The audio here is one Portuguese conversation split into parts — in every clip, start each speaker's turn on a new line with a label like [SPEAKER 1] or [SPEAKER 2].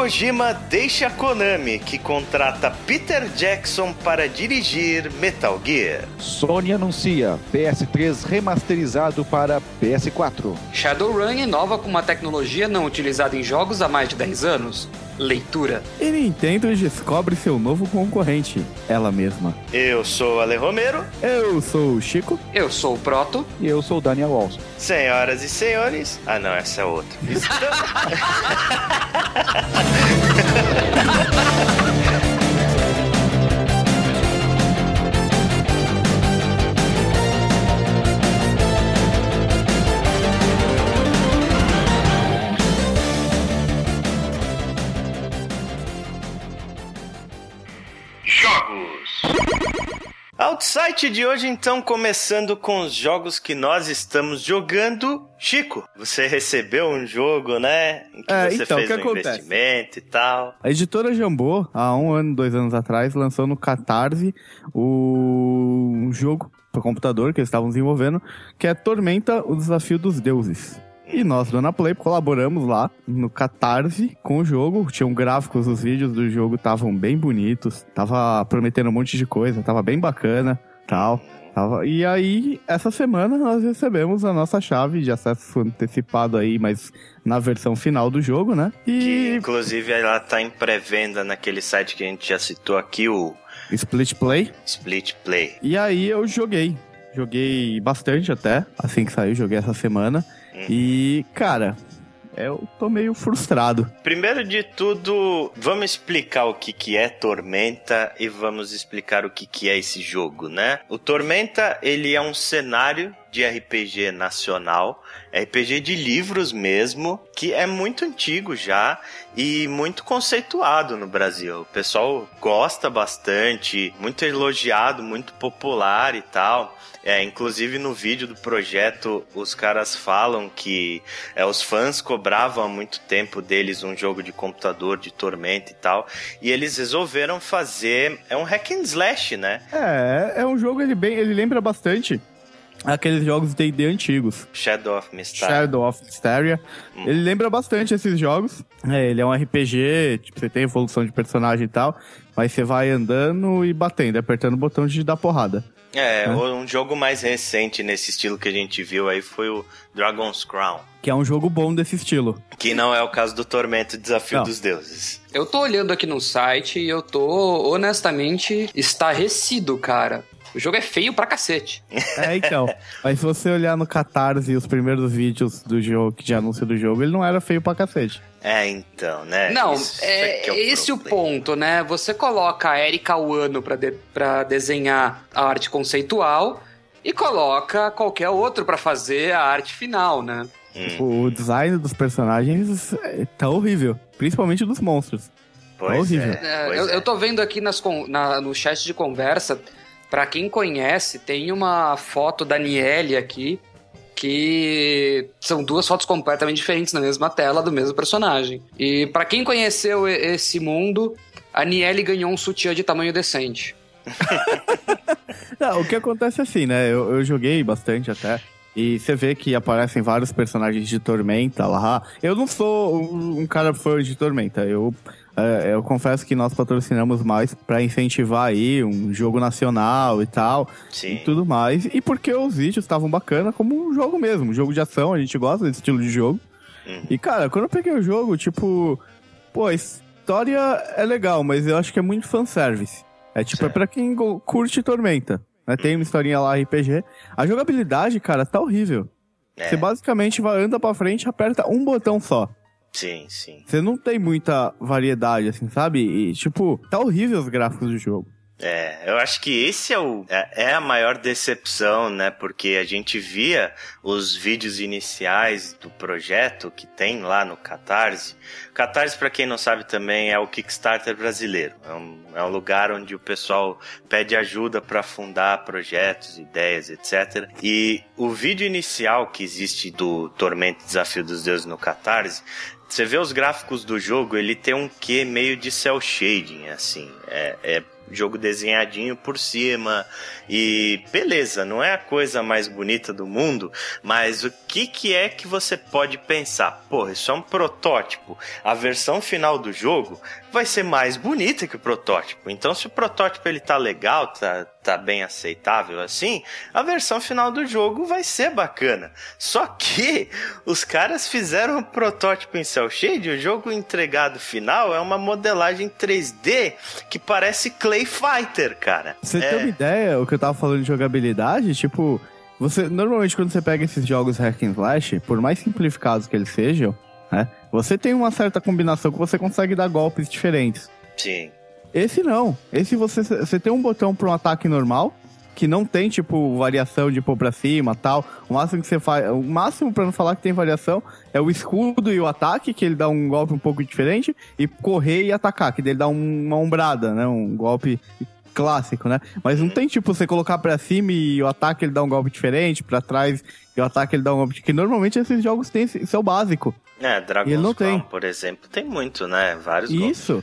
[SPEAKER 1] Kojima deixa a Konami, que contrata Peter Jackson para dirigir Metal Gear.
[SPEAKER 2] Sony anuncia PS3 remasterizado para PS4.
[SPEAKER 3] Shadowrun inova com uma tecnologia não utilizada em jogos há mais de 10 anos. Leitura.
[SPEAKER 4] E Nintendo descobre seu novo concorrente, ela mesma.
[SPEAKER 1] Eu sou o Ale Romero.
[SPEAKER 4] Eu sou o Chico.
[SPEAKER 3] Eu sou o Proto.
[SPEAKER 2] E eu sou o Daniel Walson.
[SPEAKER 1] Senhoras e senhores. Ah, não, essa é outra. Outside de hoje, então, começando com os jogos que nós estamos jogando. Chico, você recebeu um jogo, né? Em que
[SPEAKER 4] É,
[SPEAKER 1] você
[SPEAKER 4] então,
[SPEAKER 1] fez
[SPEAKER 4] que
[SPEAKER 1] um
[SPEAKER 4] acontece?
[SPEAKER 1] investimento e tal.
[SPEAKER 4] A editora Jambô, há um ano, dois anos atrás, lançou no Catarse o um jogo para computador que eles estavam desenvolvendo, que é Tormenta, o Desafio dos Deuses. E nós, Dona Play, colaboramos lá no Catarse com o jogo. Tinham gráficos, os vídeos do jogo estavam bem bonitos, tava prometendo um monte de coisa, tava bem bacana, tal. Tava- E aí, essa semana nós recebemos a nossa chave de acesso antecipado aí, mas na versão final do jogo, né?
[SPEAKER 1] Que,
[SPEAKER 4] E
[SPEAKER 1] inclusive, ela tá em pré-venda naquele site que a gente já citou aqui, o
[SPEAKER 4] Split Play.
[SPEAKER 1] Split Play.
[SPEAKER 4] E aí eu joguei. Joguei bastante até, assim que saiu, joguei essa semana. E, cara, eu tô meio frustrado.
[SPEAKER 1] Primeiro de tudo, vamos explicar o que, que é Tormenta e vamos explicar o que, que é esse jogo, né? O Tormenta, ele é um cenário de RPG nacional, RPG de livros mesmo, que é muito antigo já e muito conceituado no Brasil. O pessoal gosta bastante, muito elogiado, muito popular e tal. É, inclusive no vídeo do projeto, os caras falam que é, os fãs cobravam há muito tempo deles um jogo de computador de Tormenta e tal, e eles resolveram fazer é um hack and slash, né?
[SPEAKER 4] É, é um jogo, ele, bem, ele lembra bastante aqueles jogos D&D antigos.
[SPEAKER 1] Shadow of Mystery.
[SPEAKER 4] Shadow of Mysteria. Ele lembra bastante esses jogos. É, ele é um RPG, tipo, você tem evolução de personagem e tal, mas você vai andando e batendo, apertando o botão de dar porrada.
[SPEAKER 1] É, um jogo mais recente nesse estilo que a gente viu aí foi o Dragon's Crown,
[SPEAKER 4] Que é um jogo bom desse estilo.
[SPEAKER 1] que não é o caso do Tormento Desafio
[SPEAKER 4] Não.
[SPEAKER 1] dos Deuses.
[SPEAKER 3] Eu tô olhando aqui no site e eu tô, honestamente, estarrecido, cara. O jogo é feio pra cacete.
[SPEAKER 4] É, então. Mas se você olhar no Catarse os primeiros vídeos do jogo, de anúncio do jogo, ele não era feio pra cacete.
[SPEAKER 1] É, então, né?
[SPEAKER 3] Não,
[SPEAKER 1] Isso
[SPEAKER 3] é,
[SPEAKER 1] que é o
[SPEAKER 3] esse o
[SPEAKER 1] problema.
[SPEAKER 3] ponto, né? Você coloca a Erika Wano pra, de- pra desenhar a arte conceitual e coloca qualquer outro pra fazer a arte final, né?
[SPEAKER 1] Hum,
[SPEAKER 4] O design dos personagens é, tá horrível. Principalmente dos monstros.
[SPEAKER 1] pois
[SPEAKER 4] horrível.
[SPEAKER 1] é,
[SPEAKER 3] É,
[SPEAKER 1] pois
[SPEAKER 3] eu,
[SPEAKER 1] é.
[SPEAKER 3] eu tô vendo aqui nas, na- no chat de conversa, pra quem conhece, tem uma foto da Niele aqui, que são duas fotos completamente diferentes na mesma tela do mesmo personagem. E pra quem conheceu esse mundo, a Niele ganhou um sutiã de tamanho decente.
[SPEAKER 4] Não, o que acontece é assim, né? Eu, eu joguei bastante até. E você vê que aparecem vários personagens de Tormenta lá. Eu não sou um, um cara fã de Tormenta. Eu, eu confesso que nós patrocinamos mais pra incentivar aí um jogo nacional e tal.
[SPEAKER 1] Sim.
[SPEAKER 4] E tudo mais. E porque os vídeos estavam bacana como um jogo mesmo. Um jogo de ação, a gente gosta desse estilo de jogo.
[SPEAKER 1] Uhum.
[SPEAKER 4] E, cara, quando eu peguei o jogo, tipo... Pô, a história é legal, mas eu acho que é muito fanservice. É tipo, é
[SPEAKER 1] Certo.
[SPEAKER 4] pra quem curte Tormenta. Né? Tem uma historinha lá, RPG. A jogabilidade, cara, tá horrível.
[SPEAKER 1] É,
[SPEAKER 4] Você basicamente vai, anda pra frente e aperta um botão só.
[SPEAKER 1] Sim, sim.
[SPEAKER 4] Você não tem muita variedade, assim, sabe? E, tipo, tá horrível os gráficos do jogo.
[SPEAKER 1] É, eu acho que esse é, o, é, é a maior decepção, né? Porque a gente via os vídeos iniciais do projeto que tem lá no Catarse. Catarse, pra quem não sabe também, é o Kickstarter brasileiro. É um, é um lugar onde o pessoal pede ajuda para fundar projetos, ideias, etc. E o vídeo inicial que existe do Tormento Desafio dos Deuses no Catarse você vê os gráficos do jogo, ele tem um quê meio de cel shading, assim. É, é jogo desenhadinho por cima. E beleza, não é a coisa mais bonita do mundo, mas o que, que é que você pode pensar? Porra, isso é um protótipo. A versão final do jogo vai ser mais bonita que o protótipo. Então, se o protótipo ele tá legal, tá, tá bem aceitável assim, a versão final do jogo vai ser bacana. Só que os caras fizeram um protótipo em cel shade, o jogo entregado final é uma modelagem 3D que parece Clay Fighter, cara.
[SPEAKER 4] Você
[SPEAKER 1] é...
[SPEAKER 4] tem uma ideia, o que eu tava falando de jogabilidade, tipo, você normalmente quando você pega esses jogos hack and slash, por mais simplificados que eles sejam, né, você tem uma certa combinação que você consegue dar golpes diferentes.
[SPEAKER 1] Sim.
[SPEAKER 4] Esse não. Esse você, você tem um botão para um ataque normal, que não tem, tipo, variação de pôr pra cima tal. O máximo que você faz. O máximo, pra não falar que tem variação, é o escudo e o ataque, que ele dá um golpe um pouco diferente, e correr e atacar, que ele dá uma ombrada, né? Um golpe clássico, né? Mas não tem, tipo, você colocar pra cima e o ataque ele dá um golpe diferente, pra trás o ataque ele dá um golpe. Que normalmente esses jogos têm esse é o básico.
[SPEAKER 1] É, Dragon's
[SPEAKER 4] ele não
[SPEAKER 1] Crown,
[SPEAKER 4] tem.
[SPEAKER 1] por exemplo, tem muito, né? Vários
[SPEAKER 4] Isso.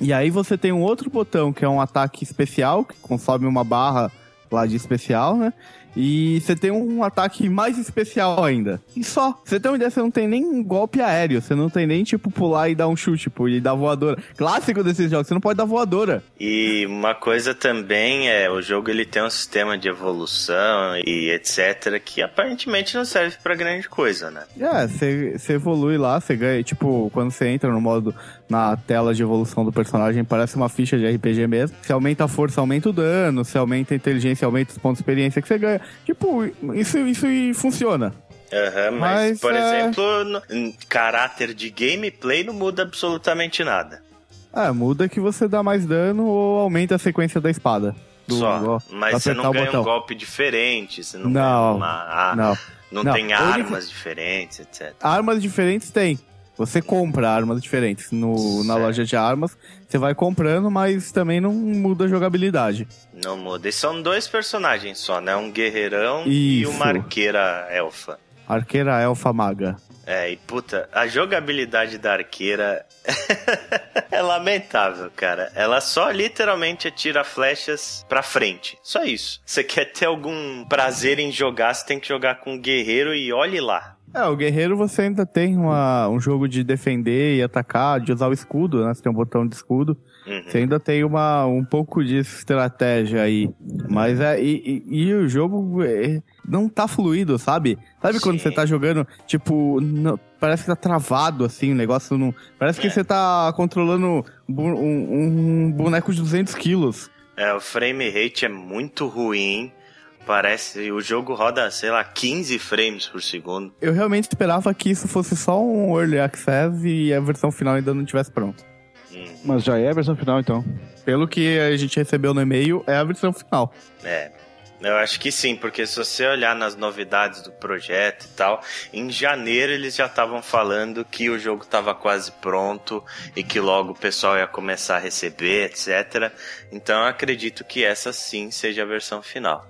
[SPEAKER 4] E aí você tem um outro botão que é um ataque especial, que consome uma barra lá de especial, né? E você tem um ataque mais especial ainda. E só. Você tem uma ideia, você não tem nem golpe aéreo. Você não tem nem, tipo, pular e dar um chute, tipo, e dar voadora. Clássico desses jogos, você não pode dar voadora.
[SPEAKER 1] E uma coisa também é, o jogo ele tem um sistema de evolução e etc que aparentemente não serve pra grande coisa, né?
[SPEAKER 4] É, você você evolui lá, você ganha, tipo, quando você entra no modo, na tela de evolução do personagem, parece uma ficha de RPG mesmo. Você aumenta a força, aumenta o dano, você aumenta a inteligência, aumenta os pontos de experiência que você ganha. Tipo, isso, isso funciona.
[SPEAKER 1] Aham, mas,
[SPEAKER 4] Mas,
[SPEAKER 1] por
[SPEAKER 4] é-
[SPEAKER 1] exemplo, no, caráter de gameplay não muda absolutamente nada.
[SPEAKER 4] É, muda que você dá mais dano ou aumenta a sequência da espada. Do-
[SPEAKER 1] Só. Mas você não ganha
[SPEAKER 4] botão.
[SPEAKER 1] um golpe diferente, você não,
[SPEAKER 4] Não,
[SPEAKER 1] uma. ah,
[SPEAKER 4] Não.
[SPEAKER 1] não,
[SPEAKER 4] Não,
[SPEAKER 1] tem
[SPEAKER 4] a
[SPEAKER 1] armas diferentes, etc.
[SPEAKER 4] Armas diferentes tem. Você compra armas diferentes no, na loja de armas. Você vai comprando, mas também não muda a jogabilidade.
[SPEAKER 1] Não muda. E são dois personagens só, né? Um guerreirão e
[SPEAKER 4] Isso.
[SPEAKER 1] uma arqueira elfa.
[SPEAKER 4] Arqueira Elfa Maga.
[SPEAKER 1] É, e puta, a jogabilidade da arqueira é lamentável, cara. Ela só literalmente atira flechas pra frente. Só isso. Você quer ter algum prazer em jogar, você tem que jogar com um guerreiro e olhe lá.
[SPEAKER 4] É, o guerreiro você ainda tem uma, um jogo de defender e atacar, de usar o escudo, né? Você tem um botão de escudo.
[SPEAKER 1] Uhum.
[SPEAKER 4] Você ainda tem uma, um pouco de estratégia aí. Mas é. E, e- e o jogo é, não tá fluido, sabe? Sabe quando
[SPEAKER 1] Sim.
[SPEAKER 4] você tá jogando, tipo. não- parece que tá travado assim, o negócio não. Parece que
[SPEAKER 1] É.
[SPEAKER 4] você tá controlando bu- um, um boneco de 200 quilos.
[SPEAKER 1] É, o frame rate é muito ruim. Parece. O jogo roda, sei lá, 15 frames por segundo.
[SPEAKER 4] Eu realmente esperava que isso fosse só um early access e a versão final ainda não estivesse pronta.
[SPEAKER 1] Hum,
[SPEAKER 2] Mas já é a versão final, então.
[SPEAKER 4] Pelo que a gente recebeu no e-mail, é a versão final.
[SPEAKER 1] é. Eu acho que sim, porque se você olhar nas novidades do projeto e tal, em janeiro eles já estavam falando que o jogo estava quase pronto e que logo o pessoal ia começar a receber, etc. Então eu acredito que essa sim seja a versão final.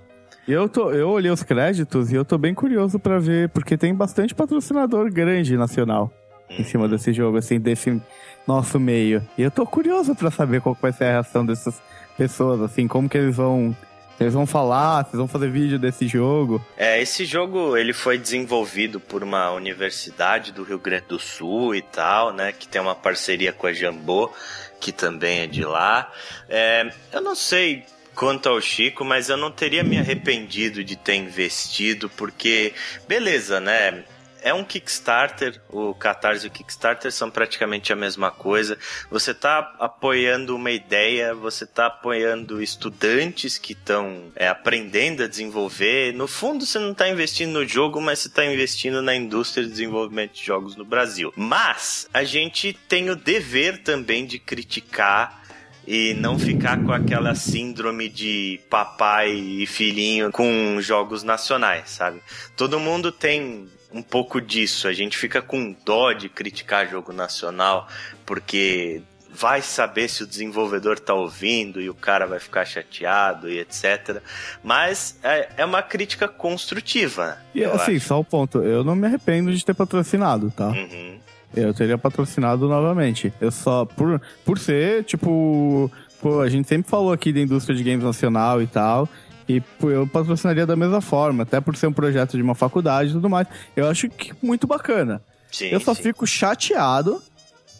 [SPEAKER 4] Eu, tô, eu olhei os créditos e eu tô bem curioso pra ver, porque tem bastante patrocinador grande nacional em cima desse jogo, assim, desse nosso meio. E eu tô curioso pra saber qual vai ser a reação dessas pessoas, assim, como que eles vão. Eles vão falar, eles vão fazer vídeo desse jogo.
[SPEAKER 1] É, esse jogo ele foi desenvolvido por uma universidade do Rio Grande do Sul e tal, né? Que tem uma parceria com a Jambô, que também é de lá. É, eu não sei quanto ao Chico, mas eu não teria me arrependido de ter investido, porque, beleza, né? É um Kickstarter, o Catarse e o Kickstarter são praticamente a mesma coisa. Você está apoiando uma ideia, você está apoiando estudantes que estão aprendendo a desenvolver. No fundo, você não está investindo no jogo, mas você está investindo na indústria de desenvolvimento de jogos no Brasil. Mas a gente tem o dever também de criticar e não ficar com aquela síndrome de papai e filhinho com jogos nacionais, sabe? Todo mundo tem um pouco disso. A gente fica com dó de criticar jogo nacional porque vai saber se o desenvolvedor tá ouvindo e o cara vai ficar chateado e etc. Mas é, é uma crítica construtiva.
[SPEAKER 4] E
[SPEAKER 1] eu
[SPEAKER 4] assim,
[SPEAKER 1] acho.
[SPEAKER 4] só o ponto, eu não me arrependo de ter patrocinado, tá?
[SPEAKER 1] Uhum.
[SPEAKER 4] Eu teria patrocinado novamente. Eu só, por, por ser, tipo, pô, a gente sempre falou aqui da indústria de games nacional e tal. E eu patrocinaria da mesma forma, até por ser um projeto de uma faculdade e tudo mais. Eu acho que muito bacana.
[SPEAKER 1] Sim,
[SPEAKER 4] eu só
[SPEAKER 1] sim.
[SPEAKER 4] fico chateado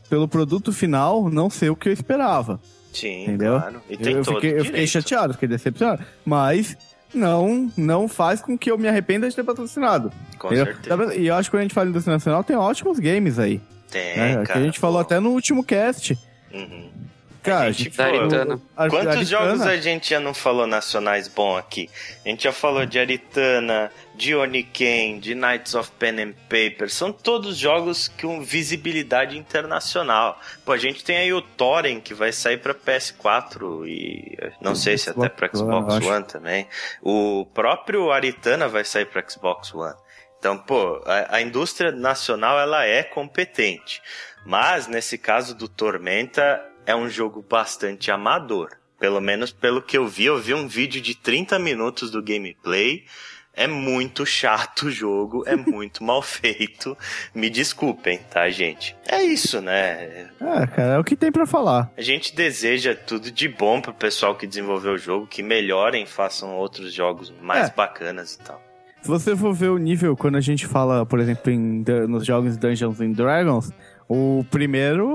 [SPEAKER 4] pelo produto final não ser o que eu esperava.
[SPEAKER 1] Sim,
[SPEAKER 4] Entendeu?
[SPEAKER 1] claro. E tem
[SPEAKER 4] eu,
[SPEAKER 1] todo
[SPEAKER 4] fiquei, eu fiquei chateado, fiquei decepcionado. Mas não, não faz com que eu me arrependa de ter patrocinado.
[SPEAKER 1] Com
[SPEAKER 4] entendeu?
[SPEAKER 1] certeza.
[SPEAKER 4] E eu acho que quando a gente fala em indústria nacional, tem ótimos games aí.
[SPEAKER 1] Tem,
[SPEAKER 4] né? que
[SPEAKER 1] cara.
[SPEAKER 4] a gente falou
[SPEAKER 1] pô.
[SPEAKER 4] até no último cast.
[SPEAKER 1] Uhum.
[SPEAKER 4] Cara,
[SPEAKER 1] A
[SPEAKER 4] a
[SPEAKER 1] gente foi-
[SPEAKER 3] Aritana.
[SPEAKER 4] Ar-
[SPEAKER 1] Quantos
[SPEAKER 4] Aritana,
[SPEAKER 1] jogos a gente já não falou nacionais bom aqui? A gente já falou de Aritana, de Oniken, de Knights of Pen and Paper. São todos jogos com visibilidade internacional. Pô, a gente tem aí o Thorin, que vai sair pra PS4 e não sei se até pra
[SPEAKER 4] Xbox One.
[SPEAKER 1] One também. O próprio Aritana vai sair pra Xbox One. Então, pô, a, a indústria nacional ela é competente. Mas nesse caso do Tormenta é um jogo bastante amador. Pelo menos pelo que eu vi, eu vi um vídeo de 30 minutos do gameplay. É muito chato o jogo, é muito mal feito. Me desculpem, tá, gente? É isso, né?
[SPEAKER 4] É, cara, é o que tem pra falar.
[SPEAKER 1] A gente deseja tudo de bom pro pessoal que desenvolveu o jogo, que melhorem, façam outros jogos mais
[SPEAKER 4] É.
[SPEAKER 1] bacanas e tal.
[SPEAKER 4] Se você for ver o nível, quando a gente fala, por exemplo, em, nos jogos Dungeons and Dragons, o primeiro,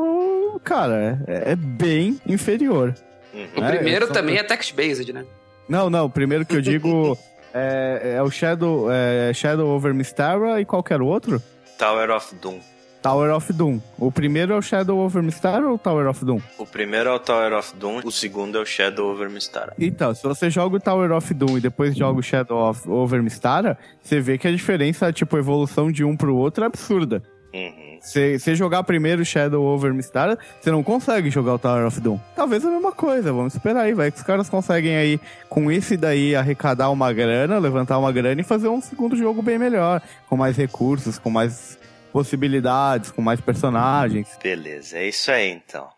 [SPEAKER 4] cara, é, é bem inferior.
[SPEAKER 1] Uhum.
[SPEAKER 3] O
[SPEAKER 4] É,
[SPEAKER 3] primeiro
[SPEAKER 4] só-
[SPEAKER 3] também é text-based, né?
[SPEAKER 4] Não, não, o primeiro que eu digo é, é o Shadow, é Shadow over Mystara e qualquer outro.
[SPEAKER 1] Tower of Doom.
[SPEAKER 4] Tower of Doom. O primeiro é o Shadow over Mystara ou Tower of Doom?
[SPEAKER 1] O primeiro é o Tower of Doom, o segundo é o Shadow over Mystara.
[SPEAKER 4] Então, se você joga o Tower of Doom e depois joga o Shadow of, over Mystara, você vê que a diferença, tipo, a evolução de um pro outro é absurda.
[SPEAKER 1] Uhum.
[SPEAKER 4] Você você jogar primeiro o Shadow over Mystara, você não consegue jogar o Tower of Doom. Talvez a mesma coisa, vamos esperar aí, vai que os caras conseguem aí, com esse daí, arrecadar uma grana, levantar uma grana e fazer um segundo jogo bem melhor, com mais recursos, com mais possibilidades, com mais personagens.
[SPEAKER 1] Beleza, é isso aí então.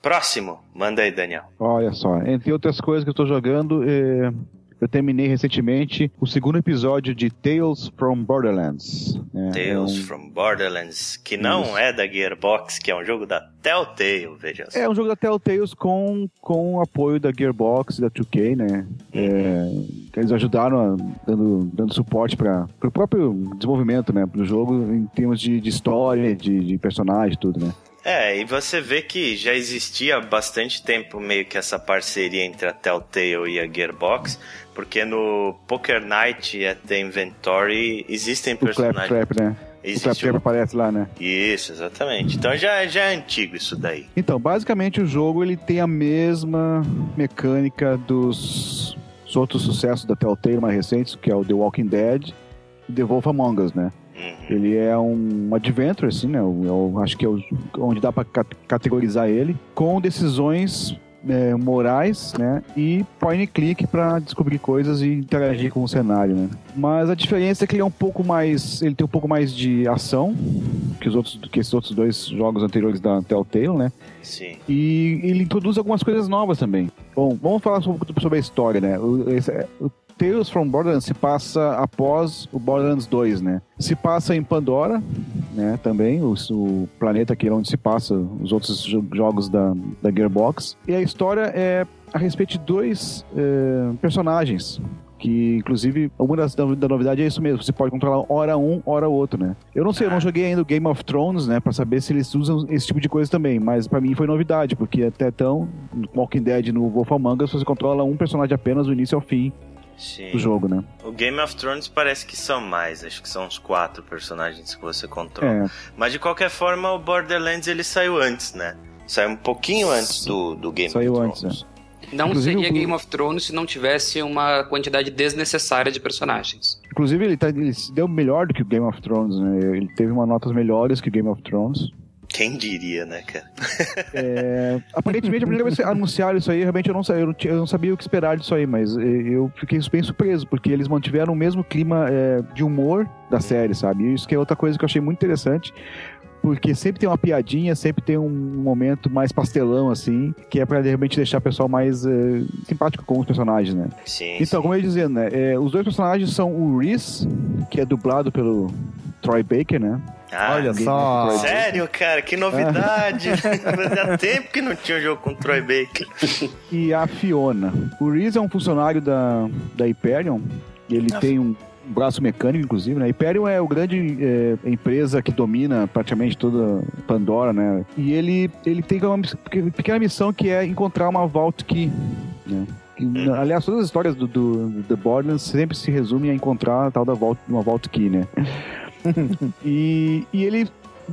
[SPEAKER 1] Próximo, manda aí, Daniel.
[SPEAKER 2] Olha só, entre outras coisas que eu tô jogando, eh, eu terminei recentemente o segundo episódio de Tales from Borderlands. né? É
[SPEAKER 1] Tales
[SPEAKER 2] um-
[SPEAKER 1] from Borderlands, que não
[SPEAKER 2] Isso.
[SPEAKER 1] é da Gearbox, que é um jogo da Telltale, veja só.
[SPEAKER 2] É um jogo da Telltale com, com o apoio da Gearbox e da 2K, né? É, eles ajudaram a- dando, dando suporte para o próprio desenvolvimento, né? Do jogo em termos de, de história, de, de personagem, tudo, né?
[SPEAKER 1] É, e você vê que já existia há bastante tempo meio que essa parceria entre a Telltale e a Gearbox, porque no Poker Night at the Inventory existem
[SPEAKER 2] O
[SPEAKER 1] personagens.
[SPEAKER 2] Claptrap, né? O
[SPEAKER 1] Existe
[SPEAKER 2] Claptrap
[SPEAKER 1] um-
[SPEAKER 2] aparece lá, né?
[SPEAKER 1] Isso, exatamente. Então já, já é antigo isso daí.
[SPEAKER 2] Então, basicamente o jogo ele tem a mesma mecânica dos, outros sucessos da Telltale mais recentes, que é o The Walking Dead e The Wolf Among Us, né?
[SPEAKER 1] Uhum.
[SPEAKER 2] Ele é um adventure, assim, né? Eu, eu acho que é o- onde dá pra ca- categorizar ele, com decisões é, morais, né? E point and click pra descobrir coisas e interagir com o cenário, né? Mas a diferença é que ele é um pouco mais, ele tem um pouco mais de ação que os outros, que esses outros dois jogos anteriores da Telltale, né?
[SPEAKER 1] Sim.
[SPEAKER 2] E ele introduz algumas coisas novas também. Bom, vamos falar pouco sobre a história, né? O, esse- é- o Tales from Borderlands se passa após o Borderlands 2, né? Se passa em Pandora, né? Também, o, o planeta que é onde se passa os outros jo- jogos da, da Gearbox. E a história é a respeito de dois eh, personagens. Que, inclusive, uma das da, da novidade é isso mesmo. Você pode controlar hora um, hora outro, né? Eu não sei, eu não joguei ainda o Game of Thrones, né? Pra saber se eles usam esse tipo de coisa também. Mas pra mim foi novidade, porque até então, no Walking Dead no Wolf Among Us, você controla um personagem apenas do início ao fim
[SPEAKER 1] Sim.
[SPEAKER 2] do jogo, né?
[SPEAKER 1] O Game of Thrones parece que são mais, acho que são uns quatro personagens que você controla.
[SPEAKER 2] É,
[SPEAKER 1] Mas de qualquer forma, o Borderlands ele saiu antes, né? Saiu um pouquinho antes do, do Game
[SPEAKER 2] Saiu
[SPEAKER 1] of
[SPEAKER 2] antes,
[SPEAKER 1] Thrones.
[SPEAKER 3] Não
[SPEAKER 2] Inclusive,
[SPEAKER 3] seria
[SPEAKER 2] o-
[SPEAKER 3] Game of Thrones se não tivesse uma quantidade desnecessária de personagens.
[SPEAKER 2] Inclusive, ele, tá, ele se deu melhor do que o Game of Thrones, né? Ele teve uma notas melhores que o Game of Thrones.
[SPEAKER 1] Quem diria, né, cara?
[SPEAKER 2] É, aparentemente, a primeira vez que anunciaram isso aí, realmente eu não, eu não, eu não sabia o que esperar disso aí, mas eh, eu fiquei bem surpreso, porque eles mantiveram o mesmo clima eh, de humor da série, sabe? Isso que é outra coisa que eu achei muito interessante, porque sempre tem uma piadinha, sempre tem um momento mais pastelão, assim, que é pra de repente deixar o pessoal mais eh, simpático com os personagens, né?
[SPEAKER 1] Sim.
[SPEAKER 2] Então,
[SPEAKER 1] sim.
[SPEAKER 2] como eu ia dizendo, né? é, os dois personagens são o Reese, que é dublado pelo Troy Baker, né?
[SPEAKER 1] Ah,
[SPEAKER 4] Olha só.
[SPEAKER 1] Sério, cara, que novidade! Fazia tempo que não tinha um jogo com Troy Baker.
[SPEAKER 2] E a Fiona. O Reese é um funcionário da, da Hyperion. E ele
[SPEAKER 1] Ah.
[SPEAKER 2] tem um braço mecânico, inclusive, né? Hyperion é o grande é, empresa que domina praticamente toda Pandora, né? E ele, ele tem uma pequena missão que é encontrar uma Vault Key, né? Que, Aliás, todas as histórias do, do, do The Borderlands sempre se resumem a encontrar a tal da Vault, uma Vault Key, né? e, e ele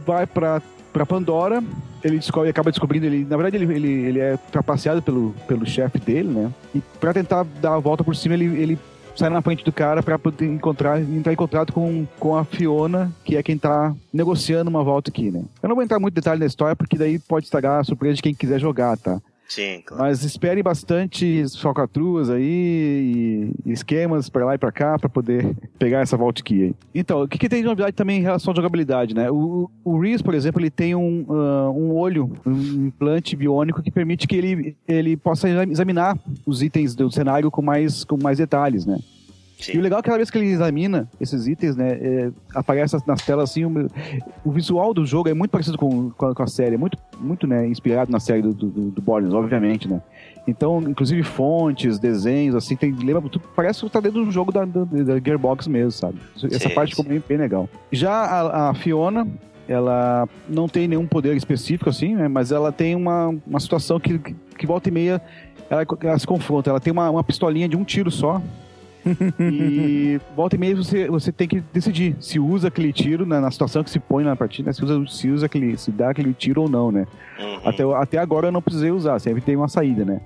[SPEAKER 2] vai pra, pra Pandora, ele descobre, acaba descobrindo, ele, na verdade ele, ele, ele é trapaceado pelo, pelo chefe dele, né? E pra tentar dar a volta por cima, ele, ele sai na frente do cara pra poder encontrar, entrar em contato com, com a Fiona, que é quem tá negociando uma volta aqui, né? Eu não vou entrar muito detalhe na história, porque daí pode estragar a surpresa de quem quiser jogar, tá?
[SPEAKER 1] Sim, claro.
[SPEAKER 2] Mas espere bastante falcatruas aí e esquemas pra lá e pra cá pra poder pegar essa Vault Key aí. Então, o que, que tem de novidade também em relação à jogabilidade, né? O, o Reese, por exemplo, ele tem um, ah, um olho, um implante biônico que permite que ele, ele possa examinar os itens do cenário com mais, com mais detalhes, né? E o
[SPEAKER 1] Sim.
[SPEAKER 2] legal é que cada vez que ele examina esses itens, né, é, aparece nas telas assim, o, o visual do jogo é muito parecido com, com, a, com a série, é muito, muito né, inspirado na série do, do, do obviamente, né. Então, inclusive fontes, desenhos, assim, tem, lembra, tudo, parece que tá dentro do jogo da, da, da Gearbox mesmo, sabe. Essa
[SPEAKER 1] Sim,
[SPEAKER 2] parte ficou bem, bem legal. Já a, a Fiona, ela não tem nenhum poder específico, assim, né, mas ela tem uma, uma situação que, que volta e meia ela, ela se confronta. Ela tem uma, uma pistolinha de um tiro só, e volta e meia você, você tem que decidir se usa aquele tiro na, na situação que se põe na partida, né? se, usa, se usa aquele, se dá aquele tiro ou não, né?
[SPEAKER 1] Uhum.
[SPEAKER 2] Até, até agora eu não precisei usar, sempre tem uma saída, né?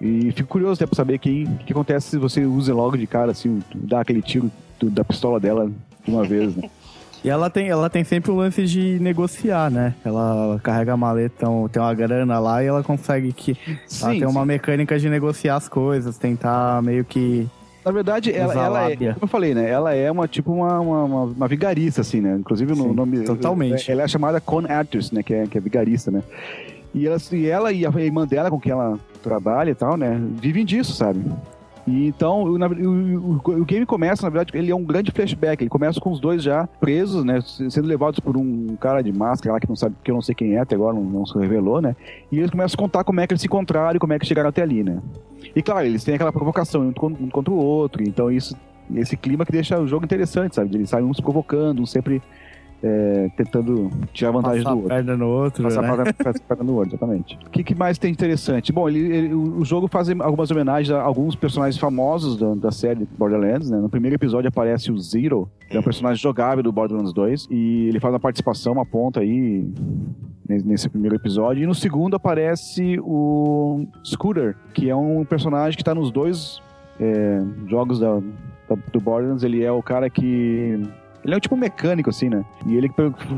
[SPEAKER 2] E fico curioso até pra saber o que, que acontece se você usa logo de cara, assim, dá aquele tiro do- da pistola dela de uma vez, né?
[SPEAKER 4] E ela tem, ela tem sempre o lance de negociar, né? Ela carrega a maleta, tem uma grana lá e ela consegue que. ela tem uma mecânica de negociar as coisas, tentar meio que.
[SPEAKER 2] Na verdade, ela, ela é, como eu falei, né? Ela é uma tipo uma, uma, uma, uma vigarista, assim, né? Inclusive no
[SPEAKER 4] Sim,
[SPEAKER 2] nome.
[SPEAKER 4] totalmente.
[SPEAKER 2] Ela é chamada Con Artist, né? Que é, que é vigarista, né? E ela, e ela e a irmã dela, com quem ela trabalha e tal, né? Vivem disso, sabe? E então, o, o- o- game começa, na verdade, ele é um grande flashback. Ele começa com os dois já presos, né? Sendo levados por um cara de máscara lá que não sabe, que eu não sei quem é, até agora não, não se revelou, né? E eles começam a contar como é que eles se encontraram e como é que chegaram até ali, né? E claro, eles têm aquela provocação um contra o outro, então isso, esse clima que deixa o jogo interessante, sabe? Eles saem uns provocando, uns sempre é, tentando tirar vantagem
[SPEAKER 4] passar
[SPEAKER 2] do
[SPEAKER 4] a
[SPEAKER 2] outro.
[SPEAKER 4] perna no outro,
[SPEAKER 2] Passar
[SPEAKER 4] né?
[SPEAKER 2] perna- passar perna no outro, exatamente. O que, que mais tem interessante? Bom, ele, ele- o jogo faz algumas homenagens a alguns personagens famosos da, da série Borderlands, né? No primeiro episódio aparece o Zero, que é um personagem jogável do Borderlands 2, e ele faz uma participação, uma ponta aí ne- nesse primeiro episódio. E no segundo aparece o Scooter, que é um personagem que tá nos dois é, jogos da, da- do Borderlands. Ele é o cara que ele é um tipo mecânico, assim, né? E ele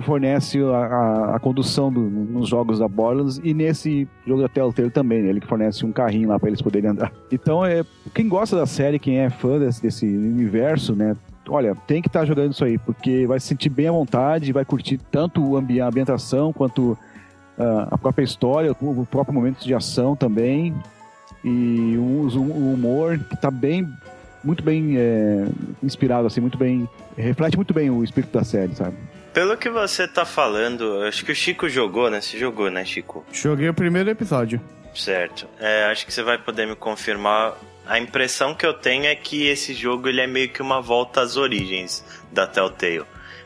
[SPEAKER 2] fornece a, a- a condução do- nos jogos da Borderlands e nesse jogo da Telltale também, né? Ele que fornece um carrinho lá pra eles poderem andar. Então, é, quem gosta da série, quem é fã desse, desse universo, né? Olha, tem que estar jogando isso aí, porque vai se sentir bem à vontade, vai curtir tanto a ambientação quanto ah, a própria história, o próprio momento de ação também. E o, o humor que tá bem muito bem é, inspirado, assim, muito bem. Reflete muito bem o espírito da série, sabe?
[SPEAKER 1] Pelo que você tá falando, acho que o Chico jogou, né? Você jogou, né, Chico?
[SPEAKER 4] Joguei o primeiro episódio.
[SPEAKER 1] Certo. É, acho que você vai poder me confirmar. A impressão que eu tenho é que esse jogo ele é meio que uma volta às origens da Telltale.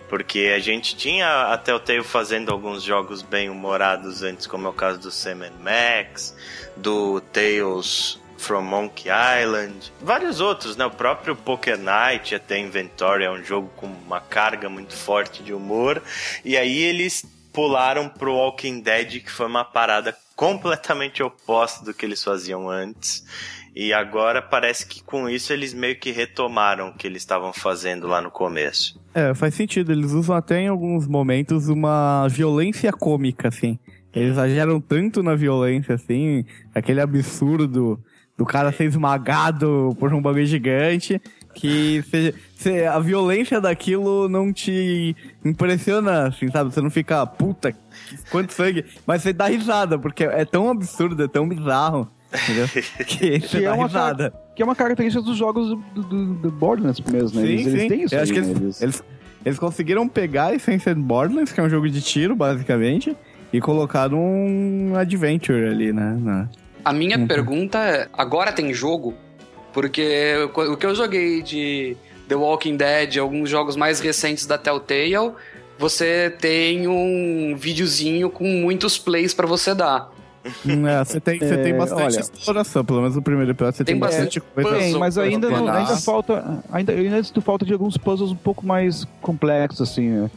[SPEAKER 1] Porque a gente tinha a Telltale fazendo alguns jogos bem humorados antes, como é o caso do Sam Max, do Tales from Monkey Island, vários outros, né? O próprio Poker Night, até Inventory, é um jogo com uma carga muito forte de humor. E aí eles pularam pro Walking Dead, que foi uma parada completamente oposta do que eles faziam antes. E agora parece que com isso eles meio que retomaram o que eles estavam fazendo lá no começo.
[SPEAKER 4] É, faz sentido. Eles usam até em alguns momentos uma violência cômica, assim. Eles exageram tanto na violência, assim, aquele absurdo do cara ser esmagado por um bagulho gigante, que cê- cê- a violência daquilo não te impressiona, assim, sabe? Você não fica, puta, quanto sangue, mas você dá risada, porque é tão absurdo, é tão bizarro, entendeu? Que você
[SPEAKER 2] Que é
[SPEAKER 4] dá
[SPEAKER 2] uma
[SPEAKER 4] risada.
[SPEAKER 2] Que é uma característica dos jogos do, do, do Borderlands mesmo, né?
[SPEAKER 4] Sim,
[SPEAKER 2] eles, eles
[SPEAKER 4] sim.
[SPEAKER 2] têm isso
[SPEAKER 4] Eu
[SPEAKER 2] aí,
[SPEAKER 4] acho que
[SPEAKER 2] né?
[SPEAKER 4] eles,
[SPEAKER 2] Eles-
[SPEAKER 4] eles, Eles conseguiram pegar a essência de Borderlands, que é um jogo de tiro, basicamente, e colocaram um adventure ali, né? Na...
[SPEAKER 3] A minha
[SPEAKER 4] Uhum.
[SPEAKER 3] pergunta é: agora tem jogo? Porque o que eu joguei de The Walking Dead, alguns jogos mais recentes da Telltale, você tem um videozinho com muitos plays pra você dar.
[SPEAKER 4] Hum, é, você tem, você
[SPEAKER 2] É,
[SPEAKER 4] tem bastante
[SPEAKER 2] olha-
[SPEAKER 4] exploração, pelo menos no primeiro episódio você tem,
[SPEAKER 3] Tem
[SPEAKER 4] bastante coisa.
[SPEAKER 2] Tem, mas ainda, não, ainda falta. Ainda, ainda falta de alguns puzzles um pouco mais complexos, assim, né?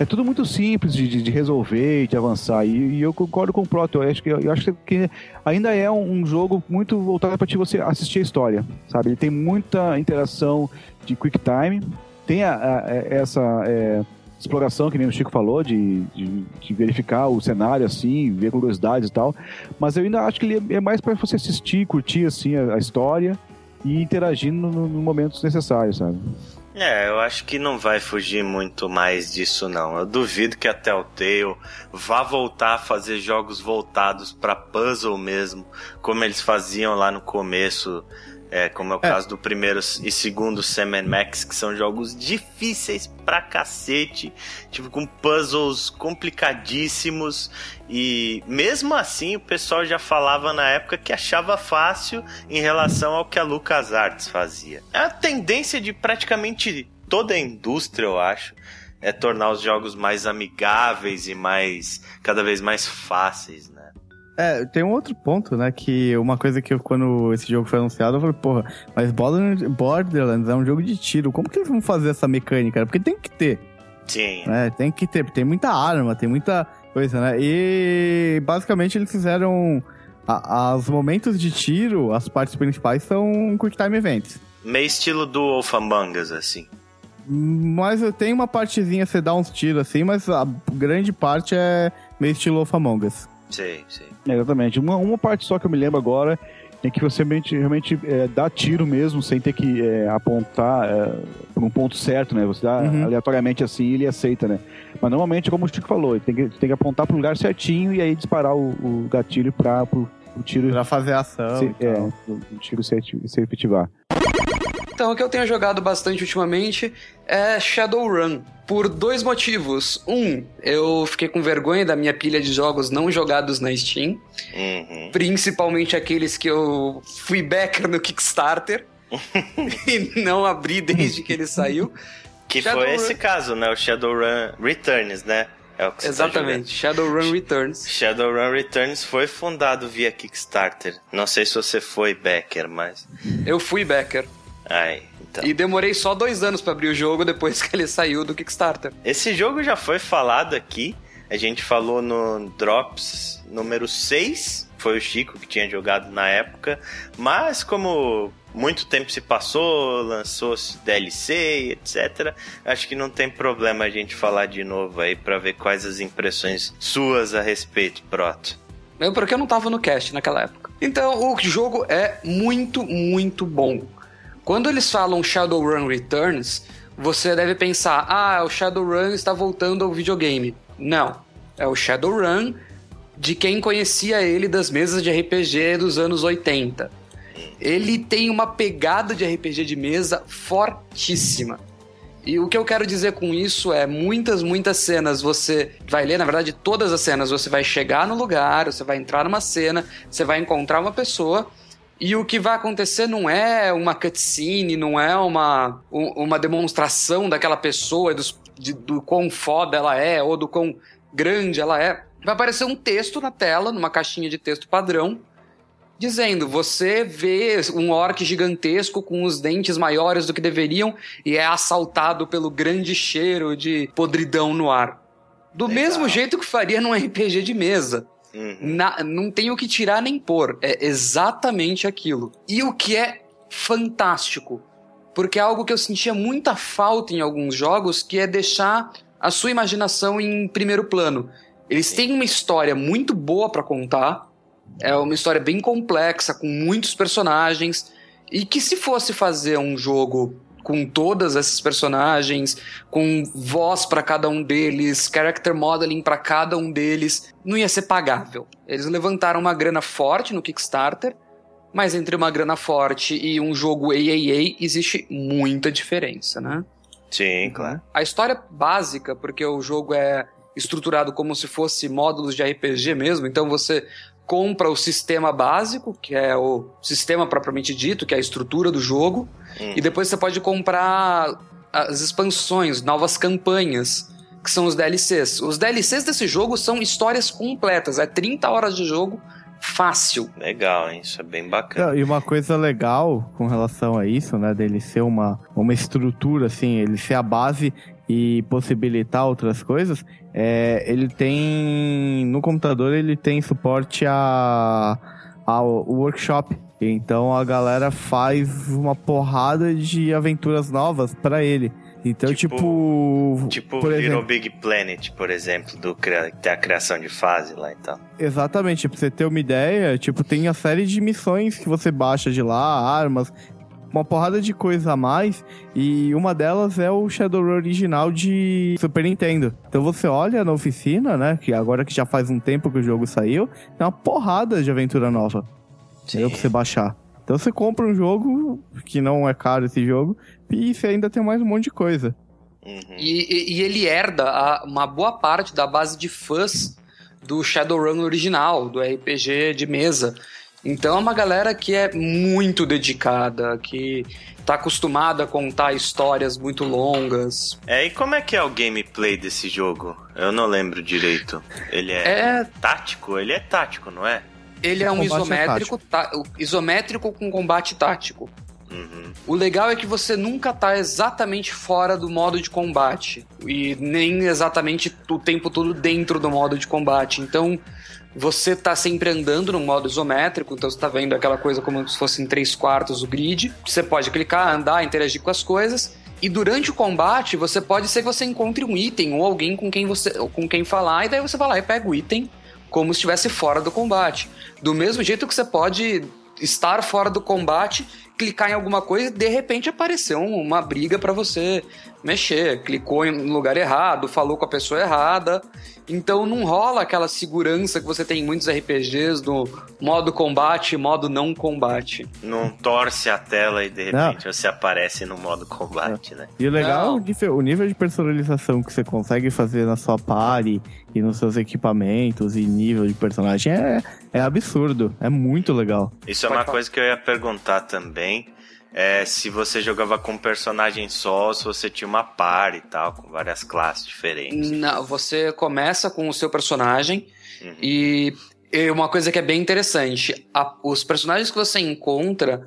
[SPEAKER 2] É tudo muito simples de, de- resolver de avançar. E, e eu concordo com o Proto. Eu acho que, eu acho que ainda é um, um jogo muito voltado para você assistir a história, sabe? Ele tem muita interação de quick time. Tem a- a- essa é, exploração, que nem o Chico falou, de, de- de verificar o cenário, assim, ver curiosidades e tal. Mas eu ainda acho que ele é mais para você assistir, curtir, assim, a, a história e interagindo nos no, no momentos necessários, sabe?
[SPEAKER 1] É, eu acho que não vai fugir muito mais disso, não. Eu duvido que a Telltale vá voltar a fazer jogos voltados pra puzzle mesmo, como eles faziam lá no começo, é, como é o
[SPEAKER 4] É.
[SPEAKER 1] caso do primeiro e segundo Sam Max, que são jogos difíceis pra cacete, tipo com puzzles complicadíssimos e mesmo assim o pessoal já falava na época que achava fácil em relação ao que a LucasArts fazia. É a tendência de praticamente toda a indústria, eu acho, é tornar os jogos mais amigáveis e mais cada vez mais fáceis, né?
[SPEAKER 4] É, tem um outro ponto, né? Que uma coisa que eu, quando esse jogo foi anunciado, eu falei, porra, mas Borderlands, é um jogo de tiro. Como que eles vão fazer essa mecânica? Porque tem que ter,
[SPEAKER 1] Sim.
[SPEAKER 4] né? Tem que ter, tem muita arma, tem muita coisa, né? E basicamente eles fizeram. a- Os momentos de tiro, as partes principais são Quick Time Events.
[SPEAKER 1] Meio estilo do Wolf Among Us, assim.
[SPEAKER 4] Mas tenho uma partezinha, você dá uns tiros assim, mas a grande parte é meio estilo of Among Us.
[SPEAKER 1] Sei, sei.
[SPEAKER 2] É, Exatamente. Uma, uma parte só que eu me lembro agora é que você realmente, realmente é, dá tiro mesmo, sem ter que é, apontar é, para um ponto certo, né? Você dá
[SPEAKER 4] Uhum.
[SPEAKER 2] aleatoriamente assim e ele aceita, né? Mas normalmente, como o Chico falou, tem que, tem que apontar para o lugar certinho e aí disparar o, o gatilho para o tiro,
[SPEAKER 4] Pra fazer ação.
[SPEAKER 2] se, é, tiro se, se efetivar.
[SPEAKER 3] Então, o que eu tenho jogado bastante ultimamente é Shadowrun. Por dois motivos. Um, eu fiquei com vergonha da minha pilha de jogos não jogados na Steam.
[SPEAKER 1] Uhum.
[SPEAKER 3] Principalmente aqueles que eu fui backer no Kickstarter. e não abri desde que ele saiu.
[SPEAKER 1] Que
[SPEAKER 3] Shadowrun.
[SPEAKER 1] foi esse caso, né? O Shadowrun Returns, né? É o que tá
[SPEAKER 3] Exatamente, Shadowrun Returns.
[SPEAKER 1] Shadowrun Returns foi fundado via Kickstarter. Não sei se você foi backer, mas.
[SPEAKER 3] Eu fui backer.
[SPEAKER 1] Ai, então.
[SPEAKER 3] E demorei só dois anos pra abrir o jogo depois que ele saiu do Kickstarter.
[SPEAKER 1] Esse jogo já foi falado aqui. A gente falou no Drops número 6. Foi o Chico que tinha jogado na época. Mas como muito tempo se passou, lançou DLC, etc. Acho que não tem problema a gente falar de novo aí pra ver quais as impressões suas a respeito, Proto.
[SPEAKER 3] Eu, porque eu não tava no cast naquela época. Então, o jogo é muito, muito bom. Quando eles falam Shadowrun Returns, você deve pensar, ah, o Shadowrun está voltando ao videogame. Não. É o Shadowrun de quem conhecia ele das mesas de RPG dos anos 80. Ele tem uma pegada de RPG de mesa fortíssima. E o que eu quero dizer com isso é muitas, muitas cenas você vai ler, na verdade, todas as cenas você vai chegar no lugar, você vai entrar numa cena, você vai encontrar uma pessoa e o que vai acontecer não é uma cutscene, não é uma, um- uma demonstração daquela pessoa, dos, de- do quão foda ela é ou do quão grande ela é. Vai aparecer um texto na tela, numa caixinha de texto padrão, dizendo: você vê um orc gigantesco com os dentes maiores do que deveriam e é assaltado pelo grande cheiro de podridão no ar. Do
[SPEAKER 1] Legal.
[SPEAKER 3] mesmo jeito que faria num RPG de mesa.
[SPEAKER 1] Uhum.
[SPEAKER 3] Na- não tem o que tirar nem pôr. É exatamente aquilo. E o que é fantástico. Porque é algo que eu sentia muita falta em alguns jogos, que é deixar a sua imaginação em primeiro plano. Eles têm uma história muito boa pra contar. É uma história bem complexa, com muitos personagens. E que se fosse fazer um jogo com todos esses personagens, com voz pra cada um deles, character modeling pra cada um deles, não ia ser pagável. Eles levantaram uma grana forte no Kickstarter, mas entre uma grana forte e um jogo AAA existe muita diferença, né?
[SPEAKER 1] Sim, claro.
[SPEAKER 3] A história básica, porque o jogo é estruturado como se fosse módulos de RPG mesmo, então você compra o sistema básico, que é o sistema propriamente dito, que é a estrutura do jogo,
[SPEAKER 1] Hum.
[SPEAKER 3] e depois você pode comprar as expansões, novas campanhas, que são os DLCs. Os DLCs desse jogo são histórias completas, é 30 horas de jogo fácil.
[SPEAKER 1] Legal, hein? Isso é bem bacana.
[SPEAKER 4] Não, E uma coisa legal com relação a isso, né, dele ser uma, uma estrutura, assim, ele ser a base e possibilitar outras coisas, é, ele tem, no computador ele tem suporte a, ao workshop. Então a galera faz uma porrada de aventuras novas pra ele. Então,
[SPEAKER 1] Tipo-
[SPEAKER 4] tipo.
[SPEAKER 1] Tipo
[SPEAKER 4] por
[SPEAKER 1] Little
[SPEAKER 4] exemplo,
[SPEAKER 1] Big Planet, por exemplo, do cria- que tem a criação de fase lá e tal.
[SPEAKER 4] Exatamente, pra você ter uma ideia, tipo, tem a série de missões que você baixa de lá, armas, uma porrada de coisa a mais, e uma delas é o Shadowrun original de Super Nintendo. Então você olha na oficina, né, que agora que já faz um tempo que o jogo saiu, tem uma porrada de aventura nova, entendeu, pra você baixar. Então você compra um jogo, que não é caro esse jogo, e você ainda tem mais um monte de coisa.
[SPEAKER 1] Uhum.
[SPEAKER 3] E, e- e ele herda a- uma boa parte da base de fãs do Shadowrun original, do RPG de mesa. Então é uma galera que é muito dedicada, que tá acostumada a contar histórias muito longas.
[SPEAKER 1] É, e como é que é o gameplay desse jogo? Eu não lembro direito. Ele é,
[SPEAKER 3] É,
[SPEAKER 1] tático? Ele é tático, não é?
[SPEAKER 3] ele é um
[SPEAKER 4] é
[SPEAKER 3] isométrico, tá- isométrico com combate tático.
[SPEAKER 1] Uhum.
[SPEAKER 3] O legal é que você nunca tá exatamente fora do modo de combate e nem exatamente o tempo todo dentro do modo de combate. Então, você tá sempre andando no modo isométrico, então você tá vendo aquela coisa como se fosse em três quartos o grid. Você pode clicar, andar, interagir com as coisas. E durante o combate, você pode ser que você encontre um item ou alguém com quem você com quem falar, e daí você vai lá e pega o item como se estivesse fora do combate. Do mesmo jeito que você pode estar fora do combate, clicar em alguma coisa e de repente apareceu um- uma briga pra você mexer. Clicou em um lugar errado, falou com a pessoa errada. Então não rola aquela segurança que você tem em muitos RPGs do modo combate e modo não combate.
[SPEAKER 1] Não torce a tela e de
[SPEAKER 4] Não.
[SPEAKER 1] repente você aparece no modo combate, né?
[SPEAKER 4] E o legal, é
[SPEAKER 3] Não.
[SPEAKER 4] o nível- o nível de personalização que você consegue fazer na sua party e nos seus equipamentos e nível de personagem é, é absurdo. É muito legal.
[SPEAKER 1] Isso é
[SPEAKER 3] Pode
[SPEAKER 1] uma
[SPEAKER 3] falar.
[SPEAKER 1] coisa que eu ia perguntar também. É se você jogava com um personagem só, se você tinha uma par e tal, com várias classes diferentes.
[SPEAKER 3] Não, você começa com o seu personagem
[SPEAKER 1] Uhum.
[SPEAKER 3] e é uma coisa que é bem interessante, a- os personagens que você encontra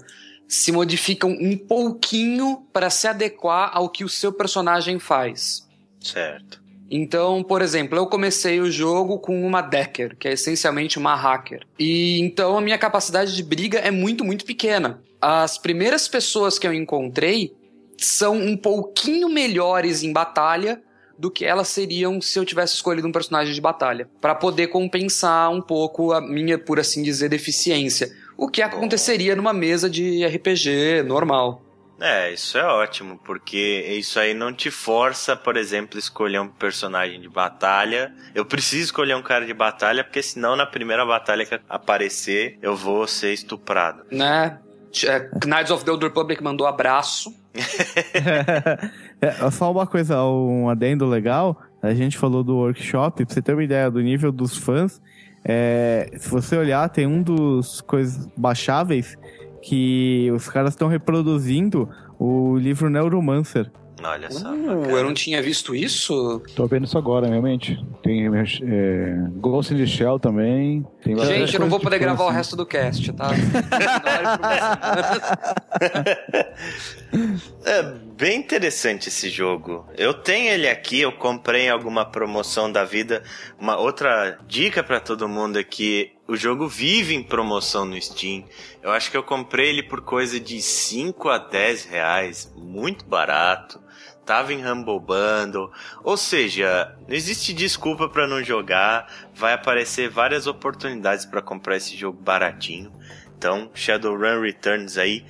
[SPEAKER 3] se modificam um pouquinho para se adequar ao que o seu personagem faz.
[SPEAKER 1] Certo.
[SPEAKER 3] Então, por exemplo, eu comecei o jogo com uma Decker, que é essencialmente uma hacker. E então a minha capacidade de briga é muito, muito pequena. As primeiras pessoas que eu encontrei são um pouquinho melhores em batalha do que elas seriam se eu tivesse escolhido um personagem de batalha, Pra poder compensar um pouco a minha, por assim dizer, deficiência. O que aconteceria numa mesa de RPG normal.
[SPEAKER 1] É, isso é ótimo, porque isso aí não te força, por exemplo, escolher um personagem de batalha. Eu preciso escolher um cara de batalha, porque senão na primeira batalha que aparecer, eu vou ser estuprado.
[SPEAKER 3] Né? É, Knights of the Old Republic mandou abraço.
[SPEAKER 4] é, só uma coisa, um adendo legal. A gente falou do workshop, pra você ter uma ideia do nível dos fãs. é, se você olhar, tem um dos coisas baixáveis que os caras estão reproduzindo o livro Neuromancer.
[SPEAKER 1] Olha só.
[SPEAKER 3] Uh, eu não tinha visto isso.
[SPEAKER 2] Tô vendo isso agora, realmente. Tem é, Ghost in the Shell também.
[SPEAKER 3] Gente, eu não vou poder gravar o
[SPEAKER 2] assim.
[SPEAKER 3] resto do cast, tá?
[SPEAKER 1] É bem interessante esse jogo. Eu tenho ele aqui, eu comprei em alguma promoção da vida. Uma outra dica pra todo mundo é que o jogo vive em promoção no Steam. Eu acho que eu comprei ele por coisa de 5 a 10 reais, muito barato. Tava em Humble Bundle. Ou seja, não existe desculpa pra não jogar. Vai aparecer várias oportunidades pra comprar esse jogo baratinho. Então, Shadowrun Returns aí,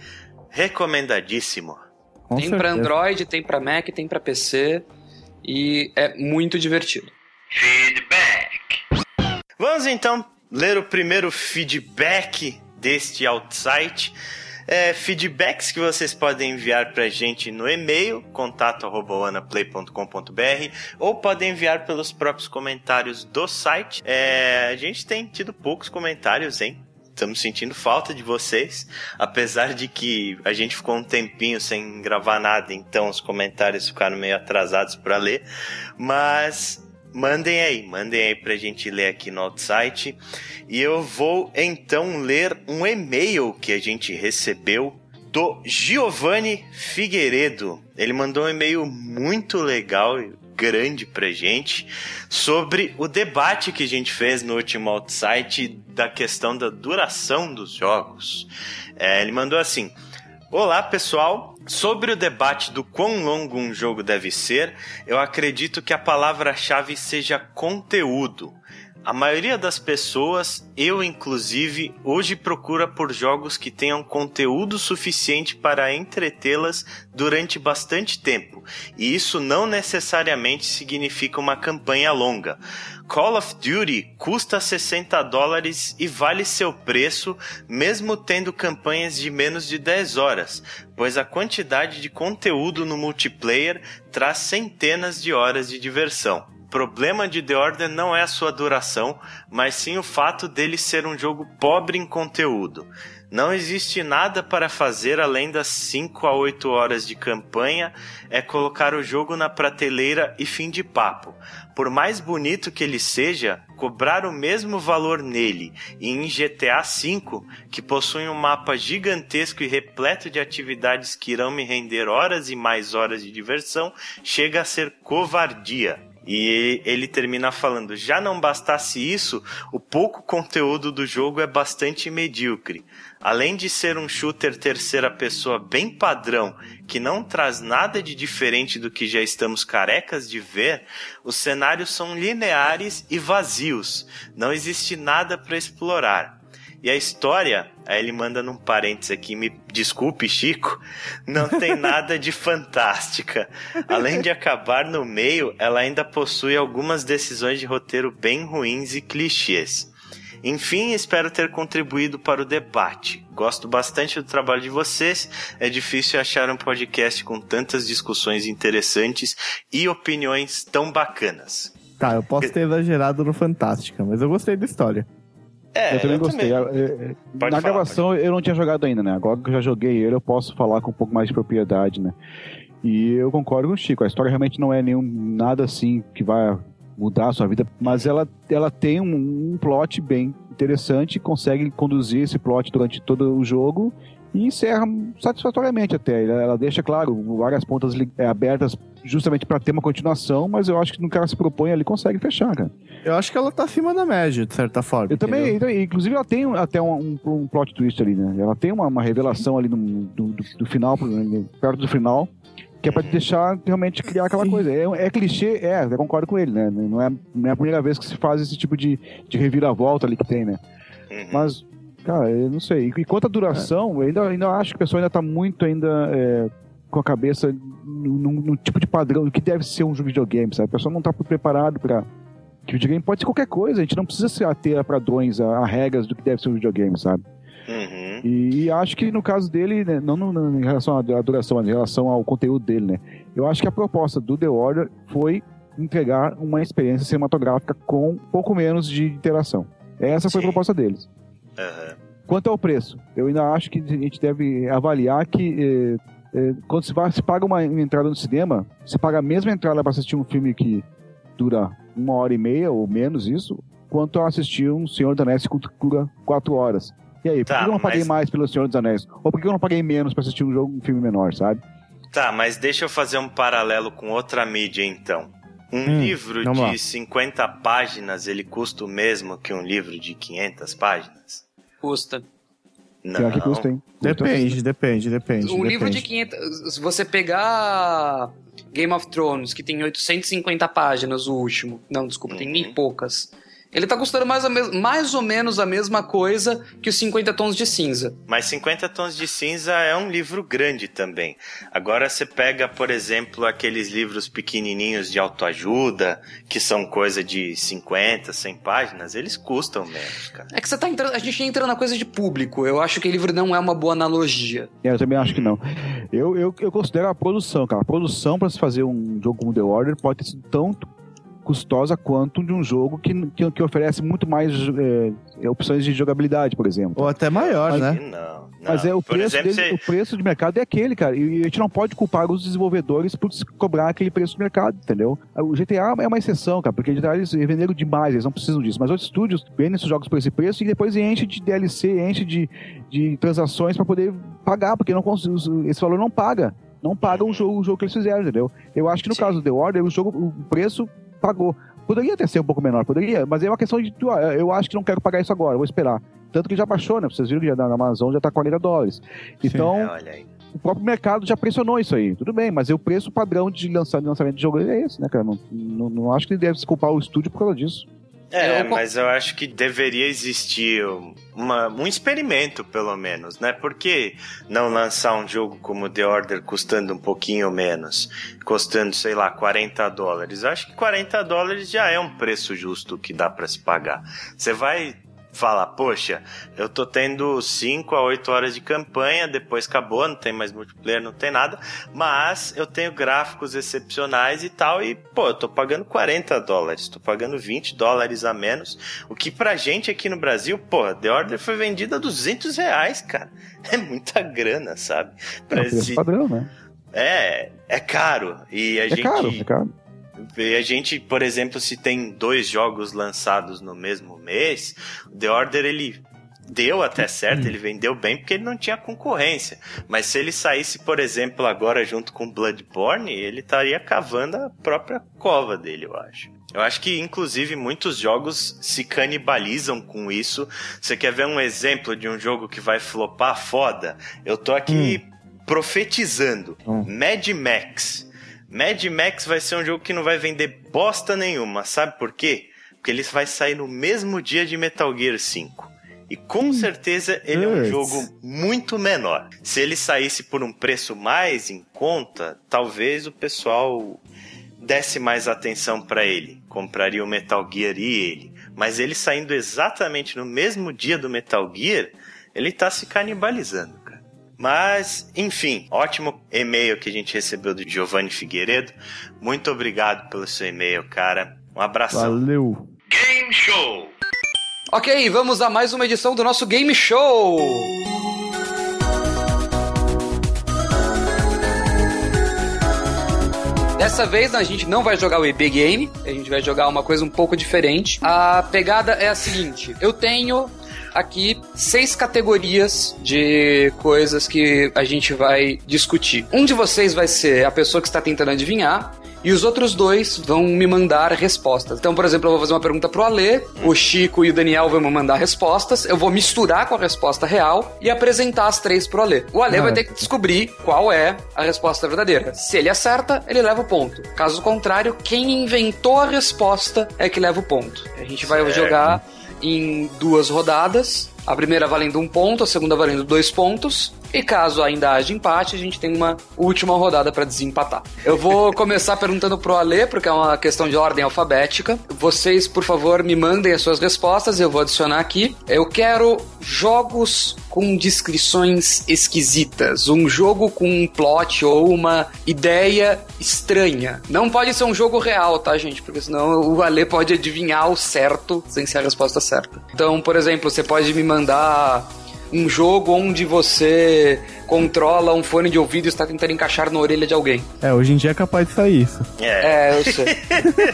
[SPEAKER 1] recomendadíssimo.
[SPEAKER 4] Com
[SPEAKER 3] tem pra
[SPEAKER 4] certeza.
[SPEAKER 3] Android, tem pra Mac, tem pra PC e é muito divertido.
[SPEAKER 1] Vamos então ler o primeiro feedback deste outsite. É, feedbacks que vocês podem enviar pra gente no e-mail, contato.anaplay.com.br ou podem enviar pelos próprios comentários do site. É, a gente tem tido poucos comentários, hein? Estamos sentindo falta de vocês, apesar de que a gente ficou um tempinho sem gravar nada, então os comentários ficaram meio atrasados para ler. Mas mandem aí, mandem aí pra gente ler aqui no outsite. E eu vou então ler um e-mail que a gente recebeu do Giovanni Figueiredo. Ele mandou um e-mail muito legal, grande pra gente sobre o debate que a gente fez no último outsite da questão da duração dos jogos. É, ele mandou assim: Olá pessoal, sobre o debate do quão longo um jogo deve ser, eu acredito que a palavra-chave seja conteúdo. A maioria das pessoas, eu inclusive, hoje procura por jogos que tenham conteúdo suficiente para entretê-las durante bastante tempo, e isso não necessariamente significa uma campanha longa. Call of Duty custa 60 dólares e vale seu preço, mesmo tendo campanhas de menos de 10 horas, pois a quantidade de conteúdo no multiplayer traz centenas de horas de diversão problema de The Order não é a sua duração, mas sim o fato dele ser um jogo pobre em conteúdo. Não existe nada para fazer além das 5 a 8 horas de campanha, é colocar o jogo na prateleira e fim de papo. Por mais bonito que ele seja, cobrar o mesmo valor nele e em GTA V, que possui um mapa gigantesco e repleto de atividades que irão me render horas e mais horas de diversão, chega a ser covardia. E ele termina falando: já não bastasse isso, o pouco conteúdo do jogo é bastante medíocre. Além de ser um shooter terceira pessoa bem padrão, que não traz nada de diferente do que já estamos carecas de ver, os cenários são lineares e vazios. Não existe nada para explorar. E a história, aí ele manda num parênteses aqui, me desculpe, Chico, não tem nada de fantástica. Além de acabar no meio, ela ainda possui algumas decisões de roteiro bem ruins e clichês. Enfim, espero ter contribuído para o debate. Gosto bastante do trabalho de vocês. É difícil achar um podcast com tantas discussões interessantes e opiniões tão bacanas.
[SPEAKER 4] Tá, eu posso ter exagerado no Fantástica, mas eu gostei da história.
[SPEAKER 2] É, eu também eu gostei. Também. É, é, na falar, gravação pode. eu não tinha jogado ainda, né? Agora que eu já joguei ele, eu posso falar com um pouco mais de propriedade, né? E eu concordo com o Chico, a história realmente não é nenhum nada assim que vai mudar a sua vida, mas ela, ela tem um, um plot bem interessante, consegue conduzir esse plot durante todo o jogo e encerra satisfatoriamente até. Ela deixa, claro, várias pontas é, abertas justamente para ter uma continuação, mas eu acho que no que ela se propõe ali consegue fechar, cara.
[SPEAKER 4] Eu acho que ela tá acima da média, de certa forma.
[SPEAKER 2] Eu também, inclusive ela tem até um, um, um, plot twist ali, né? Ela tem uma, uma revelação ali no, do, do, do final, perto do final, que é pra deixar realmente criar aquela coisa. É, é, clichê, é, eu concordo com ele, né? Não é, não é a primeira vez que se faz esse tipo de, de reviravolta ali que tem, né? Uhum. Mas Cara, eu não sei. E quanto à duração, é. eu ainda, ainda acho que a pessoa ainda tá muito ainda é, com a cabeça no, no, tipo de padrão do que deve ser um videogame, sabe? A pessoa não tá preparado para que o videogame pode ser qualquer coisa, a gente não precisa se ater a padrões, a, a regras do que deve ser um videogame, sabe? Uhum. E, e, acho que no caso dele, né, não, em relação à duração, mas em relação ao conteúdo dele, né? Eu acho que a proposta do The Order foi entregar uma experiência cinematográfica com pouco menos de interação. Essa foi Sim. a proposta deles. Uhum. Quanto ao preço, eu ainda acho que a gente deve avaliar que eh, quando se, vai, se paga uma entrada no cinema, se paga a mesma entrada para assistir um filme que dura uma hora e meia ou menos isso, quanto a assistir um Senhor dos Anéis que dura quatro horas. E aí, tá, por que eu não paguei mas... mais pelo Senhor dos Anéis? Ou por que eu não paguei menos para assistir um jogo, um filme menor, sabe?
[SPEAKER 1] Tá, mas deixa eu fazer um paralelo com outra mídia então. Um hum, livro de lá. 50 páginas, ele custa o mesmo que um livro de 500 páginas?
[SPEAKER 3] Custa.
[SPEAKER 2] Não. que custa, hein?
[SPEAKER 4] Depende, depende, depende.
[SPEAKER 3] Um
[SPEAKER 4] depende.
[SPEAKER 3] livro de 500... Se você pegar Game of Thrones, que tem 850 páginas, o último... Não, desculpa, uhum. tem nem poucas. Ele tá custando mais, mais ou menos a mesma coisa que os 50 tons de cinza.
[SPEAKER 1] Mas 50 tons de cinza é um livro grande também. Agora você pega, por exemplo, aqueles livros pequenininhos de autoajuda, que são coisa de 50, 100 páginas, eles custam menos, cara.
[SPEAKER 3] É que você tá entrando, a gente entra na coisa de público. Eu acho que livro não é uma boa analogia.
[SPEAKER 2] É, eu também acho que não. Eu, eu, eu considero a produção, cara. A produção para se fazer um jogo como The Order pode ter sido tão custosa quanto de um jogo que, que, que oferece muito mais é, opções de jogabilidade, por exemplo.
[SPEAKER 4] Ou até maior,
[SPEAKER 1] Mas,
[SPEAKER 4] né?
[SPEAKER 1] Não, não.
[SPEAKER 2] Mas é o
[SPEAKER 1] Por
[SPEAKER 2] preço,
[SPEAKER 1] exemplo,
[SPEAKER 2] dele,
[SPEAKER 1] você-
[SPEAKER 2] o preço de mercado é aquele, cara. E a gente não pode culpar os desenvolvedores por cobrar aquele preço de mercado, entendeu? O GTA é uma exceção, cara, porque o GTA eles venderam demais, eles não precisam disso. Mas outros estúdios vendem esses jogos por esse preço e depois enche de DLC, enche de, de transações pra poder pagar, porque não esse valor não paga. Não paga o jogo, o jogo que eles fizeram, entendeu? Eu acho que no
[SPEAKER 1] Sim.
[SPEAKER 2] caso do The Order, o jogo, o preço pagou. Poderia até ser um pouco menor, poderia, mas é uma questão de, ah, eu acho que não quero pagar isso agora, vou esperar. Tanto que já baixou, né? Vocês viram que já na Amazon já tá 40 dólares. Então,
[SPEAKER 1] É,
[SPEAKER 2] o próprio mercado já pressionou isso aí. Tudo bem, mas o preço padrão de lançar- de lançamento de jogo é esse, né, cara? Não, não, não acho que deve se culpar o estúdio por causa disso.
[SPEAKER 1] É,
[SPEAKER 3] Eu-
[SPEAKER 1] mas eu acho que deveria existir uma- um experimento, pelo menos, né? Por que não lançar um jogo como The Order custando um pouquinho menos? Custando, sei lá, 40 dólares. Eu acho que 40 dólares já é um preço justo que dá pra se pagar. Você vai falar, poxa, eu tô tendo 5 a 8 horas de campanha, depois acabou, não tem mais multiplayer, não tem nada, mas eu tenho gráficos excepcionais e tal, e pô, eu tô pagando 40 dólares, tô pagando 20 dólares a menos, o que pra gente aqui no Brasil, pô, The Order foi vendida a 200 reais, cara. É muita grana, sabe?
[SPEAKER 2] É
[SPEAKER 1] Pra
[SPEAKER 2] preço
[SPEAKER 1] esse-
[SPEAKER 2] padrão, né?
[SPEAKER 1] É, é caro. E a
[SPEAKER 2] É
[SPEAKER 1] gente.
[SPEAKER 2] caro, é caro.
[SPEAKER 1] E a gente, por exemplo, se tem dois jogos lançados no mesmo mês, The Order ele deu até certo, ele vendeu bem porque ele não tinha concorrência. Mas se ele saísse, por exemplo, agora junto com Bloodborne, ele estaria cavando a própria cova dele, eu acho. Eu acho que, inclusive, muitos jogos se canibalizam com isso. Você quer ver um exemplo de um jogo que vai flopar foda? Eu tô aqui profetizando.
[SPEAKER 4] Hum.
[SPEAKER 1] Mad Max. Mad Max vai ser um jogo que não vai vender bosta nenhuma, sabe por quê? Porque ele vai sair no mesmo dia de Metal Gear 5. E com certeza ele é um jogo muito menor. Se ele saísse por um preço mais em conta, talvez o pessoal desse mais atenção pra ele, compraria o Metal Gear e ele. Mas ele saindo exatamente no mesmo dia do Metal Gear, ele tá se canibalizando. Mas, enfim, ótimo e-mail que a gente recebeu do Giovanni Figueiredo. Muito obrigado pelo seu e-mail, cara. Um abração.
[SPEAKER 4] Valeu.
[SPEAKER 1] Game Show!
[SPEAKER 3] Ok, vamos a mais uma edição do nosso Game Show! Dessa vez a gente não vai jogar o EB Game, a gente vai jogar uma coisa um pouco diferente. A pegada é a seguinte: eu tenho aqui seis categorias de coisas que a gente vai discutir. Um de vocês vai ser a pessoa que está tentando adivinhar. E os outros dois vão me mandar respostas. Então, por exemplo, eu vou fazer uma pergunta pro Alê, o Chico e o Daniel vão me mandar respostas, eu vou misturar com a resposta real e apresentar as três pro Alê. O Alê
[SPEAKER 2] Ah.
[SPEAKER 3] vai ter que descobrir qual é a resposta verdadeira. Se ele acerta, ele leva o ponto. Caso contrário, quem inventou a resposta é que leva o ponto. A gente vai
[SPEAKER 1] Certo.
[SPEAKER 3] jogar em duas rodadas. A primeira valendo um ponto, a segunda valendo dois pontos. E caso ainda haja empate, a gente tem uma última rodada para desempatar. Eu vou começar perguntando pro Alê, porque é uma questão de ordem alfabética. Vocês, por favor, me mandem as suas respostas, eu vou adicionar aqui. Eu quero jogos com descrições esquisitas. Um jogo com um plot ou uma ideia estranha. Não pode ser um jogo real, tá, gente? Porque senão o Alê pode adivinhar o certo sem ser a resposta certa. Então, por exemplo, você pode me mandar um jogo onde você controla um fone de ouvido e está tentando encaixar na orelha de alguém.
[SPEAKER 4] É, hoje em dia é capaz de sair isso.
[SPEAKER 1] É,
[SPEAKER 3] É, eu sei.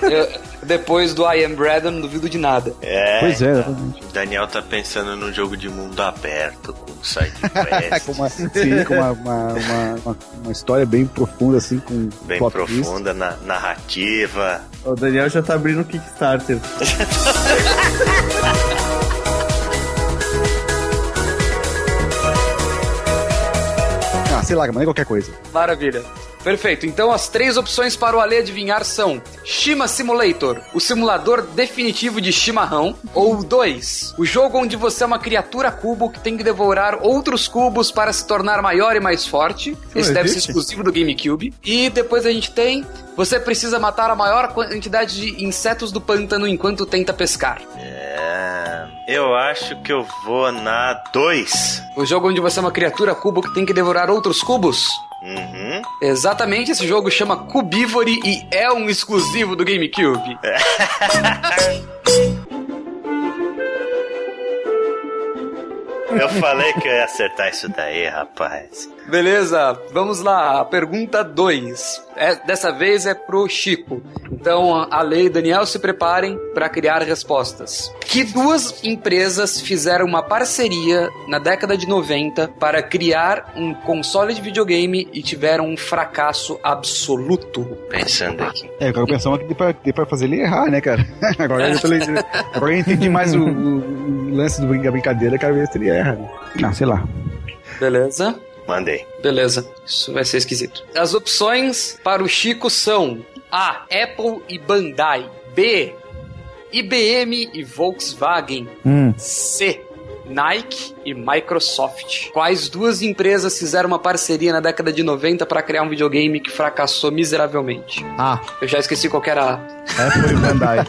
[SPEAKER 3] Eu- depois do I Am Bread, eu não duvido de nada.
[SPEAKER 1] é.
[SPEAKER 2] Pois é,
[SPEAKER 1] então.
[SPEAKER 2] exatamente.
[SPEAKER 1] O Daniel tá pensando num jogo de mundo aberto, com side
[SPEAKER 2] É,
[SPEAKER 1] quest,
[SPEAKER 2] com uma, sim, com uma, uma, uma, uma- uma história bem profunda, assim, com
[SPEAKER 1] bem profunda, na, narrativa.
[SPEAKER 4] O Daniel já tá abrindo o Kickstarter.
[SPEAKER 2] Ah, sei lá, mandei qualquer coisa.
[SPEAKER 3] Maravilha. Perfeito. Então as três opções para o Ale adivinhar são Shima Simulator, o simulador definitivo de chimarrão, ou 2, o jogo onde você é uma criatura cubo que tem que devorar outros cubos para se tornar maior e mais forte. Esse deve ser exclusivo do GameCube. E depois a gente tem você precisa matar a maior quantidade de insetos do pântano enquanto tenta pescar.
[SPEAKER 1] É, eu acho que eu vou na 2.
[SPEAKER 3] O jogo onde você é uma criatura cubo que tem que devorar outros cubos.
[SPEAKER 1] Uhum.
[SPEAKER 3] Exatamente, esse jogo chama Cubivory e é um exclusivo do GameCube.
[SPEAKER 1] Eu falei que eu ia acertar isso daí, rapaz.
[SPEAKER 3] Beleza, vamos lá. Pergunta 2. É, dessa vez é pro Chico. Então, a Lei e Daniel se preparem para criar respostas. Que duas empresas fizeram uma parceria na década de 90 para criar um console de videogame e tiveram um fracasso absoluto?
[SPEAKER 1] Pensando aqui.
[SPEAKER 2] É, eu tava pensando que deu pra fazer ele errar, né, cara? Agora eu, tô, agora eu entendi mais o, o- lance do da brincadeira, quero ver se ele erra. Né? Ah, sei lá.
[SPEAKER 3] Beleza?
[SPEAKER 1] Mandei.
[SPEAKER 3] Beleza, isso vai ser esquisito. As opções para o Chico são A. Apple e Bandai. B. IBM e Volkswagen.
[SPEAKER 4] Hum.
[SPEAKER 3] C. Nike e Microsoft. Quais duas empresas fizeram uma parceria na década de 90 para criar um videogame que fracassou miseravelmente?
[SPEAKER 4] Ah,
[SPEAKER 3] Eu já esqueci qual que era. a.
[SPEAKER 4] Apple e Bandai.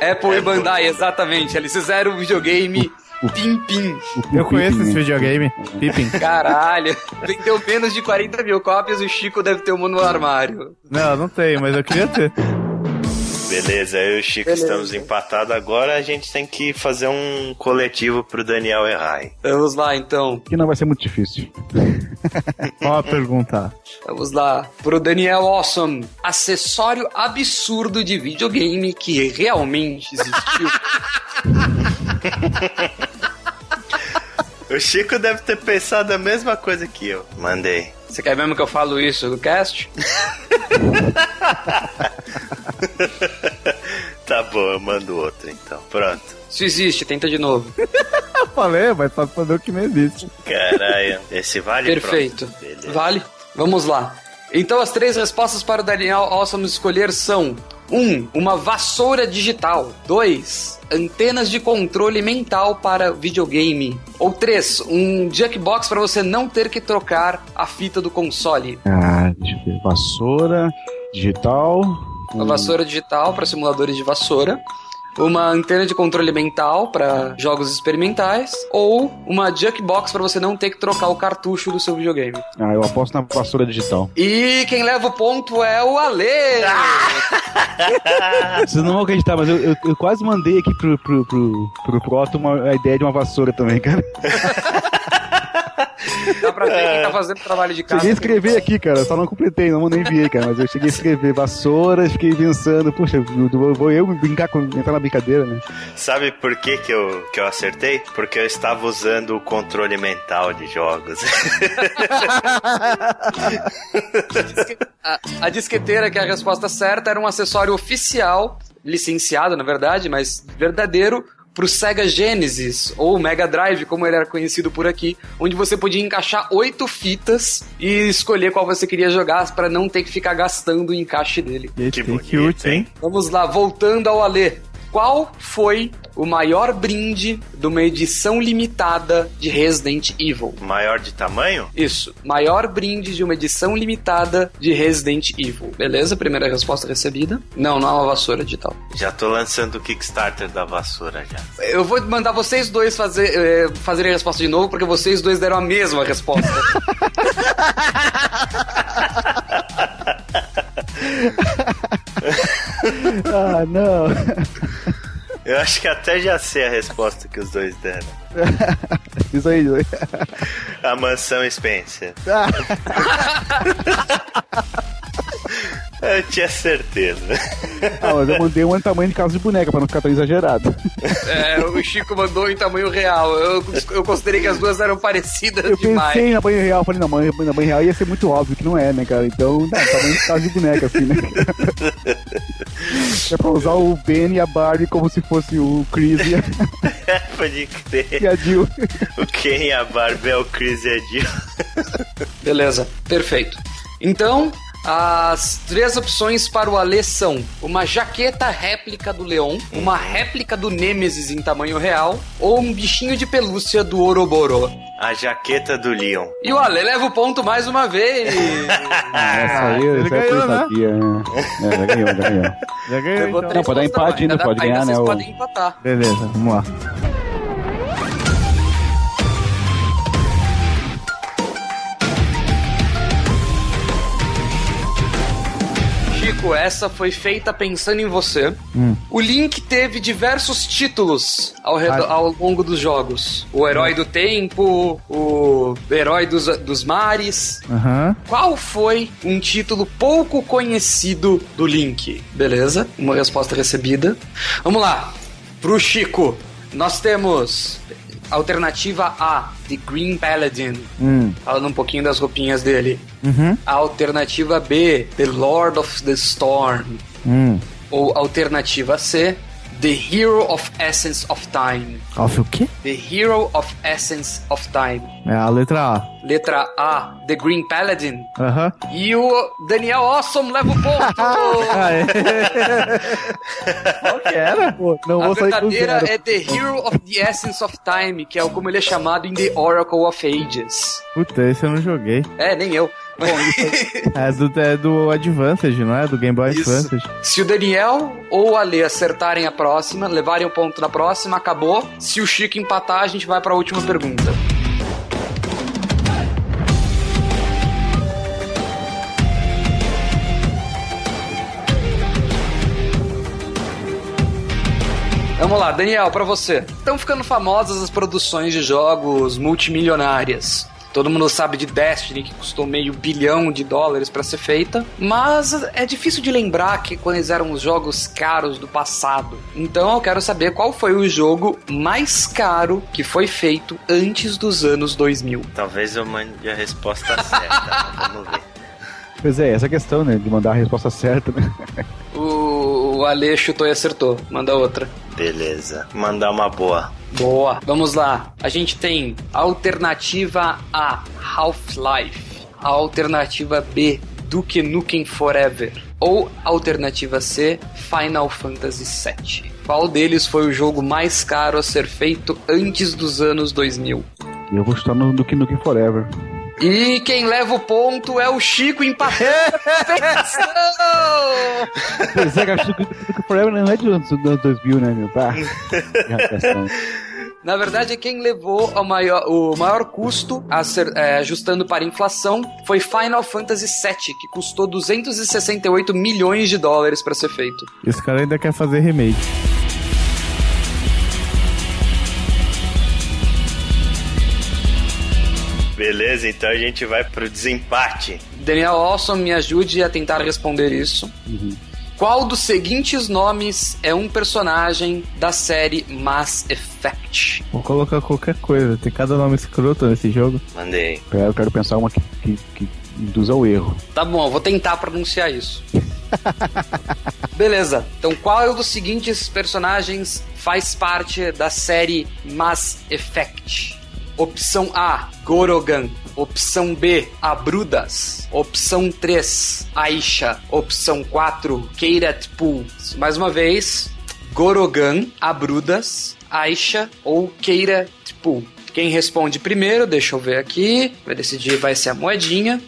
[SPEAKER 3] Apple e Bandai, exatamente. Eles fizeram um videogame Pim Pim.
[SPEAKER 4] Eu conheço esse
[SPEAKER 2] né?
[SPEAKER 4] videogame. Pippin.
[SPEAKER 3] Caralho. Vendeu menos de 40 mil cópias, o Chico deve ter uma no armário.
[SPEAKER 4] Não, não tenho, mas eu queria ter.
[SPEAKER 1] Beleza, eu e o Chico
[SPEAKER 3] Beleza.
[SPEAKER 1] estamos empatados agora. A gente tem que fazer um coletivo pro Daniel errar.
[SPEAKER 3] Vamos lá, então.
[SPEAKER 2] Que não vai ser muito difícil.
[SPEAKER 4] Qual a pergunta?
[SPEAKER 3] Vamos lá. Pro Daniel Awesome. Acessório absurdo de videogame que realmente existiu.
[SPEAKER 1] O Chico deve ter pensado a mesma coisa que eu. Mandei.
[SPEAKER 3] Você quer mesmo que eu falo isso no cast?
[SPEAKER 1] Tá bom, eu mando outro então. Pronto.
[SPEAKER 3] Isso existe, tenta de novo.
[SPEAKER 4] Eu falei, mas só saber o que não existe.
[SPEAKER 1] Caralho. Esse vale?
[SPEAKER 3] Perfeito. Vale? Vamos lá. Então as três respostas para o Daniel Awesome escolher são: 1. Um, uma vassoura digital. 2. Antenas de controle mental para videogame. Ou 3. Um jackbox para você não ter que trocar a fita do console.
[SPEAKER 2] Ah, deixa eu ver. Vassoura, digital.
[SPEAKER 3] Uma vassoura digital para simuladores de vassoura. Uma antena de controle mental para jogos experimentais. Ou uma jackbox para você não ter que trocar o cartucho do seu videogame.
[SPEAKER 2] Ah, eu aposto na vassoura digital.
[SPEAKER 3] E quem leva o ponto é o Ale!
[SPEAKER 2] Vocês não vão acreditar, mas eu, eu, eu quase mandei aqui pro, pro, pro, pro Proto uma, a ideia de uma vassoura também, cara.
[SPEAKER 3] Dá pra ver quem tá fazendo trabalho de casa.
[SPEAKER 2] Cheguei a escrever aqui, cara, só não completei, não, não enviei, cara, mas eu cheguei a escrever vassoura, fiquei pensando, puxa, eu- vou eu brincar com, entrar na brincadeira, né?
[SPEAKER 1] Sabe por que, que, eu, que eu acertei? Porque eu estava usando o controle mental de jogos.
[SPEAKER 3] A, a disqueteira, que é a resposta certa, era um acessório oficial, licenciado, na verdade, mas verdadeiro, pro Sega Genesis, ou Mega Drive, como ele era conhecido por aqui, onde você podia encaixar oito fitas e escolher qual você queria jogar para não ter que ficar gastando o encaixe dele.
[SPEAKER 1] Que
[SPEAKER 4] que
[SPEAKER 1] bonito,
[SPEAKER 4] útil, hein?
[SPEAKER 3] Vamos lá, voltando ao Alê. Qual foi o maior brinde de uma edição limitada de Resident Evil?
[SPEAKER 1] Maior de tamanho?
[SPEAKER 3] Isso, maior brinde de uma edição limitada de Resident Evil. Beleza? Primeira resposta recebida. Não, não é uma vassoura digital.
[SPEAKER 1] Já tô lançando o Kickstarter da vassoura já.
[SPEAKER 3] Eu vou mandar vocês dois fazer, eh, fazerem a resposta de novo, porque vocês dois deram a mesma resposta.
[SPEAKER 2] Ah, não.
[SPEAKER 1] Eu acho que até já sei a resposta que os dois deram.
[SPEAKER 2] Isso aí, aí.
[SPEAKER 1] A mansão Spencer. Eu tinha certeza.
[SPEAKER 2] Ah, mas eu mandei um tamanho de casa de boneca pra não ficar tão exagerado.
[SPEAKER 3] é, o Chico mandou em tamanho real. Eu, eu considerei que as duas eram parecidas
[SPEAKER 2] Eu
[SPEAKER 3] demais.
[SPEAKER 2] pensei na banho real, falei, na banho, na banho real ia ser muito óbvio que não é, né, cara? Então, não, tamanho de casa de boneca, assim, né? é pra usar o Ben e a Barbie como se fosse o Chris e a,
[SPEAKER 1] Pode crer.
[SPEAKER 2] e a Jill.
[SPEAKER 1] O Ken e a Barbie é o Chris e a Jill.
[SPEAKER 3] Beleza, perfeito. Então, as três opções para o Alê são uma jaqueta réplica do Leon, uma réplica do Nemesis em tamanho real ou um bichinho de pelúcia do Ouroboro.
[SPEAKER 1] A jaqueta do Leon.
[SPEAKER 3] E o Ale leva o ponto mais uma vez.
[SPEAKER 2] Essa aí,
[SPEAKER 4] ele
[SPEAKER 2] essa aí
[SPEAKER 4] ganhou, né?
[SPEAKER 2] sabia. né? É, já ganhou, já ganhou.
[SPEAKER 4] Já ganhei.
[SPEAKER 3] Levou
[SPEAKER 4] então.
[SPEAKER 2] Não, pode dar empate ainda, pode ganhar, né,
[SPEAKER 3] Vocês
[SPEAKER 2] o-
[SPEAKER 3] podem empatar.
[SPEAKER 4] Beleza, vamos lá.
[SPEAKER 3] Chico, essa foi feita pensando em você.
[SPEAKER 2] Hum.
[SPEAKER 3] O Link teve diversos títulos ao, redor-
[SPEAKER 4] Ah.
[SPEAKER 3] ao longo dos jogos. O Herói do Tempo, o Herói dos, dos Mares.
[SPEAKER 4] Aham.
[SPEAKER 3] Qual foi um título pouco conhecido do Link? Beleza, uma resposta recebida. Vamos lá, pro Chico. Nós temos alternativa A, The Green Paladin.
[SPEAKER 4] Hum.
[SPEAKER 3] Falando um pouquinho das roupinhas dele.
[SPEAKER 4] Uhum.
[SPEAKER 3] Alternativa B, The Lord of the Storm.
[SPEAKER 4] Hum.
[SPEAKER 3] Ou alternativa C, The Hero of Essence of Time.
[SPEAKER 4] Off o quê?
[SPEAKER 3] The Hero of Essence of Time.
[SPEAKER 4] É a letra A.
[SPEAKER 3] Letra A, The Green Paladin.
[SPEAKER 4] Aham.
[SPEAKER 3] E o Daniel Awesome leva o ponto!
[SPEAKER 4] Ah, é. Qual que era?
[SPEAKER 2] Pô, não
[SPEAKER 3] A verdadeira é The Hero of the Essence of Time, que é o como ele é chamado em The Oracle of Ages.
[SPEAKER 4] Puta, esse eu não joguei.
[SPEAKER 3] É, nem eu.
[SPEAKER 4] É do, é do Advanced, não é? Do Game Boy
[SPEAKER 3] Isso.
[SPEAKER 4] Advanced.
[SPEAKER 3] Se o Daniel ou o Ale acertarem a próxima, levarem o ponto na próxima, acabou. Se o Chico empatar, a gente vai para a última pergunta. Vamos lá, Daniel, pra você. Estão ficando famosas as produções de jogos multimilionárias. Todo mundo sabe de Destiny, que custou meio bilhão de dólares pra ser feita, mas é difícil de lembrar que quais eram os jogos caros do passado. Então eu quero saber qual foi o jogo mais caro que foi feito antes dos anos 2000.
[SPEAKER 1] Talvez eu mande a resposta certa. Vamos ver.
[SPEAKER 2] Pois é, essa questão, né? De mandar a resposta certa, né?
[SPEAKER 3] O, o Ale chutou e acertou. Manda outra.
[SPEAKER 1] Beleza. Mandar uma boa.
[SPEAKER 3] Boa. Vamos lá. A gente tem alternativa A, Half-Life. Alternativa B, Duke Nukem Forever. Ou alternativa C, Final Fantasy VII. Qual deles foi o jogo mais caro a ser feito antes dos anos 2000?
[SPEAKER 2] E eu vou chutar no Duke Nukem Forever.
[SPEAKER 3] E quem leva o ponto é o Chico empatando. Perfeição!
[SPEAKER 2] Pois é, cara, Forever não é de anos dos anos 2000, né, meu? Tá. Que questão.
[SPEAKER 3] Na verdade, quem levou ao maior, o maior custo, a ser- é, ajustando para a inflação, foi Final Fantasy VII, que custou 268 milhões de dólares para ser feito.
[SPEAKER 4] Esse cara ainda quer fazer remake.
[SPEAKER 1] Beleza, então a gente vai pro desempate.
[SPEAKER 3] Daniel Olson, me ajude a tentar responder isso. Qual dos seguintes nomes é um personagem da série Mass Effect?
[SPEAKER 4] Vou colocar qualquer coisa. Tem cada nome escroto nesse jogo.
[SPEAKER 1] Mandei.
[SPEAKER 2] Eu quero pensar uma que, que, que induza ao erro.
[SPEAKER 3] Tá bom, eu vou tentar pronunciar isso. Beleza. Então, qual dos seguintes personagens faz parte da série Mass Effect? Opção A, Gorogan. Opção B, Abrudas. Opção 3, Aisha. Opção 4, Keirat Pool. Mais uma vez, Gorogan, Abrudas, Aisha ou Keirat Pool. Quem responde primeiro, deixa eu ver aqui. Vai decidir, vai ser a moedinha.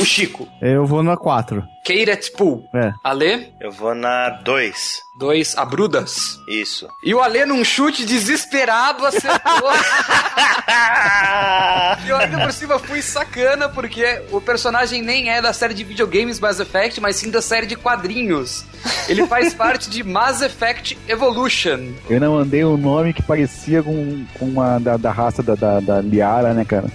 [SPEAKER 3] O Chico.
[SPEAKER 4] Eu vou na 4.
[SPEAKER 3] Keirat Pool.
[SPEAKER 4] É.
[SPEAKER 3] Ale,
[SPEAKER 1] Eu vou na 2.
[SPEAKER 3] dois Abrudas.
[SPEAKER 1] Isso.
[SPEAKER 3] E o Ale, num chute desesperado, acertou. e eu ainda por cima fui sacana, porque o personagem nem é da série de videogames Mass Effect, mas sim da série de quadrinhos. Ele faz parte de Mass Effect Evolution.
[SPEAKER 2] Eu não mandei um nome que parecia com, com uma da, da raça da, da, da Liara, né, cara?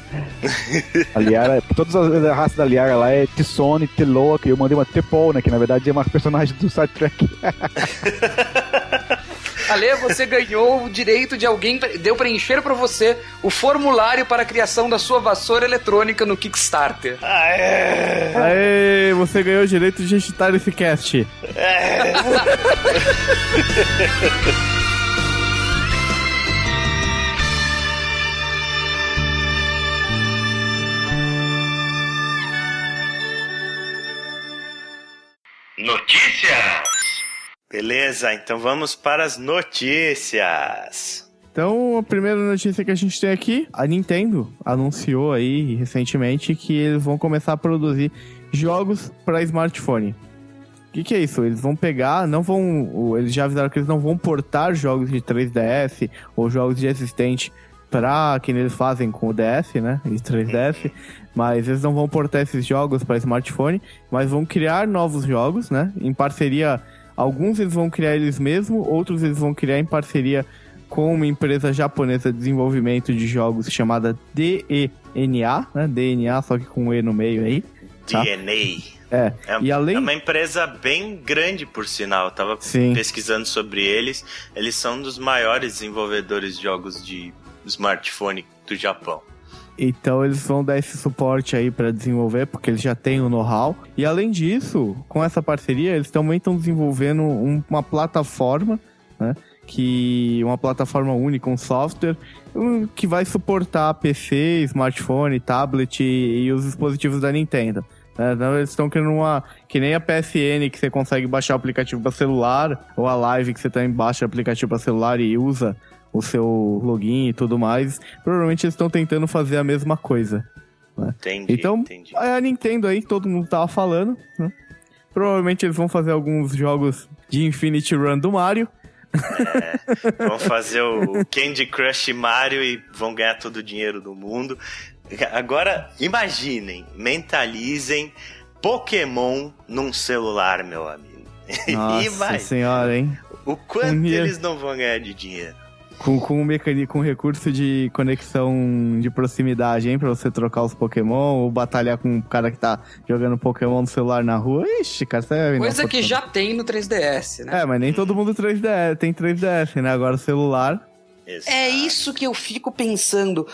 [SPEAKER 2] A Liara, todas as da raça da Liara lá é Tissone, Teloa, que eu mandei uma Tepol, né? Que na verdade é uma personagem do Star Trek.
[SPEAKER 3] Ale, você ganhou o direito de alguém, deu preencher pra você o formulário para a criação da sua vassoura eletrônica no Kickstarter.
[SPEAKER 1] Aê!
[SPEAKER 4] Aê, você ganhou o direito de editar esse cast.
[SPEAKER 1] Notícias! Beleza, então vamos para as notícias.
[SPEAKER 4] Então, a primeira notícia que a gente tem aqui, a Nintendo anunciou aí recentemente que eles vão começar a produzir jogos para smartphone. O que, que, é isso? Eles vão pegar, não vão. Eles já avisaram que eles não vão portar jogos de 3DS ou jogos de existente para que eles fazem com o DS, né? E 3DS, mas eles não vão portar esses jogos para smartphone, mas vão criar novos jogos, né? Em parceria, alguns eles vão criar eles mesmos, outros eles vão criar em parceria com uma empresa japonesa de desenvolvimento de jogos chamada DNA, né? DNA, só que com um E no meio aí.
[SPEAKER 1] Tá? DNA.
[SPEAKER 4] É,
[SPEAKER 1] é,
[SPEAKER 4] e além...
[SPEAKER 1] é uma empresa bem grande, por sinal. Eu tava
[SPEAKER 4] Sim.
[SPEAKER 1] pesquisando sobre eles. Eles são um dos maiores desenvolvedores de jogos de smartphone do Japão.
[SPEAKER 4] Então eles vão dar esse suporte aí para desenvolver, porque eles já têm o know-how. E além disso, com essa parceria, eles também estão desenvolvendo um, uma plataforma, né? Que uma plataforma única, um software que vai suportar PC, smartphone, tablet e, e os dispositivos da Nintendo. Né? Então eles estão criando uma. Que nem a PSN, que você consegue baixar o aplicativo para celular, ou a Live, que você também baixa o aplicativo para celular e usa o seu login e tudo mais. Provavelmente eles estão tentando fazer a mesma coisa. Né?
[SPEAKER 1] Entendi,
[SPEAKER 4] então,
[SPEAKER 1] entendi.
[SPEAKER 4] a Nintendo aí, que todo mundo tava falando, né? Provavelmente eles vão fazer alguns jogos de Infinity Run do Mario.
[SPEAKER 1] É, vão fazer o Candy Crush Mario e vão ganhar todo o dinheiro do mundo. Agora, imaginem, mentalizem Pokémon num celular, meu amigo.
[SPEAKER 4] Nossa
[SPEAKER 1] vai.
[SPEAKER 4] senhora, hein?
[SPEAKER 1] O quanto
[SPEAKER 4] Um
[SPEAKER 1] eles não vão ganhar de dinheiro?
[SPEAKER 4] Com, com um mecanismo, com recurso de conexão de proximidade, hein? Pra você trocar os Pokémon ou batalhar com um cara que tá jogando Pokémon no celular na rua. Ixi, cara, você é
[SPEAKER 3] Coisa que já tem no 3DS, né?
[SPEAKER 4] É, mas nem todo mundo 3DS, tem 3DS, né? Agora o celular.
[SPEAKER 3] É isso que eu fico pensando.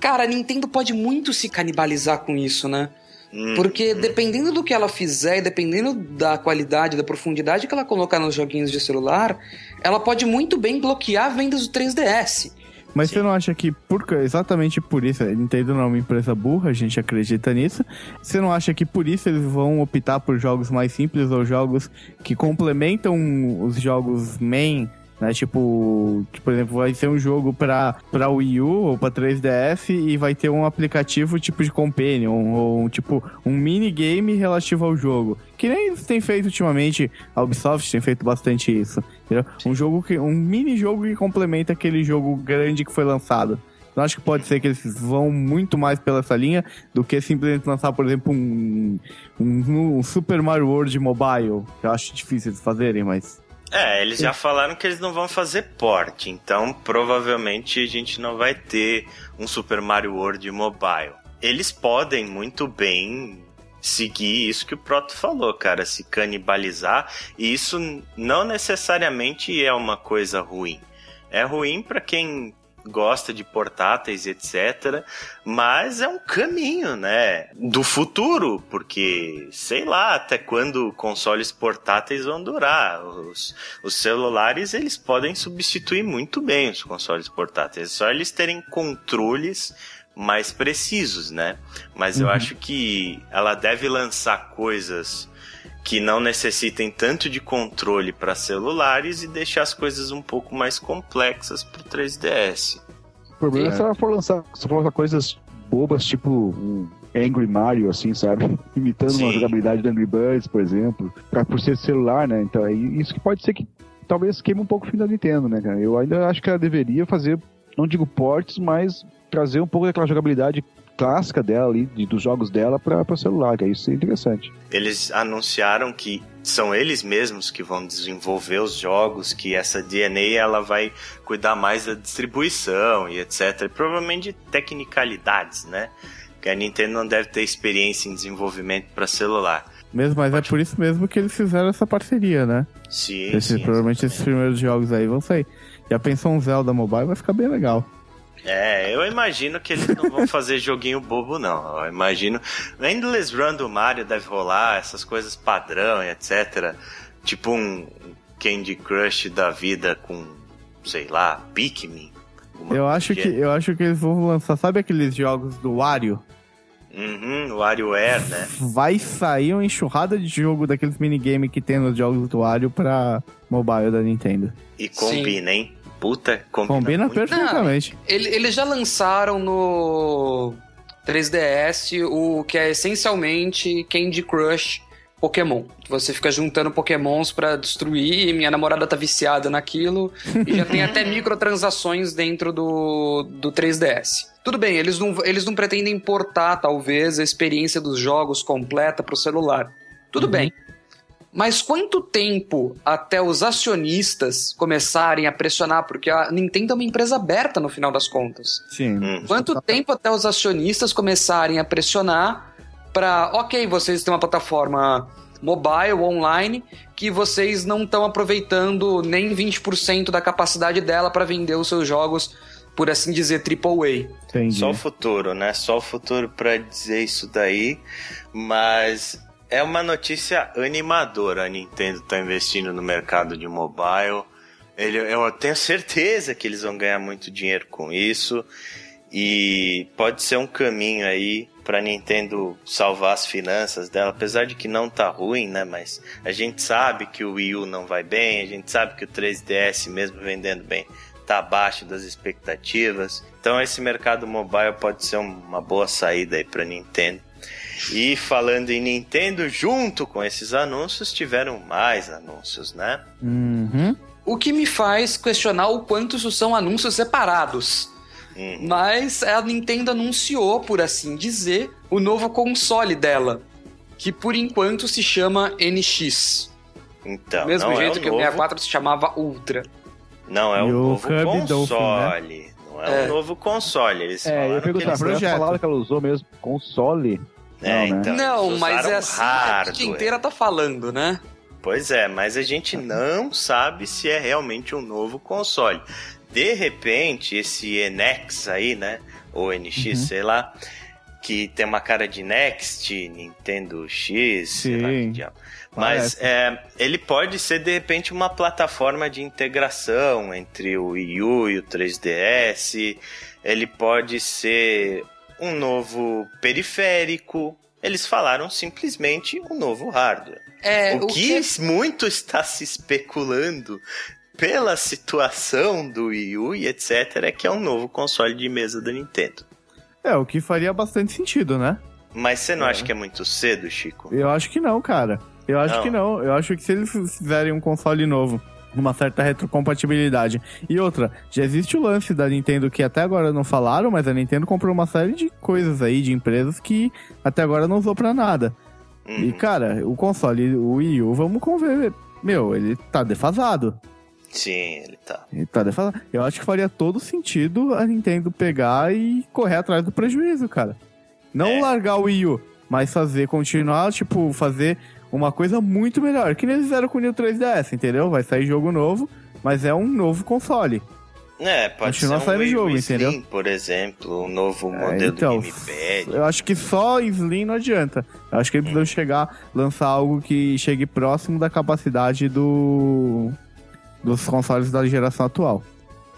[SPEAKER 3] Cara, a Nintendo pode muito se canibalizar com isso, né?
[SPEAKER 1] Hum,
[SPEAKER 3] Porque dependendo do que ela fizer e dependendo da qualidade, da profundidade que ela colocar nos joguinhos de celular, ela pode muito bem bloquear vendas do 3DS.
[SPEAKER 4] Mas
[SPEAKER 1] Sim.
[SPEAKER 4] você não acha que por, exatamente por isso, a Nintendo não é uma empresa burra, a gente acredita nisso. Você não acha que por isso eles vão optar por jogos mais simples ou jogos que complementam os jogos main, né? Tipo, por exemplo, vai ser um jogo pra, pra Wii U ou pra 3DS e vai ter um aplicativo tipo de companion ou tipo um minigame relativo ao jogo. Que nem eles têm feito ultimamente, a Ubisoft tem feito bastante isso. Entendeu? Um jogo que. um mini jogo que complementa aquele jogo grande que foi lançado. Eu acho que pode ser que eles vão muito mais pela essa linha do que simplesmente lançar, por exemplo, um, um, um Super Mario World Mobile. Que eu acho difícil eles fazerem, mas.
[SPEAKER 1] É, eles já falaram que eles não vão fazer porte, então provavelmente a gente não vai ter um Super Mario World mobile. Eles podem muito bem seguir isso que o Proto falou, cara, se canibalizar, e isso não necessariamente é uma coisa ruim. É ruim para quem gosta de portáteis, etc. Mas é um caminho, né? Do futuro, porque sei lá até quando consoles portáteis vão durar. Os, os celulares eles podem substituir muito bem os consoles portáteis. É só eles terem controles mais precisos, né? Mas eu acho que ela deve lançar coisas que não necessitem tanto de controle para celulares e deixar as coisas um pouco mais complexas para o 3DS.
[SPEAKER 2] O problema é se ela for lançar, se for lançar coisas bobas, tipo um Angry Mario, assim, sabe? Imitando uma
[SPEAKER 1] Sim.
[SPEAKER 2] jogabilidade do Angry Birds, por exemplo, pra, por ser celular, né? Então, é isso que pode ser que talvez queime um pouco o fim da Nintendo, né, cara? Eu ainda acho que ela deveria fazer, não digo portes, mas trazer um pouco daquela jogabilidade clássica dela ali, de- dos jogos dela pra, pra celular, que aí isso é interessante.
[SPEAKER 1] Eles anunciaram que são eles mesmos que vão desenvolver os jogos, que essa DNA ela vai cuidar mais da distribuição e etc. E provavelmente de tecnicalidades, né? Que a Nintendo não deve ter experiência em desenvolvimento para celular.
[SPEAKER 4] Mesmo, mas é por isso mesmo que eles fizeram essa parceria, né?
[SPEAKER 1] Sim,
[SPEAKER 4] Esses,
[SPEAKER 1] sim,
[SPEAKER 4] provavelmente esses
[SPEAKER 1] exatamente.
[SPEAKER 4] primeiros jogos aí vão sair. Já pensou um Zelda Mobile? Vai ficar bem legal.
[SPEAKER 1] É, eu imagino que eles não vão fazer joguinho bobo, não. Eu imagino. O Endless Run do Mario deve rolar, essas coisas padrão e etc. Tipo um Candy Crush da vida com, sei lá, Pikmin.
[SPEAKER 4] Eu acho
[SPEAKER 1] do
[SPEAKER 4] que eu acho que eles vão lançar, sabe aqueles jogos do Wario?
[SPEAKER 1] Uhum, o WarioWare, né?
[SPEAKER 4] Vai sair uma enxurrada de jogo daqueles minigame que tem nos jogos do Wario pra mobile da Nintendo.
[SPEAKER 1] E combina, hein? Puta, combina,
[SPEAKER 4] Combina
[SPEAKER 1] muito.
[SPEAKER 4] perfeitamente.
[SPEAKER 3] Ele- Eles já lançaram no 3DS o que é essencialmente Candy Crush Pokémon. Você fica juntando Pokémons pra destruir, e minha namorada tá viciada naquilo, e já tem até microtransações dentro do, do 3DS. Tudo bem, eles não, eles não pretendem importar, talvez, a experiência dos jogos completa pro celular. Tudo bem. Mas quanto tempo até os acionistas começarem a pressionar? Porque a Nintendo é uma empresa aberta no final das contas.
[SPEAKER 4] Sim.
[SPEAKER 1] Hum.
[SPEAKER 3] Quanto tempo até os acionistas começarem a pressionar para, ok, vocês têm uma plataforma mobile, online, que vocês não estão aproveitando nem 20% da capacidade dela para vender os seus jogos, por assim dizer, AAA.
[SPEAKER 4] Entendi.
[SPEAKER 1] Só o futuro, né? Só o futuro pra dizer isso daí. Mas é uma notícia animadora. A Nintendo tá investindo no mercado de mobile. Ele, eu tenho certeza que eles vão ganhar muito dinheiro com isso. E pode ser um caminho aí pra Nintendo salvar as finanças dela, apesar de que não tá ruim, né? Mas a gente sabe que o Wii U não vai bem, a gente sabe que o 3DS, mesmo vendendo bem, tá abaixo das expectativas. Então esse mercado mobile pode ser uma boa saída aí pra Nintendo. E falando em Nintendo, junto com esses anúncios, tiveram mais anúncios, né?
[SPEAKER 4] Uhum.
[SPEAKER 3] O que me faz questionar o quanto isso são anúncios separados.
[SPEAKER 1] Uhum.
[SPEAKER 3] Mas a Nintendo anunciou, por assim dizer, o novo console dela, que por enquanto se chama NX.
[SPEAKER 1] Então,
[SPEAKER 3] Do mesmo
[SPEAKER 1] não
[SPEAKER 3] jeito
[SPEAKER 1] é o
[SPEAKER 3] que o
[SPEAKER 1] novo,
[SPEAKER 3] 64 se chamava Ultra.
[SPEAKER 1] Não é o
[SPEAKER 4] o
[SPEAKER 1] novo
[SPEAKER 4] Kirby Dolphin,
[SPEAKER 1] console. Não é,
[SPEAKER 3] É.
[SPEAKER 1] um novo console. Eles
[SPEAKER 2] É, eu
[SPEAKER 1] que eles...
[SPEAKER 4] projeto.
[SPEAKER 2] palavra que ela usou mesmo, console.
[SPEAKER 1] É,
[SPEAKER 2] Não, né?
[SPEAKER 1] então,
[SPEAKER 3] não, mas é assim que a mídia inteira tá falando, né?
[SPEAKER 1] Pois é, mas a gente não sabe se é realmente um novo console. De repente, esse NX aí, né? Ou NX, sei lá, que tem uma cara de Next, Nintendo X, sei lá que
[SPEAKER 4] Sim.
[SPEAKER 1] diabo. Mas é, ele pode ser, de repente, uma plataforma de integração entre o Wii U e o 3DS. Ele pode ser um novo periférico. Eles falaram simplesmente um novo hardware.
[SPEAKER 3] É,
[SPEAKER 1] o, que, muito está se especulando pela situação do Wii U e etc. é que é um novo console de mesa da Nintendo.
[SPEAKER 4] É, o que faria bastante sentido, né?
[SPEAKER 1] Mas você não
[SPEAKER 4] É.
[SPEAKER 1] acha que é muito cedo, Chico?
[SPEAKER 4] Eu acho que não, cara. Eu acho
[SPEAKER 1] Não.
[SPEAKER 4] que não. Eu acho que se eles fizerem um console novo, uma certa retrocompatibilidade. E outra, já existe o lance da Nintendo que até agora não falaram, mas a Nintendo comprou uma série de coisas aí, de empresas que até agora não usou pra nada. E,
[SPEAKER 1] Uhum.
[SPEAKER 4] cara, o console, o Wii U, vamos conver. Meu, ele tá defasado.
[SPEAKER 1] Sim, ele tá.
[SPEAKER 4] Ele tá defasado. Eu acho que faria todo sentido a Nintendo pegar e correr atrás do prejuízo, cara. Não
[SPEAKER 1] É.
[SPEAKER 4] largar o Wii U, mas fazer, continuar, tipo, fazer uma coisa muito melhor. Que nem eles fizeram com o New 3DS, entendeu? Vai sair jogo novo, mas é um novo console.
[SPEAKER 1] É, pode
[SPEAKER 4] Continua
[SPEAKER 1] ser um
[SPEAKER 4] saindo
[SPEAKER 1] Wii
[SPEAKER 4] jogo,
[SPEAKER 1] Slim,
[SPEAKER 4] entendeu?
[SPEAKER 1] por exemplo, um novo
[SPEAKER 4] É,
[SPEAKER 1] modelo
[SPEAKER 4] então,
[SPEAKER 1] Gamepad.
[SPEAKER 4] Eu acho que só Slim não adianta. Eu acho que eles precisam chegar, lançar algo que chegue próximo da capacidade do dos consoles da geração atual.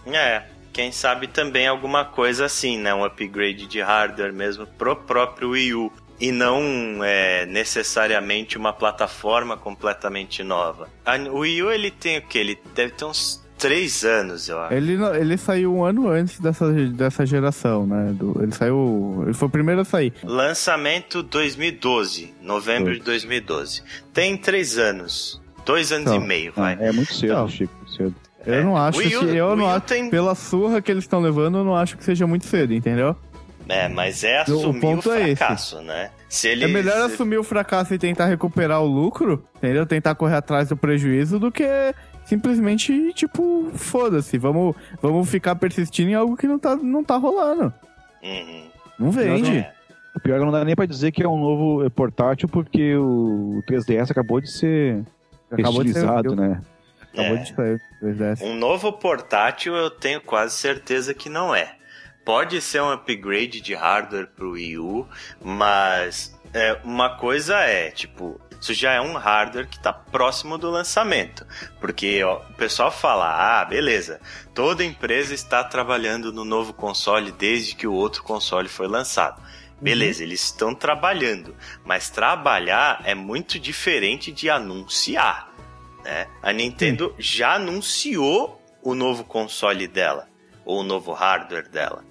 [SPEAKER 1] É, quem sabe também alguma coisa assim, né? Um upgrade de hardware mesmo pro próprio Wii U. E não é, necessariamente uma plataforma completamente nova. A- o Wii U, ele tem o quê? Ele deve ter uns 3 anos, eu acho.
[SPEAKER 4] Ele, ele saiu um ano antes dessa, dessa geração, né? Do- ele saiu. Ele foi o primeiro a sair.
[SPEAKER 1] Lançamento 2012, novembro de 2012. Tem 3 anos. Dois anos
[SPEAKER 4] Então,
[SPEAKER 1] e meio, vai.
[SPEAKER 2] é muito cedo,
[SPEAKER 4] Não.
[SPEAKER 2] Chico, cedo.
[SPEAKER 4] Eu
[SPEAKER 1] É.
[SPEAKER 4] não acho
[SPEAKER 1] U-
[SPEAKER 4] que. Eu não acho.
[SPEAKER 1] tem-
[SPEAKER 4] Pela surra que eles estão levando, eu não acho que seja muito cedo, entendeu?
[SPEAKER 1] É, mas é
[SPEAKER 4] O
[SPEAKER 1] assumir o,
[SPEAKER 4] ponto é esse.
[SPEAKER 1] fracasso, né? Se ele
[SPEAKER 4] É melhor assumir o fracasso e tentar recuperar o lucro, entendeu? Tentar correr atrás do prejuízo do que simplesmente, tipo, foda-se, vamos, vamos ficar persistindo em algo que não tá, não tá rolando.
[SPEAKER 1] Uhum.
[SPEAKER 4] Não vende.
[SPEAKER 1] É.
[SPEAKER 2] O pior é que não dá nem pra dizer que é um novo portátil, porque o 3DS acabou de ser
[SPEAKER 4] Acabou de ser-
[SPEAKER 2] estilizado, né?
[SPEAKER 4] Acabou
[SPEAKER 1] É.
[SPEAKER 4] de sair. 3DS.
[SPEAKER 1] Um novo portátil eu tenho quase certeza que não é. Pode ser um upgrade de hardware pro Wii U, mas é, uma coisa é, tipo, isso já é um hardware que tá próximo do lançamento. Porque ó, o pessoal fala, ah, beleza, toda empresa está trabalhando no novo console desde que o outro console foi lançado. Beleza, eles estão trabalhando, mas trabalhar é muito diferente de anunciar, né? A Nintendo já anunciou o novo console dela, ou o novo hardware dela.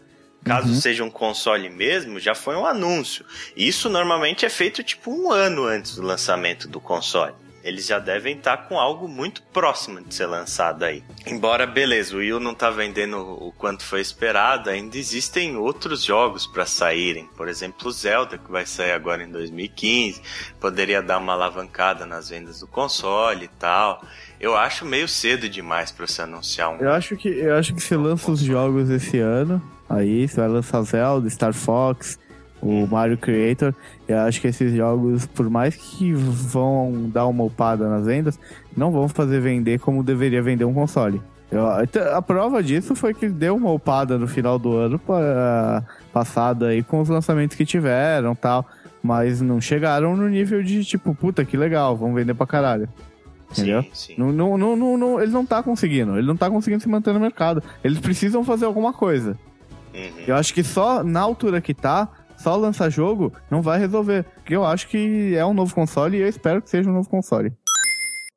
[SPEAKER 1] Caso
[SPEAKER 2] Uhum.
[SPEAKER 1] seja um console mesmo, já foi um anúncio. Isso normalmente é feito tipo um ano antes do lançamento do console. Eles já devem estar com algo muito próximo de ser lançado aí. Embora, beleza, o Wii U não tá vendendo o quanto foi esperado, ainda existem outros jogos para saírem. Por exemplo, o Zelda, que vai sair agora em 2015. Poderia dar uma alavancada nas vendas do console e tal. Eu acho meio cedo demais para se anunciar um.
[SPEAKER 4] Eu acho que eu acho que você lança os jogos esse ano, aí você vai lançar Zelda, Star Fox, o Mario Creator. Eu acho que esses jogos, por mais que vão dar uma upada nas vendas, não vão fazer vender como deveria vender um console. Eu- a prova disso foi que deu uma upada no final do ano pa- passado aí com os lançamentos que tiveram tal. Mas não chegaram no nível de tipo, puta que legal, vamos vender pra caralho. Entendeu?
[SPEAKER 1] Sim, sim.
[SPEAKER 4] Não, não, não, não, não- ele não tá conseguindo. Ele não tá conseguindo se manter no mercado. Eles precisam fazer alguma coisa.
[SPEAKER 1] Uhum.
[SPEAKER 4] Eu acho que só na altura que tá, só lançar jogo não vai resolver. Porque eu acho que é um novo console e eu espero que seja um novo console.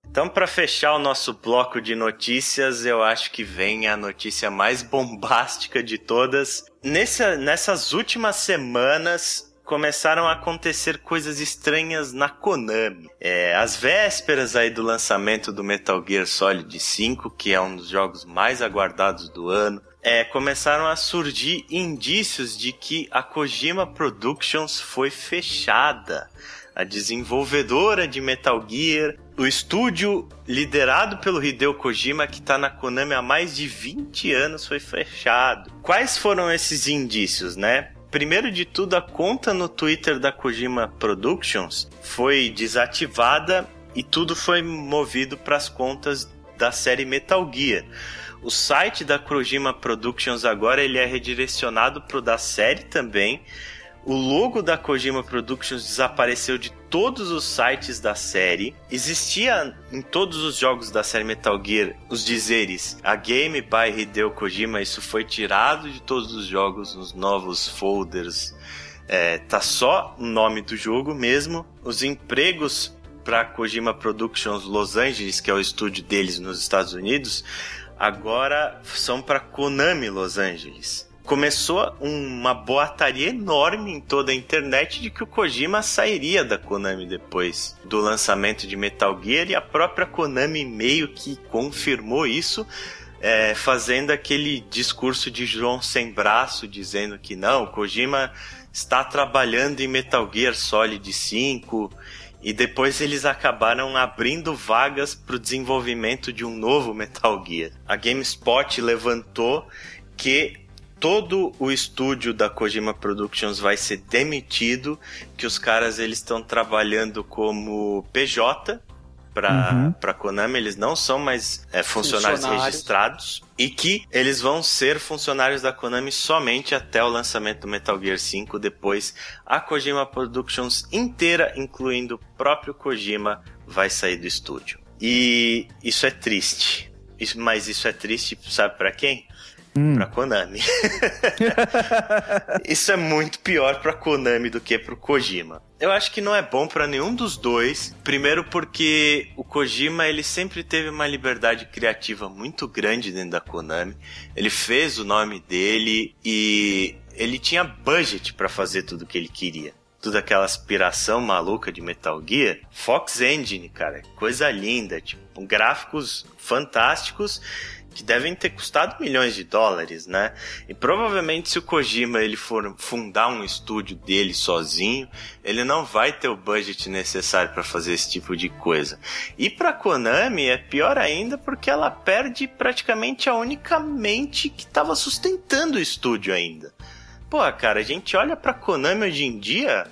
[SPEAKER 1] Então, para fechar o nosso bloco de notícias, eu acho que vem a notícia mais bombástica de todas. Nessa, nessas últimas semanas, começaram a acontecer coisas estranhas na Konami. É, às vésperas aí do lançamento do Metal Gear Solid 5, que é um dos jogos mais aguardados do ano, é, começaram a surgir indícios de que a Kojima Productions foi fechada. A desenvolvedora de Metal Gear, o estúdio liderado pelo Hideo Kojima, que está na Konami há mais de 20 anos, foi fechado. Quais foram esses indícios, né? Primeiro de tudo, a conta no Twitter da Kojima Productions foi desativada e tudo foi movido para as contas da série Metal Gear. O site da Kojima Productions agora ele é redirecionado para o da série também. O logo da Kojima Productions desapareceu de todos os sites da série. Existia em todos os jogos da série Metal Gear os dizeres A Game by Hideo Kojima. Isso foi tirado de todos os jogos nos novos folders. É, tá só o nome do jogo mesmo. Os empregos para Kojima Productions Los Angeles, que é o estúdio deles nos Estados Unidos, agora são para Konami Los Angeles. Começou uma boataria enorme em toda a internet de que o Kojima sairia da Konami depois do lançamento de Metal Gear e a própria Konami meio que confirmou isso, é, fazendo aquele discurso de João sem braço, dizendo que não, Kojima está trabalhando em Metal Gear Solid 5 e depois eles acabaram abrindo vagas para o desenvolvimento de um novo Metal Gear. A GameSpot levantou que todo o estúdio da Kojima Productions vai ser demitido, que os caras eles estão trabalhando como PJ para
[SPEAKER 4] Uhum.
[SPEAKER 1] para Konami, eles não são mais é, funcionários,
[SPEAKER 3] Funcionários.
[SPEAKER 1] registrados e que eles vão ser funcionários da Konami somente até o lançamento do Metal Gear 5. Depois, a Kojima Productions inteira, incluindo o próprio Kojima, vai sair do estúdio. E isso é triste. Isso- mas isso é triste, sabe para quem?
[SPEAKER 4] Hum.
[SPEAKER 1] Pra Konami. Isso é muito pior pra Konami do que pro Kojima. Eu acho que não é bom pra nenhum dos dois. Primeiro porque o Kojima ele sempre teve uma liberdade criativa muito grande dentro da Konami. Ele fez o nome dele e ele tinha budget pra fazer tudo o que ele queria. Toda aquela aspiração maluca de Metal Gear. Fox Engine, cara, coisa linda, tipo, gráficos fantásticos que devem ter custado milhões de dólares, né? E provavelmente se o Kojima ele for fundar um estúdio dele sozinho, ele não vai ter o budget necessário para fazer esse tipo de coisa. E para Konami é pior ainda porque ela perde praticamente a única mente que estava sustentando o estúdio ainda. Pô, cara, a gente olha para Konami hoje em dia,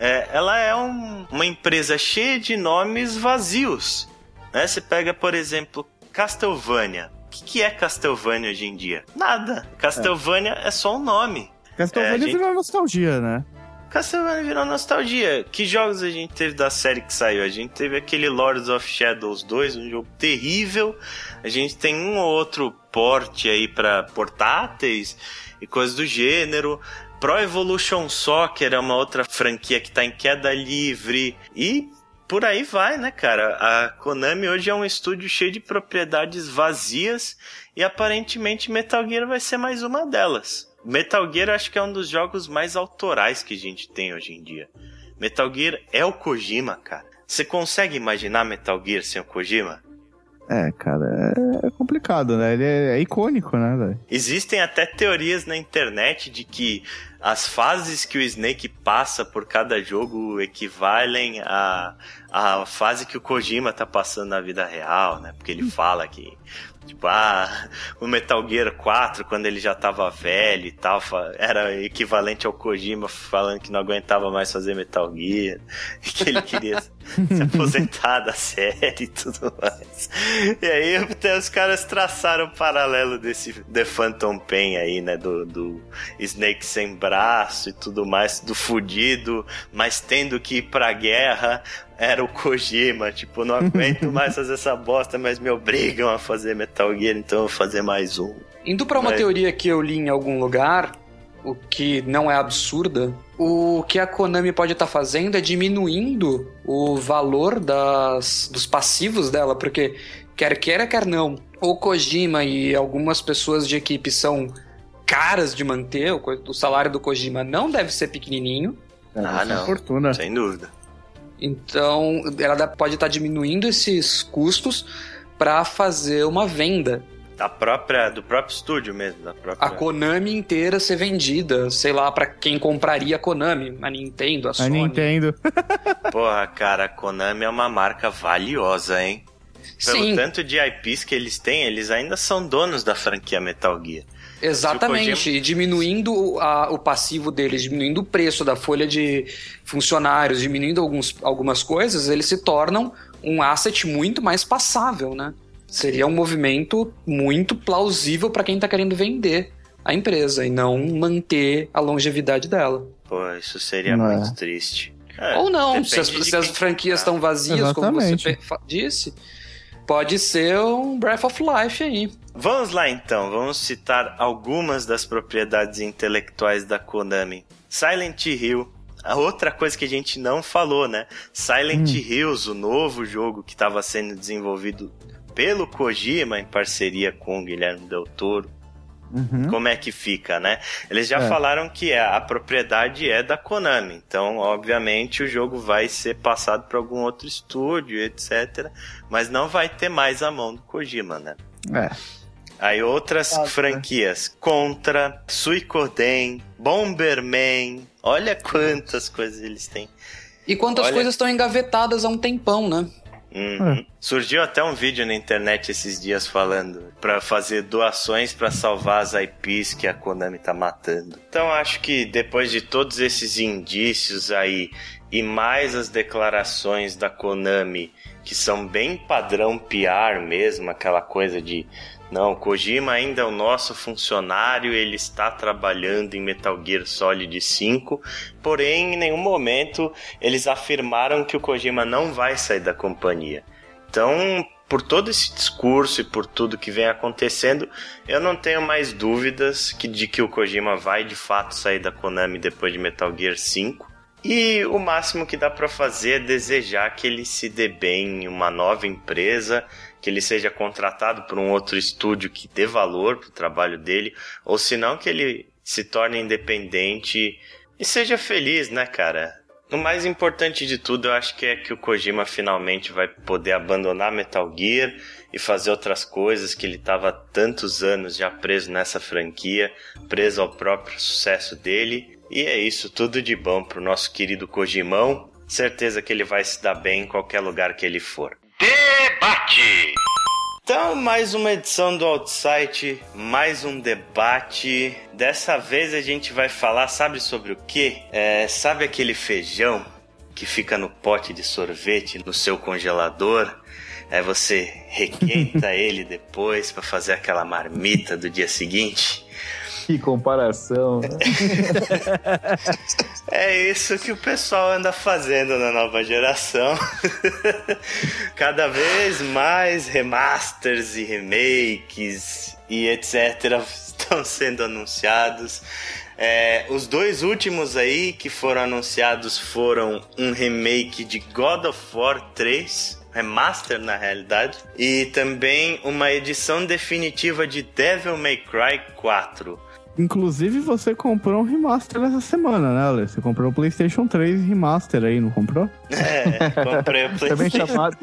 [SPEAKER 1] é, ela é um- uma empresa cheia de nomes vazios. Né? Você pega, por exemplo, Castlevania. O que, que é Castlevania hoje em dia? Nada. Castlevania é, só um nome.
[SPEAKER 4] Castlevania
[SPEAKER 1] É, gente-
[SPEAKER 4] virou nostalgia, né?
[SPEAKER 1] Castlevania virou nostalgia. Que jogos a gente teve da série que saiu? A gente teve aquele Lords of Shadows 2, um jogo terrível. A gente tem um ou outro porte aí pra portáteis e coisas do gênero. Pro Evolution Soccer é uma outra franquia que tá em queda livre. E por aí vai, né, cara? A Konami hoje é um estúdio cheio de propriedades vazias e aparentemente Metal Gear vai ser mais uma delas. Metal Gear acho que é um dos jogos mais autorais que a gente tem hoje em dia. Metal Gear é o Kojima, cara. Você consegue imaginar Metal Gear sem o Kojima?
[SPEAKER 4] É, cara, é complicado, né? Ele é, é icônico, né, velho?
[SPEAKER 1] Existem até teorias na internet de que as fases que o Snake passa por cada jogo equivalem à, à fase que o Kojima tá passando na vida real, né? Porque ele fala que Tipo, ah, o Metal Gear 4, quando ele já tava velho e tal, era equivalente ao Kojima falando que não aguentava mais fazer Metal Gear, que ele queria se aposentar da série e tudo mais. E aí até os caras traçaram um paralelo desse The Phantom Pain aí, né, do, do Snake sem braço e tudo mais, do fudido, mas tendo que ir pra guerra, era o Kojima, tipo, não aguento mais fazer essa bosta, mas me obrigam a fazer Metal Gear, então eu vou fazer mais um.
[SPEAKER 3] Indo para uma mas... teoria que eu li em algum lugar, o que não é absurda, o que a Konami pode estar tá fazendo é diminuindo o valor das, dos passivos dela, porque quer queira, quer não, o Kojima e algumas pessoas de equipe são caras de manter, o, o salário do Kojima não deve ser pequenininho.
[SPEAKER 1] Ah, não. Fortuna. Sem dúvida.
[SPEAKER 3] Então, ela pode estar tá diminuindo esses custos para fazer uma venda.
[SPEAKER 1] Da própria, do próprio estúdio mesmo, da própria...
[SPEAKER 3] A Konami inteira ser vendida, sei lá, para quem compraria a Konami, a Nintendo, a, a Sony.
[SPEAKER 4] A Nintendo.
[SPEAKER 1] Porra, cara, a Konami é uma marca valiosa, hein? Pelo Sim. tanto de IPs que eles têm, eles ainda são donos da franquia Metal Gear.
[SPEAKER 3] Exatamente, Kojima... e diminuindo a, o passivo deles, diminuindo o preço da folha de funcionários, diminuindo alguns, algumas coisas, eles se tornam um asset muito mais passável, né? Seria um movimento muito plausível para quem está querendo vender a empresa e não manter a longevidade dela.
[SPEAKER 1] Pô, isso seria não muito é. triste.
[SPEAKER 3] É, Ou não, se as, se as franquias estão vazias, Exatamente. como você disse, pode ser um Breath of Life aí.
[SPEAKER 1] Vamos lá então, vamos citar algumas das propriedades intelectuais da Konami. Silent Hill, a outra coisa que a gente não falou, né? Silent hum. Hills, o novo jogo que estava sendo desenvolvido pelo Kojima em parceria com o Guilherme Del Toro. Uhum. Como é que fica, né? Eles já é. falaram que a, a propriedade é da Konami, então, obviamente, o jogo vai ser passado para algum outro estúdio, etc. Mas não vai ter mais a mão do Kojima, né?
[SPEAKER 4] É.
[SPEAKER 1] Aí outras franquias, Contra, Suicoden, Bomberman, olha quantas coisas eles têm.
[SPEAKER 3] E quantas
[SPEAKER 1] olha...
[SPEAKER 3] coisas estão engavetadas há um tempão, né?
[SPEAKER 1] Uhum. É. Surgiu até um vídeo na internet esses dias falando para fazer doações para salvar as IPs que a Konami tá matando. Então acho que depois de todos esses indícios aí e mais as declarações da Konami que são bem padrão PR mesmo, aquela coisa de não, Kojima ainda é o nosso funcionário, ele está trabalhando em Metal Gear Solid 5, porém em nenhum momento eles afirmaram que o Kojima não vai sair da companhia. Então, por todo esse discurso e por tudo que vem acontecendo, eu não tenho mais dúvidas que, de que o Kojima vai de fato sair da Konami depois de Metal Gear 5. E o máximo que dá para fazer é desejar que ele se dê bem em uma nova empresa que ele seja contratado por um outro estúdio que dê valor pro trabalho dele, ou se não que ele se torne independente e seja feliz, né, cara? O mais importante de tudo, eu acho que é que o Kojima finalmente vai poder abandonar Metal Gear e fazer outras coisas que ele estava tantos anos já preso nessa franquia, preso ao próprio sucesso dele. E é isso, tudo de bom pro nosso querido Kojimão. Certeza que ele vai se dar bem em qualquer lugar que ele for. Debate! Então, mais uma edição do Outsite, mais um debate. Dessa vez a gente vai falar, sabe sobre o que? É, sabe aquele feijão que fica no pote de sorvete no seu congelador? Aí você requenta ele depois para fazer aquela marmita do dia seguinte.
[SPEAKER 2] Que comparação. Né?
[SPEAKER 1] é isso que o pessoal anda fazendo na nova geração. Cada vez mais remasters e remakes e etc. estão sendo anunciados. É, os dois últimos aí que foram anunciados foram um remake de God of War 3, remaster na realidade, e também uma edição definitiva de Devil May Cry 4.
[SPEAKER 4] Inclusive, você comprou um remaster essa semana, né, Ale? Você comprou o PlayStation 3 remaster aí, não comprou?
[SPEAKER 1] É, comprei o
[SPEAKER 2] Também
[SPEAKER 1] PlayStation.
[SPEAKER 2] chamado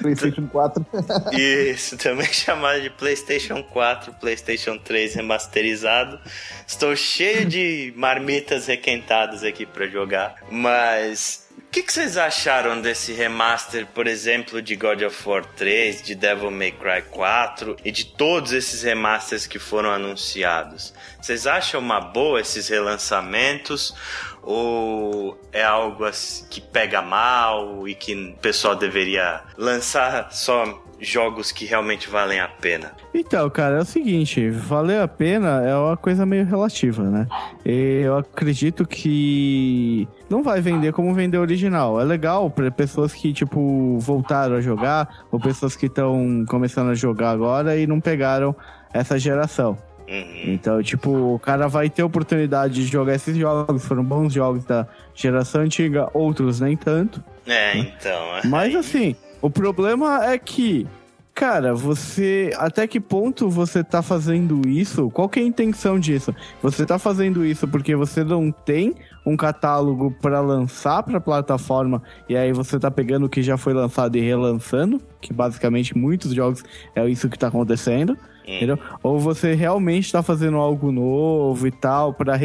[SPEAKER 2] PlayStation 4.
[SPEAKER 1] Isso, também chamado de PlayStation 4, PlayStation 3 remasterizado. Estou cheio de marmitas requentadas aqui para jogar, mas o que, que vocês acharam desse remaster, por exemplo, de God of War 3, de Devil May Cry 4 e de todos esses remasters que foram anunciados? Vocês acham uma boa esses relançamentos? Ou é algo que pega mal e que o pessoal deveria lançar só jogos que realmente valem a pena?
[SPEAKER 4] Então, cara, é o seguinte, valer a pena é uma coisa meio relativa, né? E eu acredito que não vai vender como vender original. É legal para pessoas que, tipo, voltaram a jogar, ou pessoas que estão começando a jogar agora e não pegaram essa geração.
[SPEAKER 1] Uhum.
[SPEAKER 4] Então, tipo, o cara vai ter oportunidade de jogar esses jogos, foram bons jogos da geração antiga, outros nem tanto.
[SPEAKER 1] É, então. é.
[SPEAKER 4] Mas assim, o problema é que, cara, você. Até que ponto você tá fazendo isso? Qual que é a intenção disso? Você tá fazendo isso porque você não tem um catálogo pra lançar pra plataforma e aí você tá pegando o que já foi lançado e relançando, que basicamente muitos jogos é isso que tá acontecendo. Entendeu? Ou você realmente tá fazendo algo novo e tal, pra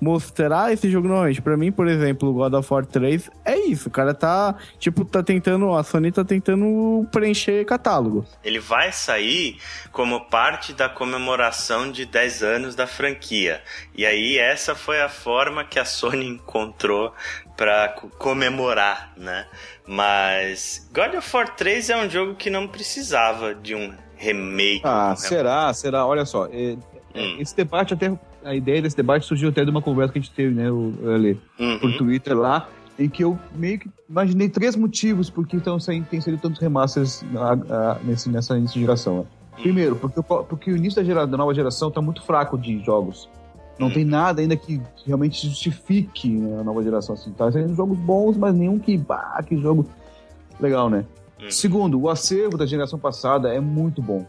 [SPEAKER 4] mostrar esse jogo novamente. Pra mim, por exemplo, o God of War 3 é isso. O cara tá, tipo, tá tentando, a Sony tá tentando preencher catálogo.
[SPEAKER 1] Ele vai sair como parte da comemoração de 10 anos da franquia. E aí essa foi a forma que a Sony encontrou para comemorar, né? Mas God of War 3 é um jogo que não precisava de um remake.
[SPEAKER 2] Ah, será? Será? Olha só. é- é-
[SPEAKER 1] Hum.
[SPEAKER 2] Esse debate até. A ideia desse debate surgiu até de uma conversa que a gente teve, né, o, ali,
[SPEAKER 1] Uhum.
[SPEAKER 2] por Twitter lá, em que eu meio que imaginei três motivos por que estão saindo, tem saído tantos remasters na- a- nesse, nessa início de geração. né? Primeiro, porque, o- porque o início da, gera- da nova geração tá muito fraco de jogos. Não
[SPEAKER 1] Hum.
[SPEAKER 2] tem nada ainda que realmente justifique né, a nova geração. Assim. Tá saindo jogos bons, mas nenhum que, bah, que jogo legal, né?
[SPEAKER 1] Uhum.
[SPEAKER 2] Segundo, o acervo da geração passada é muito bom.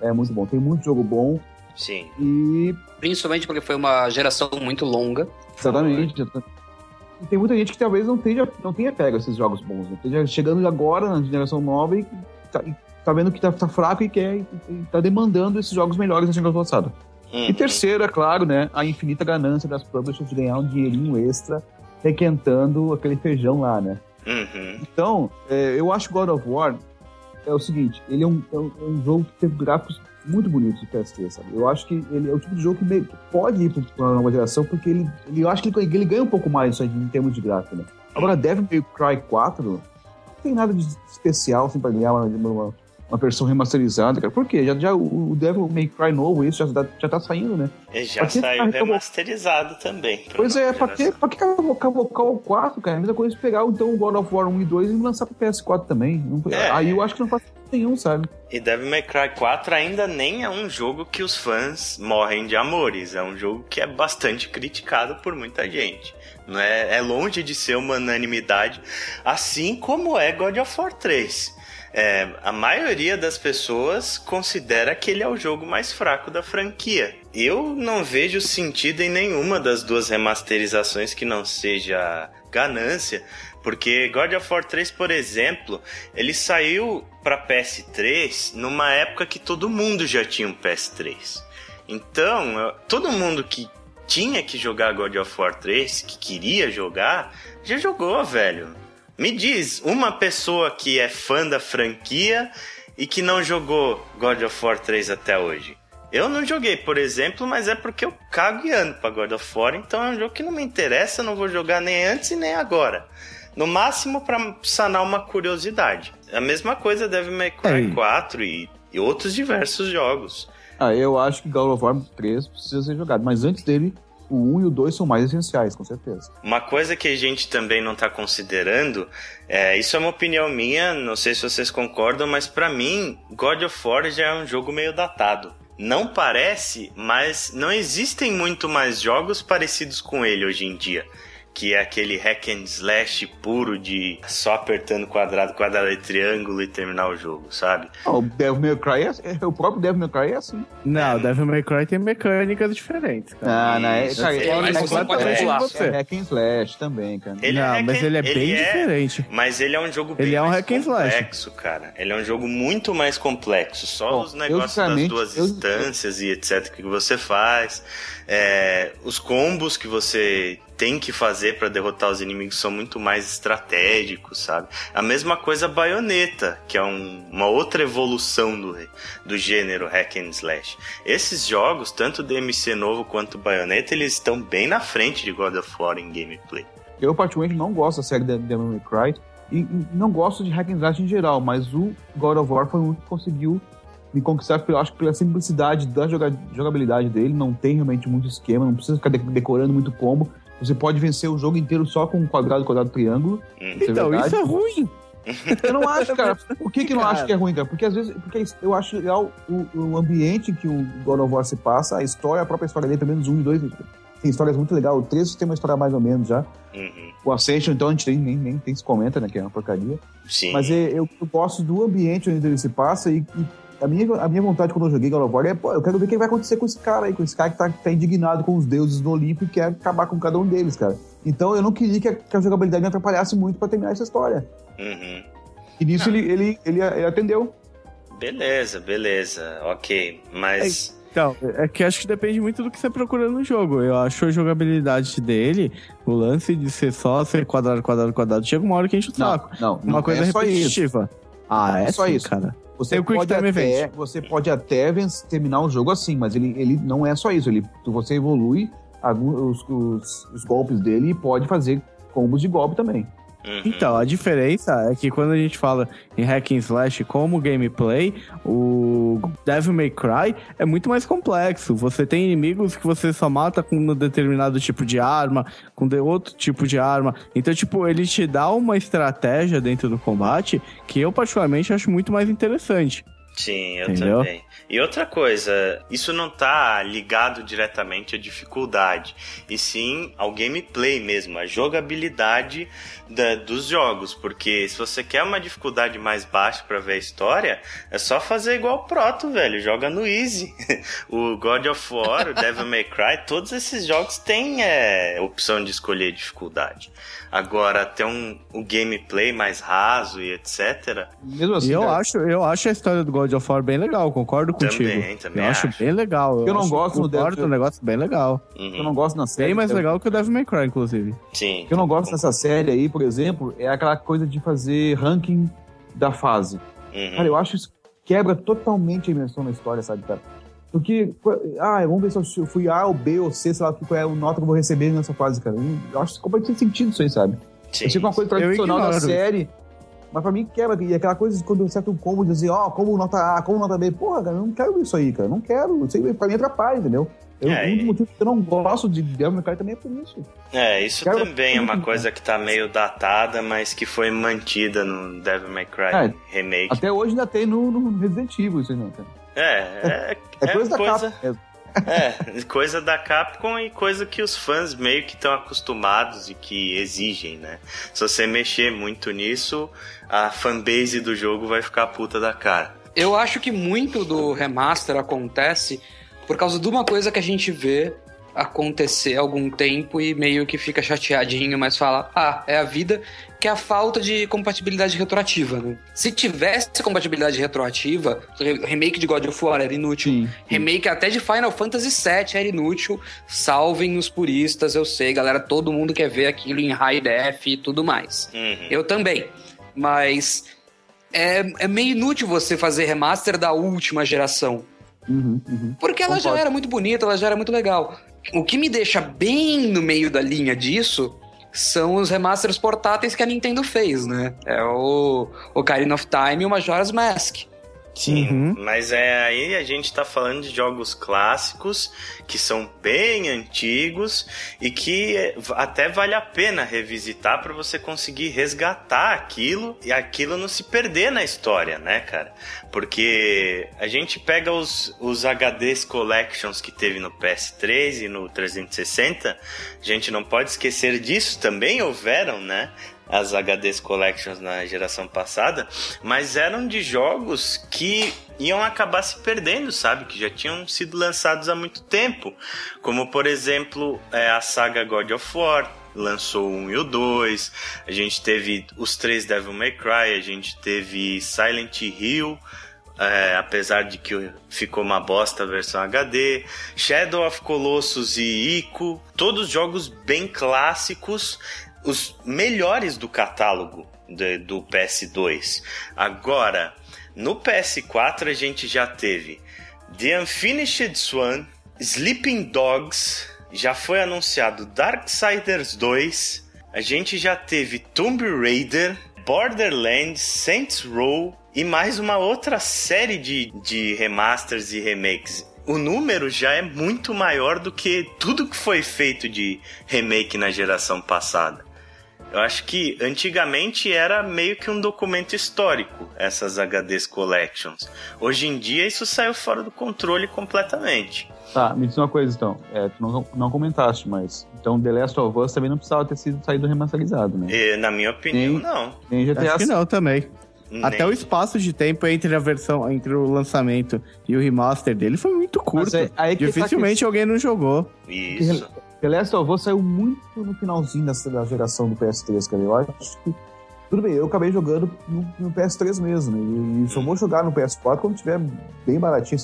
[SPEAKER 2] É muito bom. Tem muito jogo bom
[SPEAKER 1] Sim.
[SPEAKER 2] e
[SPEAKER 3] Principalmente porque foi uma geração muito longa.
[SPEAKER 2] Exatamente. E tem muita gente que talvez não tenha, não tenha pego esses jogos bons. Né? Esteja chegando agora na geração nova e tá, e tá vendo que tá, tá fraco e quer e, tá demandando esses jogos melhores da geração passada.
[SPEAKER 1] Uhum.
[SPEAKER 2] E terceiro, é claro, né, a infinita ganância das publishers de ganhar um dinheirinho extra requentando aquele feijão lá, né?
[SPEAKER 1] Uhum.
[SPEAKER 2] Então, é, eu acho God of War é o seguinte, ele é um, é um, é um jogo que tem gráficos muito bonitos do PS3, sabe? Eu acho que ele é o tipo de jogo que, meio- pode ir para uma nova geração, porque ele, ele- eu acho que ele, ele ganha um pouco mais aí em termos de gráfico, né? Agora, Devil May Cry 4 não tem nada de especial assim, para ganhar uma, uma, uma versão remasterizada, cara. Por quê? Já, já o Devil May Cry novo, isso já, tá- já tá saindo, né?
[SPEAKER 1] Já
[SPEAKER 2] que
[SPEAKER 1] saiu remasterizado também.
[SPEAKER 2] Pois é, pra que, pra que cavo- cavocar o 4, cara? É a mesma coisa de pegar então o God of War 1 e 2 e lançar pro PS4 também. Não-
[SPEAKER 1] É.
[SPEAKER 2] Aí eu acho que não faz sentido nenhum, sabe?
[SPEAKER 1] E Devil May Cry 4 ainda nem é um jogo que os fãs morrem de amores. É um jogo que é bastante criticado por muita gente. Não é, é longe de ser uma unanimidade, assim como é God of War 3. É, a maioria das pessoas considera que ele é o jogo mais fraco da franquia. Eu não vejo sentido em nenhuma das duas remasterizações que não seja ganância, porque God of War 3, por exemplo, ele saiu para PS3 numa época que todo mundo já tinha um PS3. Então, todo mundo que tinha que jogar God of War 3, que queria jogar, já jogou, velho. Me diz, uma pessoa que é fã da franquia e que não jogou God of War 3 até hoje. Eu não joguei, por exemplo, mas é porque eu cago e ando pra God of War, então é um jogo que não me interessa, não vou jogar nem antes e nem agora. No máximo pra sanar uma curiosidade. A mesma coisa deve May Cry
[SPEAKER 4] É.
[SPEAKER 1] 4 e, e outros diversos jogos.
[SPEAKER 2] Ah, eu acho que God of War 3 precisa ser jogado, mas antes dele, o 1 e o 2 são mais essenciais, com certeza.
[SPEAKER 1] Uma coisa que a gente também não tá considerando, é, isso é uma opinião minha, não sei se vocês concordam, mas pra mim, God of War já é um jogo meio datado. não parece, mas não existem muito mais jogos parecidos com ele hoje em dia que é aquele hack and slash puro de só apertando quadrado, quadrado e triângulo e terminar o jogo, sabe?
[SPEAKER 2] Ah, o Devil May Cry é, é, o próprio Devil May Cry é assim.
[SPEAKER 4] Não, o Devil May Cry tem mecânicas diferentes, cara.
[SPEAKER 2] Ah, não, é, cara,
[SPEAKER 3] é, mas
[SPEAKER 2] é, é,
[SPEAKER 3] pular.
[SPEAKER 2] é hack and slash também, cara.
[SPEAKER 1] Ele
[SPEAKER 4] não,
[SPEAKER 1] é hack
[SPEAKER 4] mas ele é bem diferente.
[SPEAKER 1] Mas ele é um jogo bem
[SPEAKER 4] Ele é um hack and slash.
[SPEAKER 1] complexo, cara. Ele é um jogo muito mais complexo. Só
[SPEAKER 2] Bom,
[SPEAKER 1] os
[SPEAKER 2] eu,
[SPEAKER 1] negócios das duas
[SPEAKER 2] eu-
[SPEAKER 1] instâncias e etc que você faz. É, os combos que você tem que fazer pra derrotar os inimigos são muito mais estratégicos, sabe? A mesma coisa a Bayonetta, que é um- uma outra evolução do, do gênero hack and slash. Esses jogos, tanto DMC novo quanto o Bayonetta, eles estão bem na frente de God of War em gameplay.
[SPEAKER 2] Eu, particularmente, não gosto da série de- Devil Cry. E, e não gosto de hack and slash em geral, mas o God of War foi um que conseguiu me conquistar, pelo- acho que pela simplicidade da joga- jogabilidade dele. Não tem realmente muito esquema, não precisa ficar de- decorando muito combo. Você pode vencer o jogo inteiro só com um quadrado, quadrado, triângulo.
[SPEAKER 1] Hum.
[SPEAKER 2] Isso é
[SPEAKER 4] Então, isso é ruim.
[SPEAKER 2] Eu não acho, cara. Por que, que eu não
[SPEAKER 4] Cara.
[SPEAKER 2] acho que é ruim, cara? Porque às vezes porque eu acho legal o, o ambiente que o God of War se passa, a história, a própria história dele, pelo menos um e dois. Tem histórias muito legais. O 3 tem uma história mais ou menos já.
[SPEAKER 1] Uhum.
[SPEAKER 2] O Ascension, então, a gente nem, nem, nem, nem se comenta, né? Que é uma porcaria.
[SPEAKER 1] Sim.
[SPEAKER 2] Mas é, eu, eu gosto do ambiente onde ele se passa e, e a, minha, a minha vontade quando eu joguei God of War é, pô, eu quero ver o que vai acontecer com esse cara aí, com esse cara que tá, que tá indignado com os deuses do Olimpo e quer acabar com cada um deles, cara. Então eu não queria que a, que a jogabilidade me atrapalhasse muito pra terminar essa história.
[SPEAKER 1] Uhum.
[SPEAKER 2] E nisso ele, ele, ele, ele atendeu.
[SPEAKER 1] Beleza, beleza, ok. Mas.
[SPEAKER 4] Então, é que acho que depende muito do que você procura no jogo. Eu acho a jogabilidade dele, o lance de ser só ser quadrado, quadrado, quadrado, chega uma hora que enche o saco.
[SPEAKER 2] não,
[SPEAKER 4] Uma
[SPEAKER 2] não
[SPEAKER 4] coisa
[SPEAKER 2] é só isso.
[SPEAKER 4] repetitiva. Ah,
[SPEAKER 2] Não
[SPEAKER 4] é
[SPEAKER 2] é só
[SPEAKER 4] sim,
[SPEAKER 2] isso.
[SPEAKER 4] cara.
[SPEAKER 2] Você
[SPEAKER 4] Tem
[SPEAKER 2] pode, até,
[SPEAKER 4] Event.
[SPEAKER 2] você pode até terminar o jogo assim, mas ele, ele não é só isso. Ele, você evolui alguns, os, os, os golpes dele e pode fazer combos de golpe também.
[SPEAKER 1] Uhum.
[SPEAKER 4] Então, a diferença é que quando a gente fala em hack and slash como gameplay, o Devil May Cry é muito mais complexo. Você tem inimigos que você só mata com um determinado tipo de arma, com outro tipo de arma. Então, tipo, ele te dá uma estratégia dentro do combate que eu particularmente acho muito mais interessante.
[SPEAKER 1] Sim, eu
[SPEAKER 4] Entendeu?
[SPEAKER 1] também. E outra coisa, isso não tá ligado diretamente à dificuldade, e sim ao gameplay mesmo, à jogabilidade da- dos jogos, porque se você quer uma dificuldade mais baixa pra ver a história, é só fazer igual o Proto, velho, joga no Easy. o God of War, o Devil May Cry, todos esses jogos têm é, opção de escolher dificuldade. Agora, ter um, o gameplay mais raso e etc.
[SPEAKER 2] Mesmo assim,
[SPEAKER 4] e eu
[SPEAKER 2] cara,
[SPEAKER 4] acho, eu acho a história do God of War bem legal, concordo contigo.
[SPEAKER 1] Também, também
[SPEAKER 4] eu acho,
[SPEAKER 1] acho.
[SPEAKER 4] bem legal.
[SPEAKER 2] Eu não
[SPEAKER 4] acho-
[SPEAKER 2] gosto do
[SPEAKER 4] concordo,
[SPEAKER 2] Devil-
[SPEAKER 4] um negócio bem legal.
[SPEAKER 1] Uhum.
[SPEAKER 2] eu não gosto na série.
[SPEAKER 4] Bem mais
[SPEAKER 2] eu-
[SPEAKER 4] legal que o Devil May Cry, inclusive.
[SPEAKER 1] Sim.
[SPEAKER 2] O que eu não gosto nessa série aí, por exemplo, é aquela coisa de fazer ranking da fase.
[SPEAKER 1] Uhum.
[SPEAKER 2] Cara, eu acho isso quebra totalmente a imersão na história, sabe, cara? Porque, ah, vamos ver se eu fui A ou B ou C, sei lá, qual é a nota que eu vou receber nessa fase, cara. Eu acho completamente sem sentido isso aí, sabe?
[SPEAKER 1] Sim.
[SPEAKER 2] Eu que é uma coisa tradicional da série, mas pra mim quebra. E aquela coisa de quando acerta um combo, dizer, ó, como nota A, como nota B. Porra, cara, eu não quero isso aí, cara. Não quero. Isso aí pra mim atrapalha, entendeu? Eu,
[SPEAKER 1] É,
[SPEAKER 2] um dos motivos que eu não gosto de Devil May Cry também é por isso.
[SPEAKER 1] É, isso também é uma coisa que tá meio datada, mas que foi mantida no Devil May Cry
[SPEAKER 2] É,
[SPEAKER 1] Remake.
[SPEAKER 2] Até hoje ainda tem no, no Resident Evil isso aí, né, cara?
[SPEAKER 1] É, é,
[SPEAKER 2] É,
[SPEAKER 1] é
[SPEAKER 2] coisa da
[SPEAKER 1] coisa,
[SPEAKER 2] capa mesmo.
[SPEAKER 1] É, coisa da Capcom e coisa que os fãs meio que estão acostumados e que exigem, né? Se você mexer muito nisso, a fanbase do jogo vai ficar puta da cara.
[SPEAKER 3] Eu acho que muito do remaster acontece por causa de uma coisa que a gente vê acontecer há algum tempo e meio que fica chateadinho, mas fala, ah, é a vida, que é a falta de compatibilidade retroativa, né? Se tivesse compatibilidade retroativa, o remake de God of War era inútil.
[SPEAKER 2] Sim.
[SPEAKER 3] Remake até de Final Fantasy VII era inútil. Salvem os puristas, eu sei, galera. Todo mundo quer ver aquilo em high def e tudo mais.
[SPEAKER 1] Uhum.
[SPEAKER 3] Eu também. Mas é, é meio inútil você fazer remaster da última geração.
[SPEAKER 2] Uhum, uhum.
[SPEAKER 3] Porque ela já
[SPEAKER 2] Concordo.
[SPEAKER 3] era muito bonita, ela já era muito legal. O que me deixa bem no meio da linha disso são os remasters portáteis que a Nintendo fez, né? É o Ocarina of Time e o Majora's Mask.
[SPEAKER 1] Sim,
[SPEAKER 4] Uhum.
[SPEAKER 1] mas é aí a gente tá falando de jogos clássicos que são bem antigos e que até vale a pena revisitar para você conseguir resgatar aquilo e aquilo não se perder na história, né, cara? Porque a gente pega os, os HDs Collections que teve no PS3 e no 360, a gente não pode esquecer disso, também houveram, né? as HDs Collections na geração passada, mas eram de jogos que iam acabar se perdendo, sabe? Que já tinham sido lançados há muito tempo. Como, por exemplo, é, a saga God of War, lançou 1 e o 2. A gente teve os três Devil May Cry, a gente teve Silent Hill. é, apesar de que ficou uma bosta a versão HD, Shadow of Colossus e Ico, todos jogos bem clássicos, os melhores do catálogo de- do PS2. Agora, no PS4 a gente já teve The Unfinished Swan, Sleeping Dogs, já foi anunciado Darksiders 2, a gente já teve Tomb Raider, Borderlands, Saints Row e mais uma outra série de, de remasters e remakes. O número já é muito maior do que tudo que foi feito de remake na geração passada. Eu acho que antigamente era meio que um documento histórico, essas HDs Collections. Hoje em dia isso saiu fora do controle completamente.
[SPEAKER 2] Tá, me diz uma coisa então. É, tu não, não comentaste, mas. Então The Last of Us também não precisava ter sido saído remasterizado, né?
[SPEAKER 1] E, na minha opinião,
[SPEAKER 2] Sim.
[SPEAKER 1] não.
[SPEAKER 2] Nem GTA
[SPEAKER 4] Acho que não também.
[SPEAKER 1] Nem-
[SPEAKER 4] Até o espaço de tempo entre a versão, entre o lançamento e o remaster dele foi muito curto.
[SPEAKER 2] é- aí que tá
[SPEAKER 4] Dificilmente alguém não jogou.
[SPEAKER 1] Isso.
[SPEAKER 2] The Last of Us saiu muito no finalzinho dessa, da geração do PS3, cara. Eu acho que. Tudo bem, eu acabei jogando no, no PS3 mesmo. né? E, só vou jogar no PS4 quando tiver bem baratinho,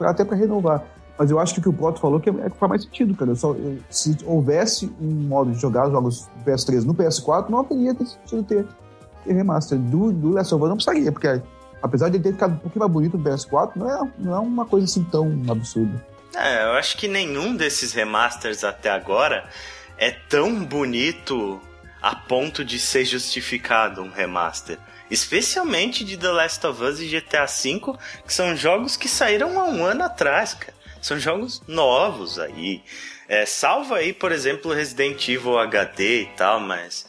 [SPEAKER 2] até pra renovar. Mas eu acho que o que o Proto falou que é, é que faz mais sentido, cara. Só, eu- se houvesse um modo de jogar os jogos do PS3 no PS4, não haveria ter sentido ter, ter remaster. Do, do Last of Us não precisaria, porque apesar de ele ter ficado um pouquinho mais bonito no PS4, não é, não é uma coisa assim tão absurda.
[SPEAKER 1] É, eu acho que nenhum desses remasters até agora é tão bonito a ponto de ser justificado um remaster. Especialmente de The Last of Us e GTA V, que são jogos que saíram há um ano atrás, cara. São jogos novos aí. É, salva aí, por exemplo, Resident Evil HD e tal, mas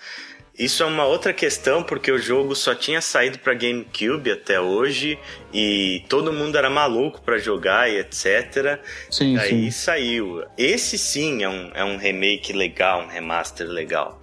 [SPEAKER 1] isso é uma outra questão porque o jogo só tinha saído para GameCube até hoje e todo mundo era maluco para jogar e etc.
[SPEAKER 2] Sim,
[SPEAKER 1] Aí saiu. Esse sim é um, é um remake legal, um remaster legal.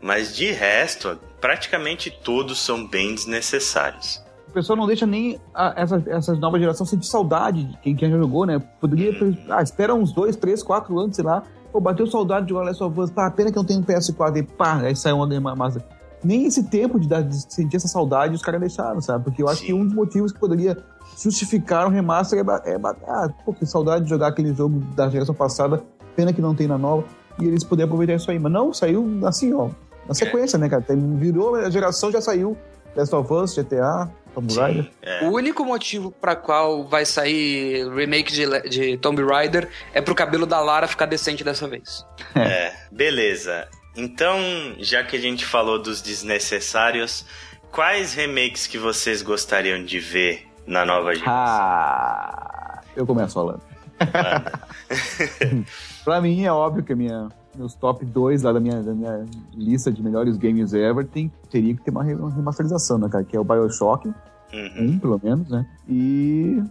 [SPEAKER 1] Mas de resto, praticamente todos são bem desnecessários.
[SPEAKER 2] O pessoal não deixa nem a, essa, essa nova geração sentir saudade de quem, quem já jogou, né? Poderia. Ah, espera uns dois, três, quatro anos, sei lá. Pô, bateu saudade de jogar Last of Us. Pá, pena que eu não tenho um PS4. E pá, aí saiu uma Game Master. Nem esse tempo de, dar, de sentir essa saudade os caras deixaram, sabe? Porque eu acho
[SPEAKER 1] Sim.
[SPEAKER 2] que um dos motivos que poderia justificar um remaster é, é ba- ah, pô, que saudade de jogar aquele jogo da geração passada. Pena que não tem na nova. E eles poderiam aproveitar isso aí. Mas não, saiu assim, ó. Na sequência, né, cara? Virou a geração, já saiu. Last of Us, GTA, Tomb Raider.
[SPEAKER 1] É.
[SPEAKER 3] O único motivo pra qual vai sair remake de, de Tomb Raider é pro cabelo da Lara ficar decente dessa vez.
[SPEAKER 1] É, beleza. Então, já que a gente falou dos desnecessários, quais remakes que vocês gostariam de ver na nova geração?
[SPEAKER 2] Ah, eu começo falando. pra mim é óbvio que a minha, meus top 2 lá da minha, da minha lista de melhores games ever tem, teria que ter uma, re- uma remasterização, né, cara? Que é o Bioshock,
[SPEAKER 1] Uhum.
[SPEAKER 2] um pelo menos, né? E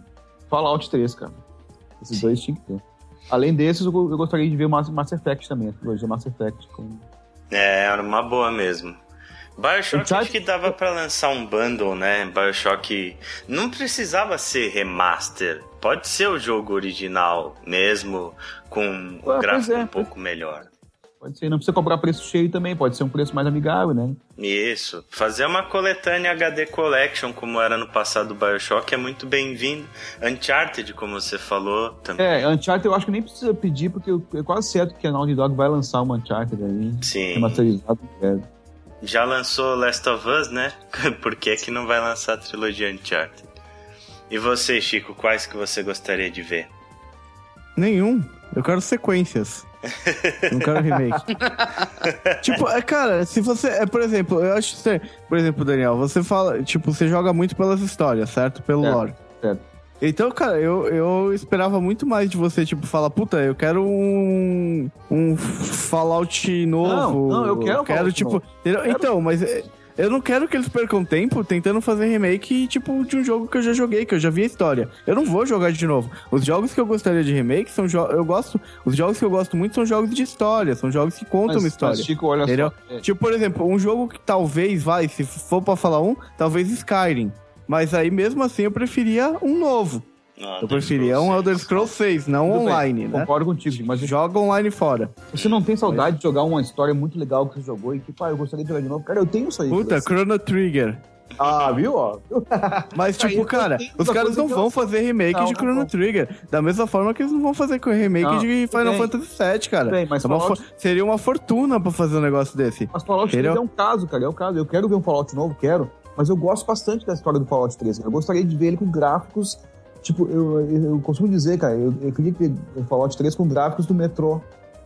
[SPEAKER 2] Fallout 3, cara. Esses dois tinha que ter. Além desses, eu, eu gostaria de ver o Mass, Mass Effect também, a trilogia Mass Effect. Com...
[SPEAKER 1] É, era uma boa mesmo. Bioshock
[SPEAKER 2] Uncharted-
[SPEAKER 1] acho que dava pra lançar um bundle, né? Bioshock não precisava ser remaster. Pode ser o jogo original mesmo, com o
[SPEAKER 2] pois
[SPEAKER 1] gráfico
[SPEAKER 2] é,
[SPEAKER 1] um pouco melhor.
[SPEAKER 2] Pode ser, não precisa cobrar preço cheio também, pode ser um preço mais amigável, né?
[SPEAKER 1] Isso. Fazer uma coletânea HD Collection, como era no passado do Bioshock, é muito bem-vindo. Uncharted, como você falou, também.
[SPEAKER 2] É, Uncharted eu acho que nem precisa pedir, porque é quase certo que a Naughty Dog vai lançar uma Uncharted aí,
[SPEAKER 1] Sim.
[SPEAKER 2] remasterizado. É.
[SPEAKER 1] Já lançou Last of Us, né? Por que, que não vai lançar a trilogia Uncharted? E você, Chico, quais que você gostaria de ver?
[SPEAKER 4] Nenhum. Eu quero sequências. Não quero remake. tipo, é, cara, se você. É, por exemplo, eu acho que você. Por exemplo, Daniel, você fala. Tipo, você joga muito pelas histórias, certo? Pelo
[SPEAKER 2] Certo.
[SPEAKER 4] lore.
[SPEAKER 2] Certo.
[SPEAKER 4] Então, cara, eu, eu esperava muito mais de você, tipo, falar, puta, eu quero um, um Fallout novo.
[SPEAKER 2] Não, não, eu quero um
[SPEAKER 4] quero,
[SPEAKER 2] Fallout
[SPEAKER 4] tipo.
[SPEAKER 2] novo.
[SPEAKER 4] Então, mas é, eu não quero que eles percam tempo tentando fazer remake, tipo, de um jogo que eu já joguei, que eu já vi a história. Eu não vou jogar de novo. Os jogos que eu gostaria de remake são jogos. Eu gosto. Os jogos que eu gosto muito são jogos de história, são jogos que contam
[SPEAKER 2] Mas,
[SPEAKER 4] uma história.
[SPEAKER 2] mas, Chico, olha
[SPEAKER 4] Entendeu?
[SPEAKER 2] só. é,
[SPEAKER 4] Tipo, por exemplo, um jogo que talvez, vai, se for pra falar um, talvez Skyrim. Mas aí, mesmo assim, eu preferia um novo.
[SPEAKER 1] Não,
[SPEAKER 4] Eu preferia um Elder Scrolls 6, não
[SPEAKER 2] tudo bem,
[SPEAKER 4] online, né?
[SPEAKER 2] Concordo contigo, mas
[SPEAKER 4] Joga online fora.
[SPEAKER 2] você não tem saudade de jogar uma história muito legal que você jogou e que, pá, eu gostaria de jogar de novo. Cara, eu tenho isso aí.
[SPEAKER 4] Puta, Chrono Trigger.
[SPEAKER 2] Ah, viu? Ó.
[SPEAKER 4] Mas, tipo, cara, os caras não vão fazer remake
[SPEAKER 2] Não,
[SPEAKER 4] de Chrono. Trigger. Da mesma forma que eles não vão fazer com remake
[SPEAKER 2] Não,
[SPEAKER 4] de Final
[SPEAKER 2] bem.
[SPEAKER 4] Fantasy VII, cara.
[SPEAKER 2] bem, mas
[SPEAKER 4] É uma
[SPEAKER 2] Fallout-
[SPEAKER 4] Seria uma fortuna pra fazer um negócio desse.
[SPEAKER 2] Mas Fallout 3
[SPEAKER 4] Entendeu?
[SPEAKER 2] é um caso, cara, é um caso. Eu quero ver um Fallout novo, quero. Mas eu gosto bastante da história do Fallout 3. cara. Eu gostaria de ver ele com gráficos. Tipo, eu, eu, eu costumo dizer, cara, eu, eu queria ver o Fallout 3 com gráficos do Metro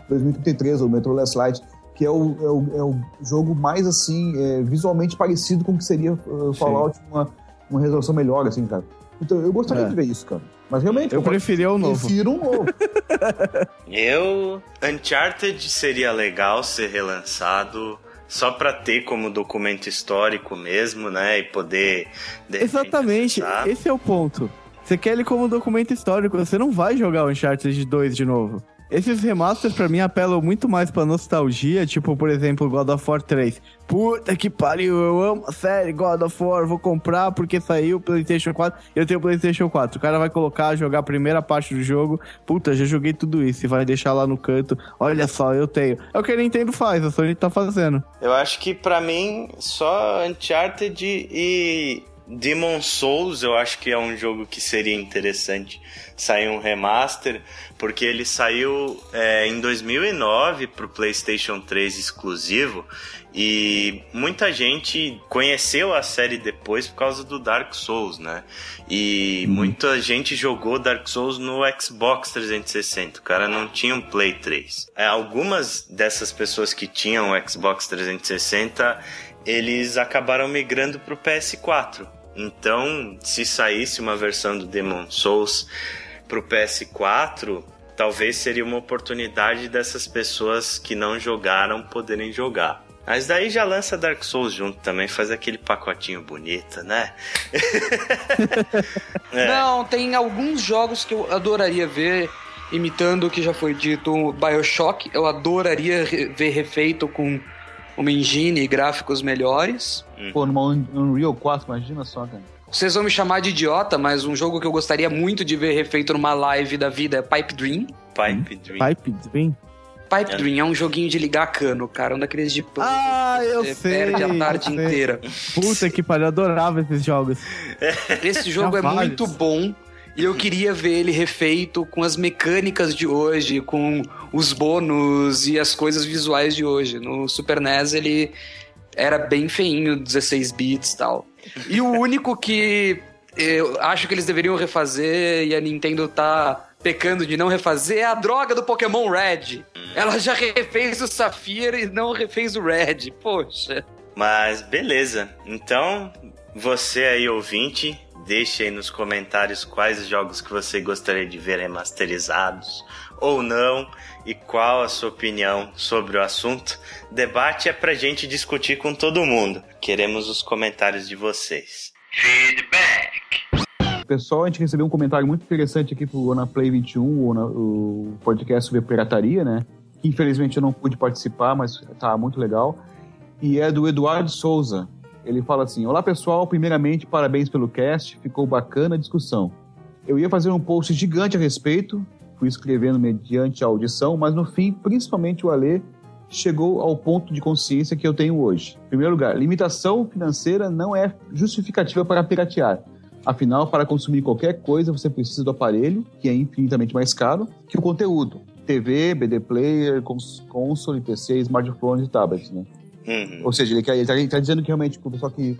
[SPEAKER 2] 2033, ou Metro Last Light, que é o, é o, é o jogo mais, assim, é, visualmente parecido com o que seria uh, Fallout, uma, uma resolução melhor, assim, cara. Então, eu gostaria
[SPEAKER 4] É.
[SPEAKER 2] de ver isso, cara. Mas realmente,
[SPEAKER 4] Eu preferia o novo.
[SPEAKER 2] prefiro um novo.
[SPEAKER 1] Eu. Uncharted seria legal ser relançado. Só pra ter como documento histórico mesmo, né? E poder.
[SPEAKER 4] Exatamente,
[SPEAKER 1] acessar.
[SPEAKER 4] esse é o ponto. Você quer ele como documento histórico, você não vai jogar o Uncharted 2 de novo. Esses remasters pra mim apelam muito mais pra nostalgia, tipo, por exemplo, God of War 3. Puta que pariu, eu amo a série God of War, vou comprar porque saiu o PlayStation 4, eu tenho o PlayStation 4. O cara vai colocar, jogar a primeira parte do jogo, puta, já joguei tudo isso e vai deixar lá no canto. Olha só, eu tenho. É o que a Nintendo faz, a Sony tá fazendo.
[SPEAKER 1] Eu acho que pra mim, só Uncharted e Demon Souls, eu acho que é um jogo que seria interessante sair um remaster, porque ele saiu é, em 2009 pro PlayStation 3 exclusivo e muita gente conheceu a série depois por causa do Dark Souls, né? E muita gente jogou Dark Souls no Xbox 360. O cara não tinha um Play 3. É, algumas dessas pessoas que tinham o Xbox 360, eles acabaram migrando pro PS4. Então, se saísse uma versão do Demon Souls pro PS4, talvez seria uma oportunidade dessas pessoas que não jogaram poderem jogar. Mas daí já lança Dark Souls junto também, faz aquele pacotinho bonito, né? É.
[SPEAKER 3] Não, tem alguns jogos que eu adoraria ver imitando o que já foi dito. Bioshock, eu adoraria ver refeito com uma engine e gráficos melhores.
[SPEAKER 2] Pô, numa Un- Unreal 4, imagina só, cara.
[SPEAKER 3] Vocês vão me chamar de idiota, mas um jogo que eu gostaria muito de ver refeito numa live da vida é Pipe Dream.
[SPEAKER 1] Pipe Dream.
[SPEAKER 4] Pipe Dream.
[SPEAKER 3] Pipe
[SPEAKER 1] É.
[SPEAKER 3] Dream é um joguinho de ligar cano, cara. Um daqueles de puzzle
[SPEAKER 4] Ah, eu
[SPEAKER 3] você
[SPEAKER 4] sei,
[SPEAKER 3] perde a tarde inteira.
[SPEAKER 4] Puta que pariu, eu adorava esses jogos.
[SPEAKER 3] Esse jogo é muito bom e eu queria ver ele refeito com as mecânicas de hoje, com os bônus e as coisas visuais de hoje. No Super NES ele era bem feinho, 16 bits e tal. E o único que eu acho que eles deveriam refazer e a Nintendo tá pecando de não refazer é a droga do Pokémon Red. Ela já refez o Safira e não refez o Red. Poxa.
[SPEAKER 1] Mas beleza. Então, você aí ouvinte, deixe aí nos comentários quais jogos que você gostaria de ver remasterizados ou não e qual a sua opinião sobre o assunto. Debate é pra gente discutir com todo mundo. Queremos os comentários de vocês.
[SPEAKER 2] Pessoal, a gente recebeu um comentário muito interessante aqui pro na Play 21, o, o podcast sobre pirataria, né? Infelizmente eu não pude participar, mas tá muito legal. E é do Eduardo Souza. Ele fala assim: Olá pessoal, primeiramente parabéns pelo cast, ficou bacana a discussão. Eu ia fazer um post gigante a respeito, fui escrevendo mediante a audição, mas no fim, principalmente o Alê, chegou ao ponto de consciência que eu tenho hoje. Em primeiro lugar, limitação financeira não é justificativa para piratear. Afinal, para consumir qualquer coisa, você precisa do aparelho, que é infinitamente mais caro, que o conteúdo. TV, BD Player, cons console, PC, smartphone e tablet, né?
[SPEAKER 1] Uhum.
[SPEAKER 2] Ou seja, ele, ele tá, dizendo que realmente o pessoal que,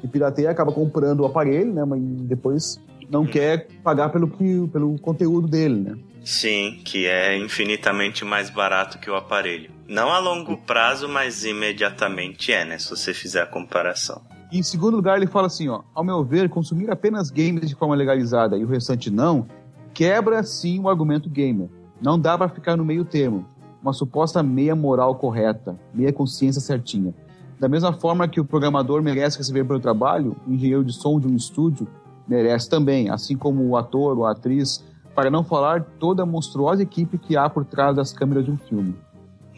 [SPEAKER 2] que pirateia acaba comprando o aparelho, né? Mas depois não quer pagar pelo, que, pelo conteúdo dele, né?
[SPEAKER 1] Sim, que é infinitamente mais barato que o aparelho. Não a longo prazo, mas imediatamente é, né? Se você fizer a comparação.
[SPEAKER 2] Em segundo lugar, ele fala assim, ó, ao meu ver, consumir apenas games de forma legalizada e o restante não, quebra sim o argumento gamer. Não dá para ficar no meio termo, uma suposta meia moral correta, meia consciência certinha. Da mesma forma que o programador merece receber pelo trabalho, o engenheiro de som de um estúdio merece também, assim como o ator ou a atriz, para não falar toda a monstruosa equipe que há por trás das câmeras de um filme.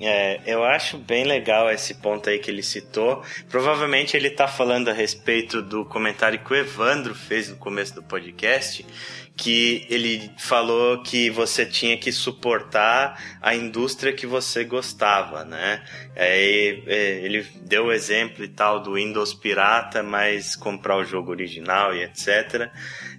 [SPEAKER 1] É, eu acho bem legal esse ponto aí que ele citou. Provavelmente ele está falando a respeito do comentário que o Evandro fez no começo do podcast, que ele falou que você tinha que suportar a indústria que você gostava, né? Aí é, ele deu o exemplo e tal do Windows pirata, mas comprar o jogo original e etc.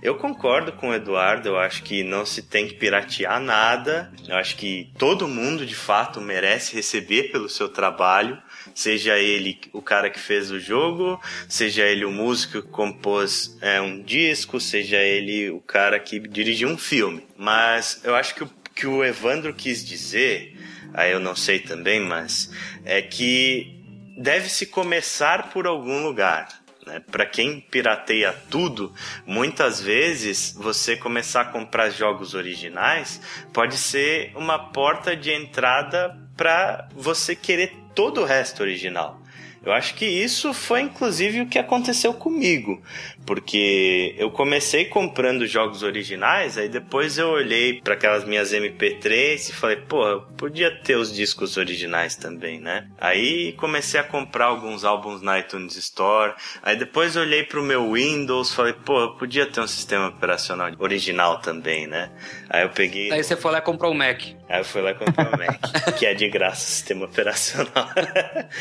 [SPEAKER 1] Eu concordo com o Eduardo, eu acho que não se tem que piratear nada. Eu acho que todo mundo de fato merece receber pelo seu trabalho seja ele o cara que fez o jogo, seja ele o músico que compôs é, um disco, seja ele o cara que dirigiu um filme. Mas eu acho que o que o Evandro quis dizer, aí eu não sei também, mas é que deve-se começar por algum lugar. Né? Para quem pirateia tudo, muitas vezes você começar a comprar jogos originais pode ser uma porta de entrada para você querer todo o resto original. Eu acho que isso foi inclusive o que aconteceu comigo, porque eu comecei comprando jogos originais, aí depois eu olhei para aquelas minhas MP3 e falei, pô, eu podia ter os discos originais também, né? Aí comecei a comprar alguns álbuns na iTunes Store, aí depois olhei pro meu Windows, falei, pô, eu podia ter um sistema operacional original também, né? Aí eu peguei.
[SPEAKER 3] Aí você foi lá e comprou o Mac.
[SPEAKER 1] Aí eu fui lá comprei o Mac, que é de graça o sistema operacional.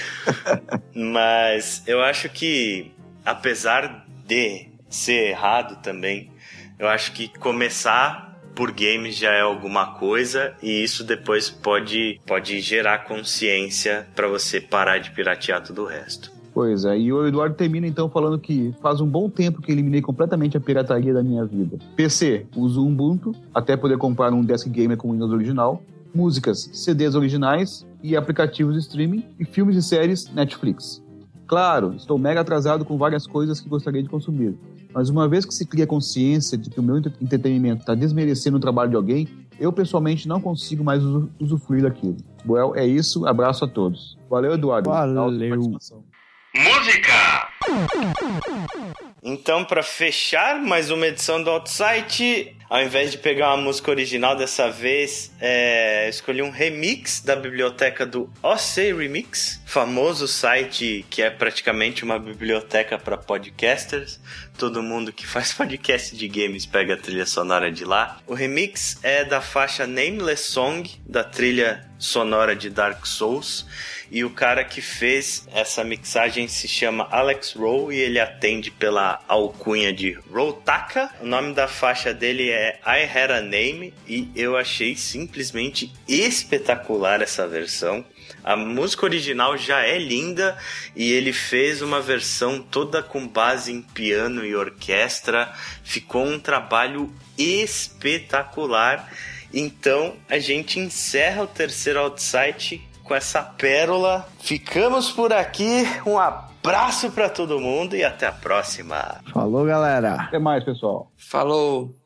[SPEAKER 1] Mas eu acho que, apesar de ser errado também, eu acho que começar por games já é alguma coisa e isso depois pode, pode gerar consciência para você parar de piratear tudo o resto.
[SPEAKER 2] Pois é, e o Eduardo termina então falando que faz um bom tempo que eliminei completamente a pirataria da minha vida. PC, uso Ubuntu, até poder comprar um desk gamer com Windows original. Músicas, CDs originais e aplicativos de streaming e filmes e séries Netflix. Claro, estou mega atrasado com várias coisas que gostaria de consumir, mas uma vez que se cria consciência de que o meu entretenimento está desmerecendo o trabalho de alguém, eu pessoalmente não consigo mais usufruir daquilo. Well, é isso, abraço a todos. Valeu, Eduardo.
[SPEAKER 4] Valeu.
[SPEAKER 1] Música! Então, para fechar mais uma edição do Outsite, ao invés de pegar uma música original dessa vez, é, escolhi um remix da biblioteca do OC Remix, famoso site que é praticamente uma biblioteca para podcasters. Todo mundo que faz podcast de games pega a trilha sonora de lá. O remix é da faixa Nameless Song, da trilha sonora de Dark Souls. E o cara que fez essa mixagem se chama Alex Rowe e ele atende pela alcunha de Rotaka. O nome da faixa dele é I Had a Name e eu achei simplesmente espetacular essa versão. A música original já é linda e ele fez uma versão toda com base em piano e orquestra. Ficou um trabalho espetacular. Então a gente encerra o terceiro outsite com essa pérola. Ficamos por aqui. Um abraço para todo mundo e até a próxima.
[SPEAKER 4] Falou, galera.
[SPEAKER 2] Até mais, pessoal.
[SPEAKER 3] Falou.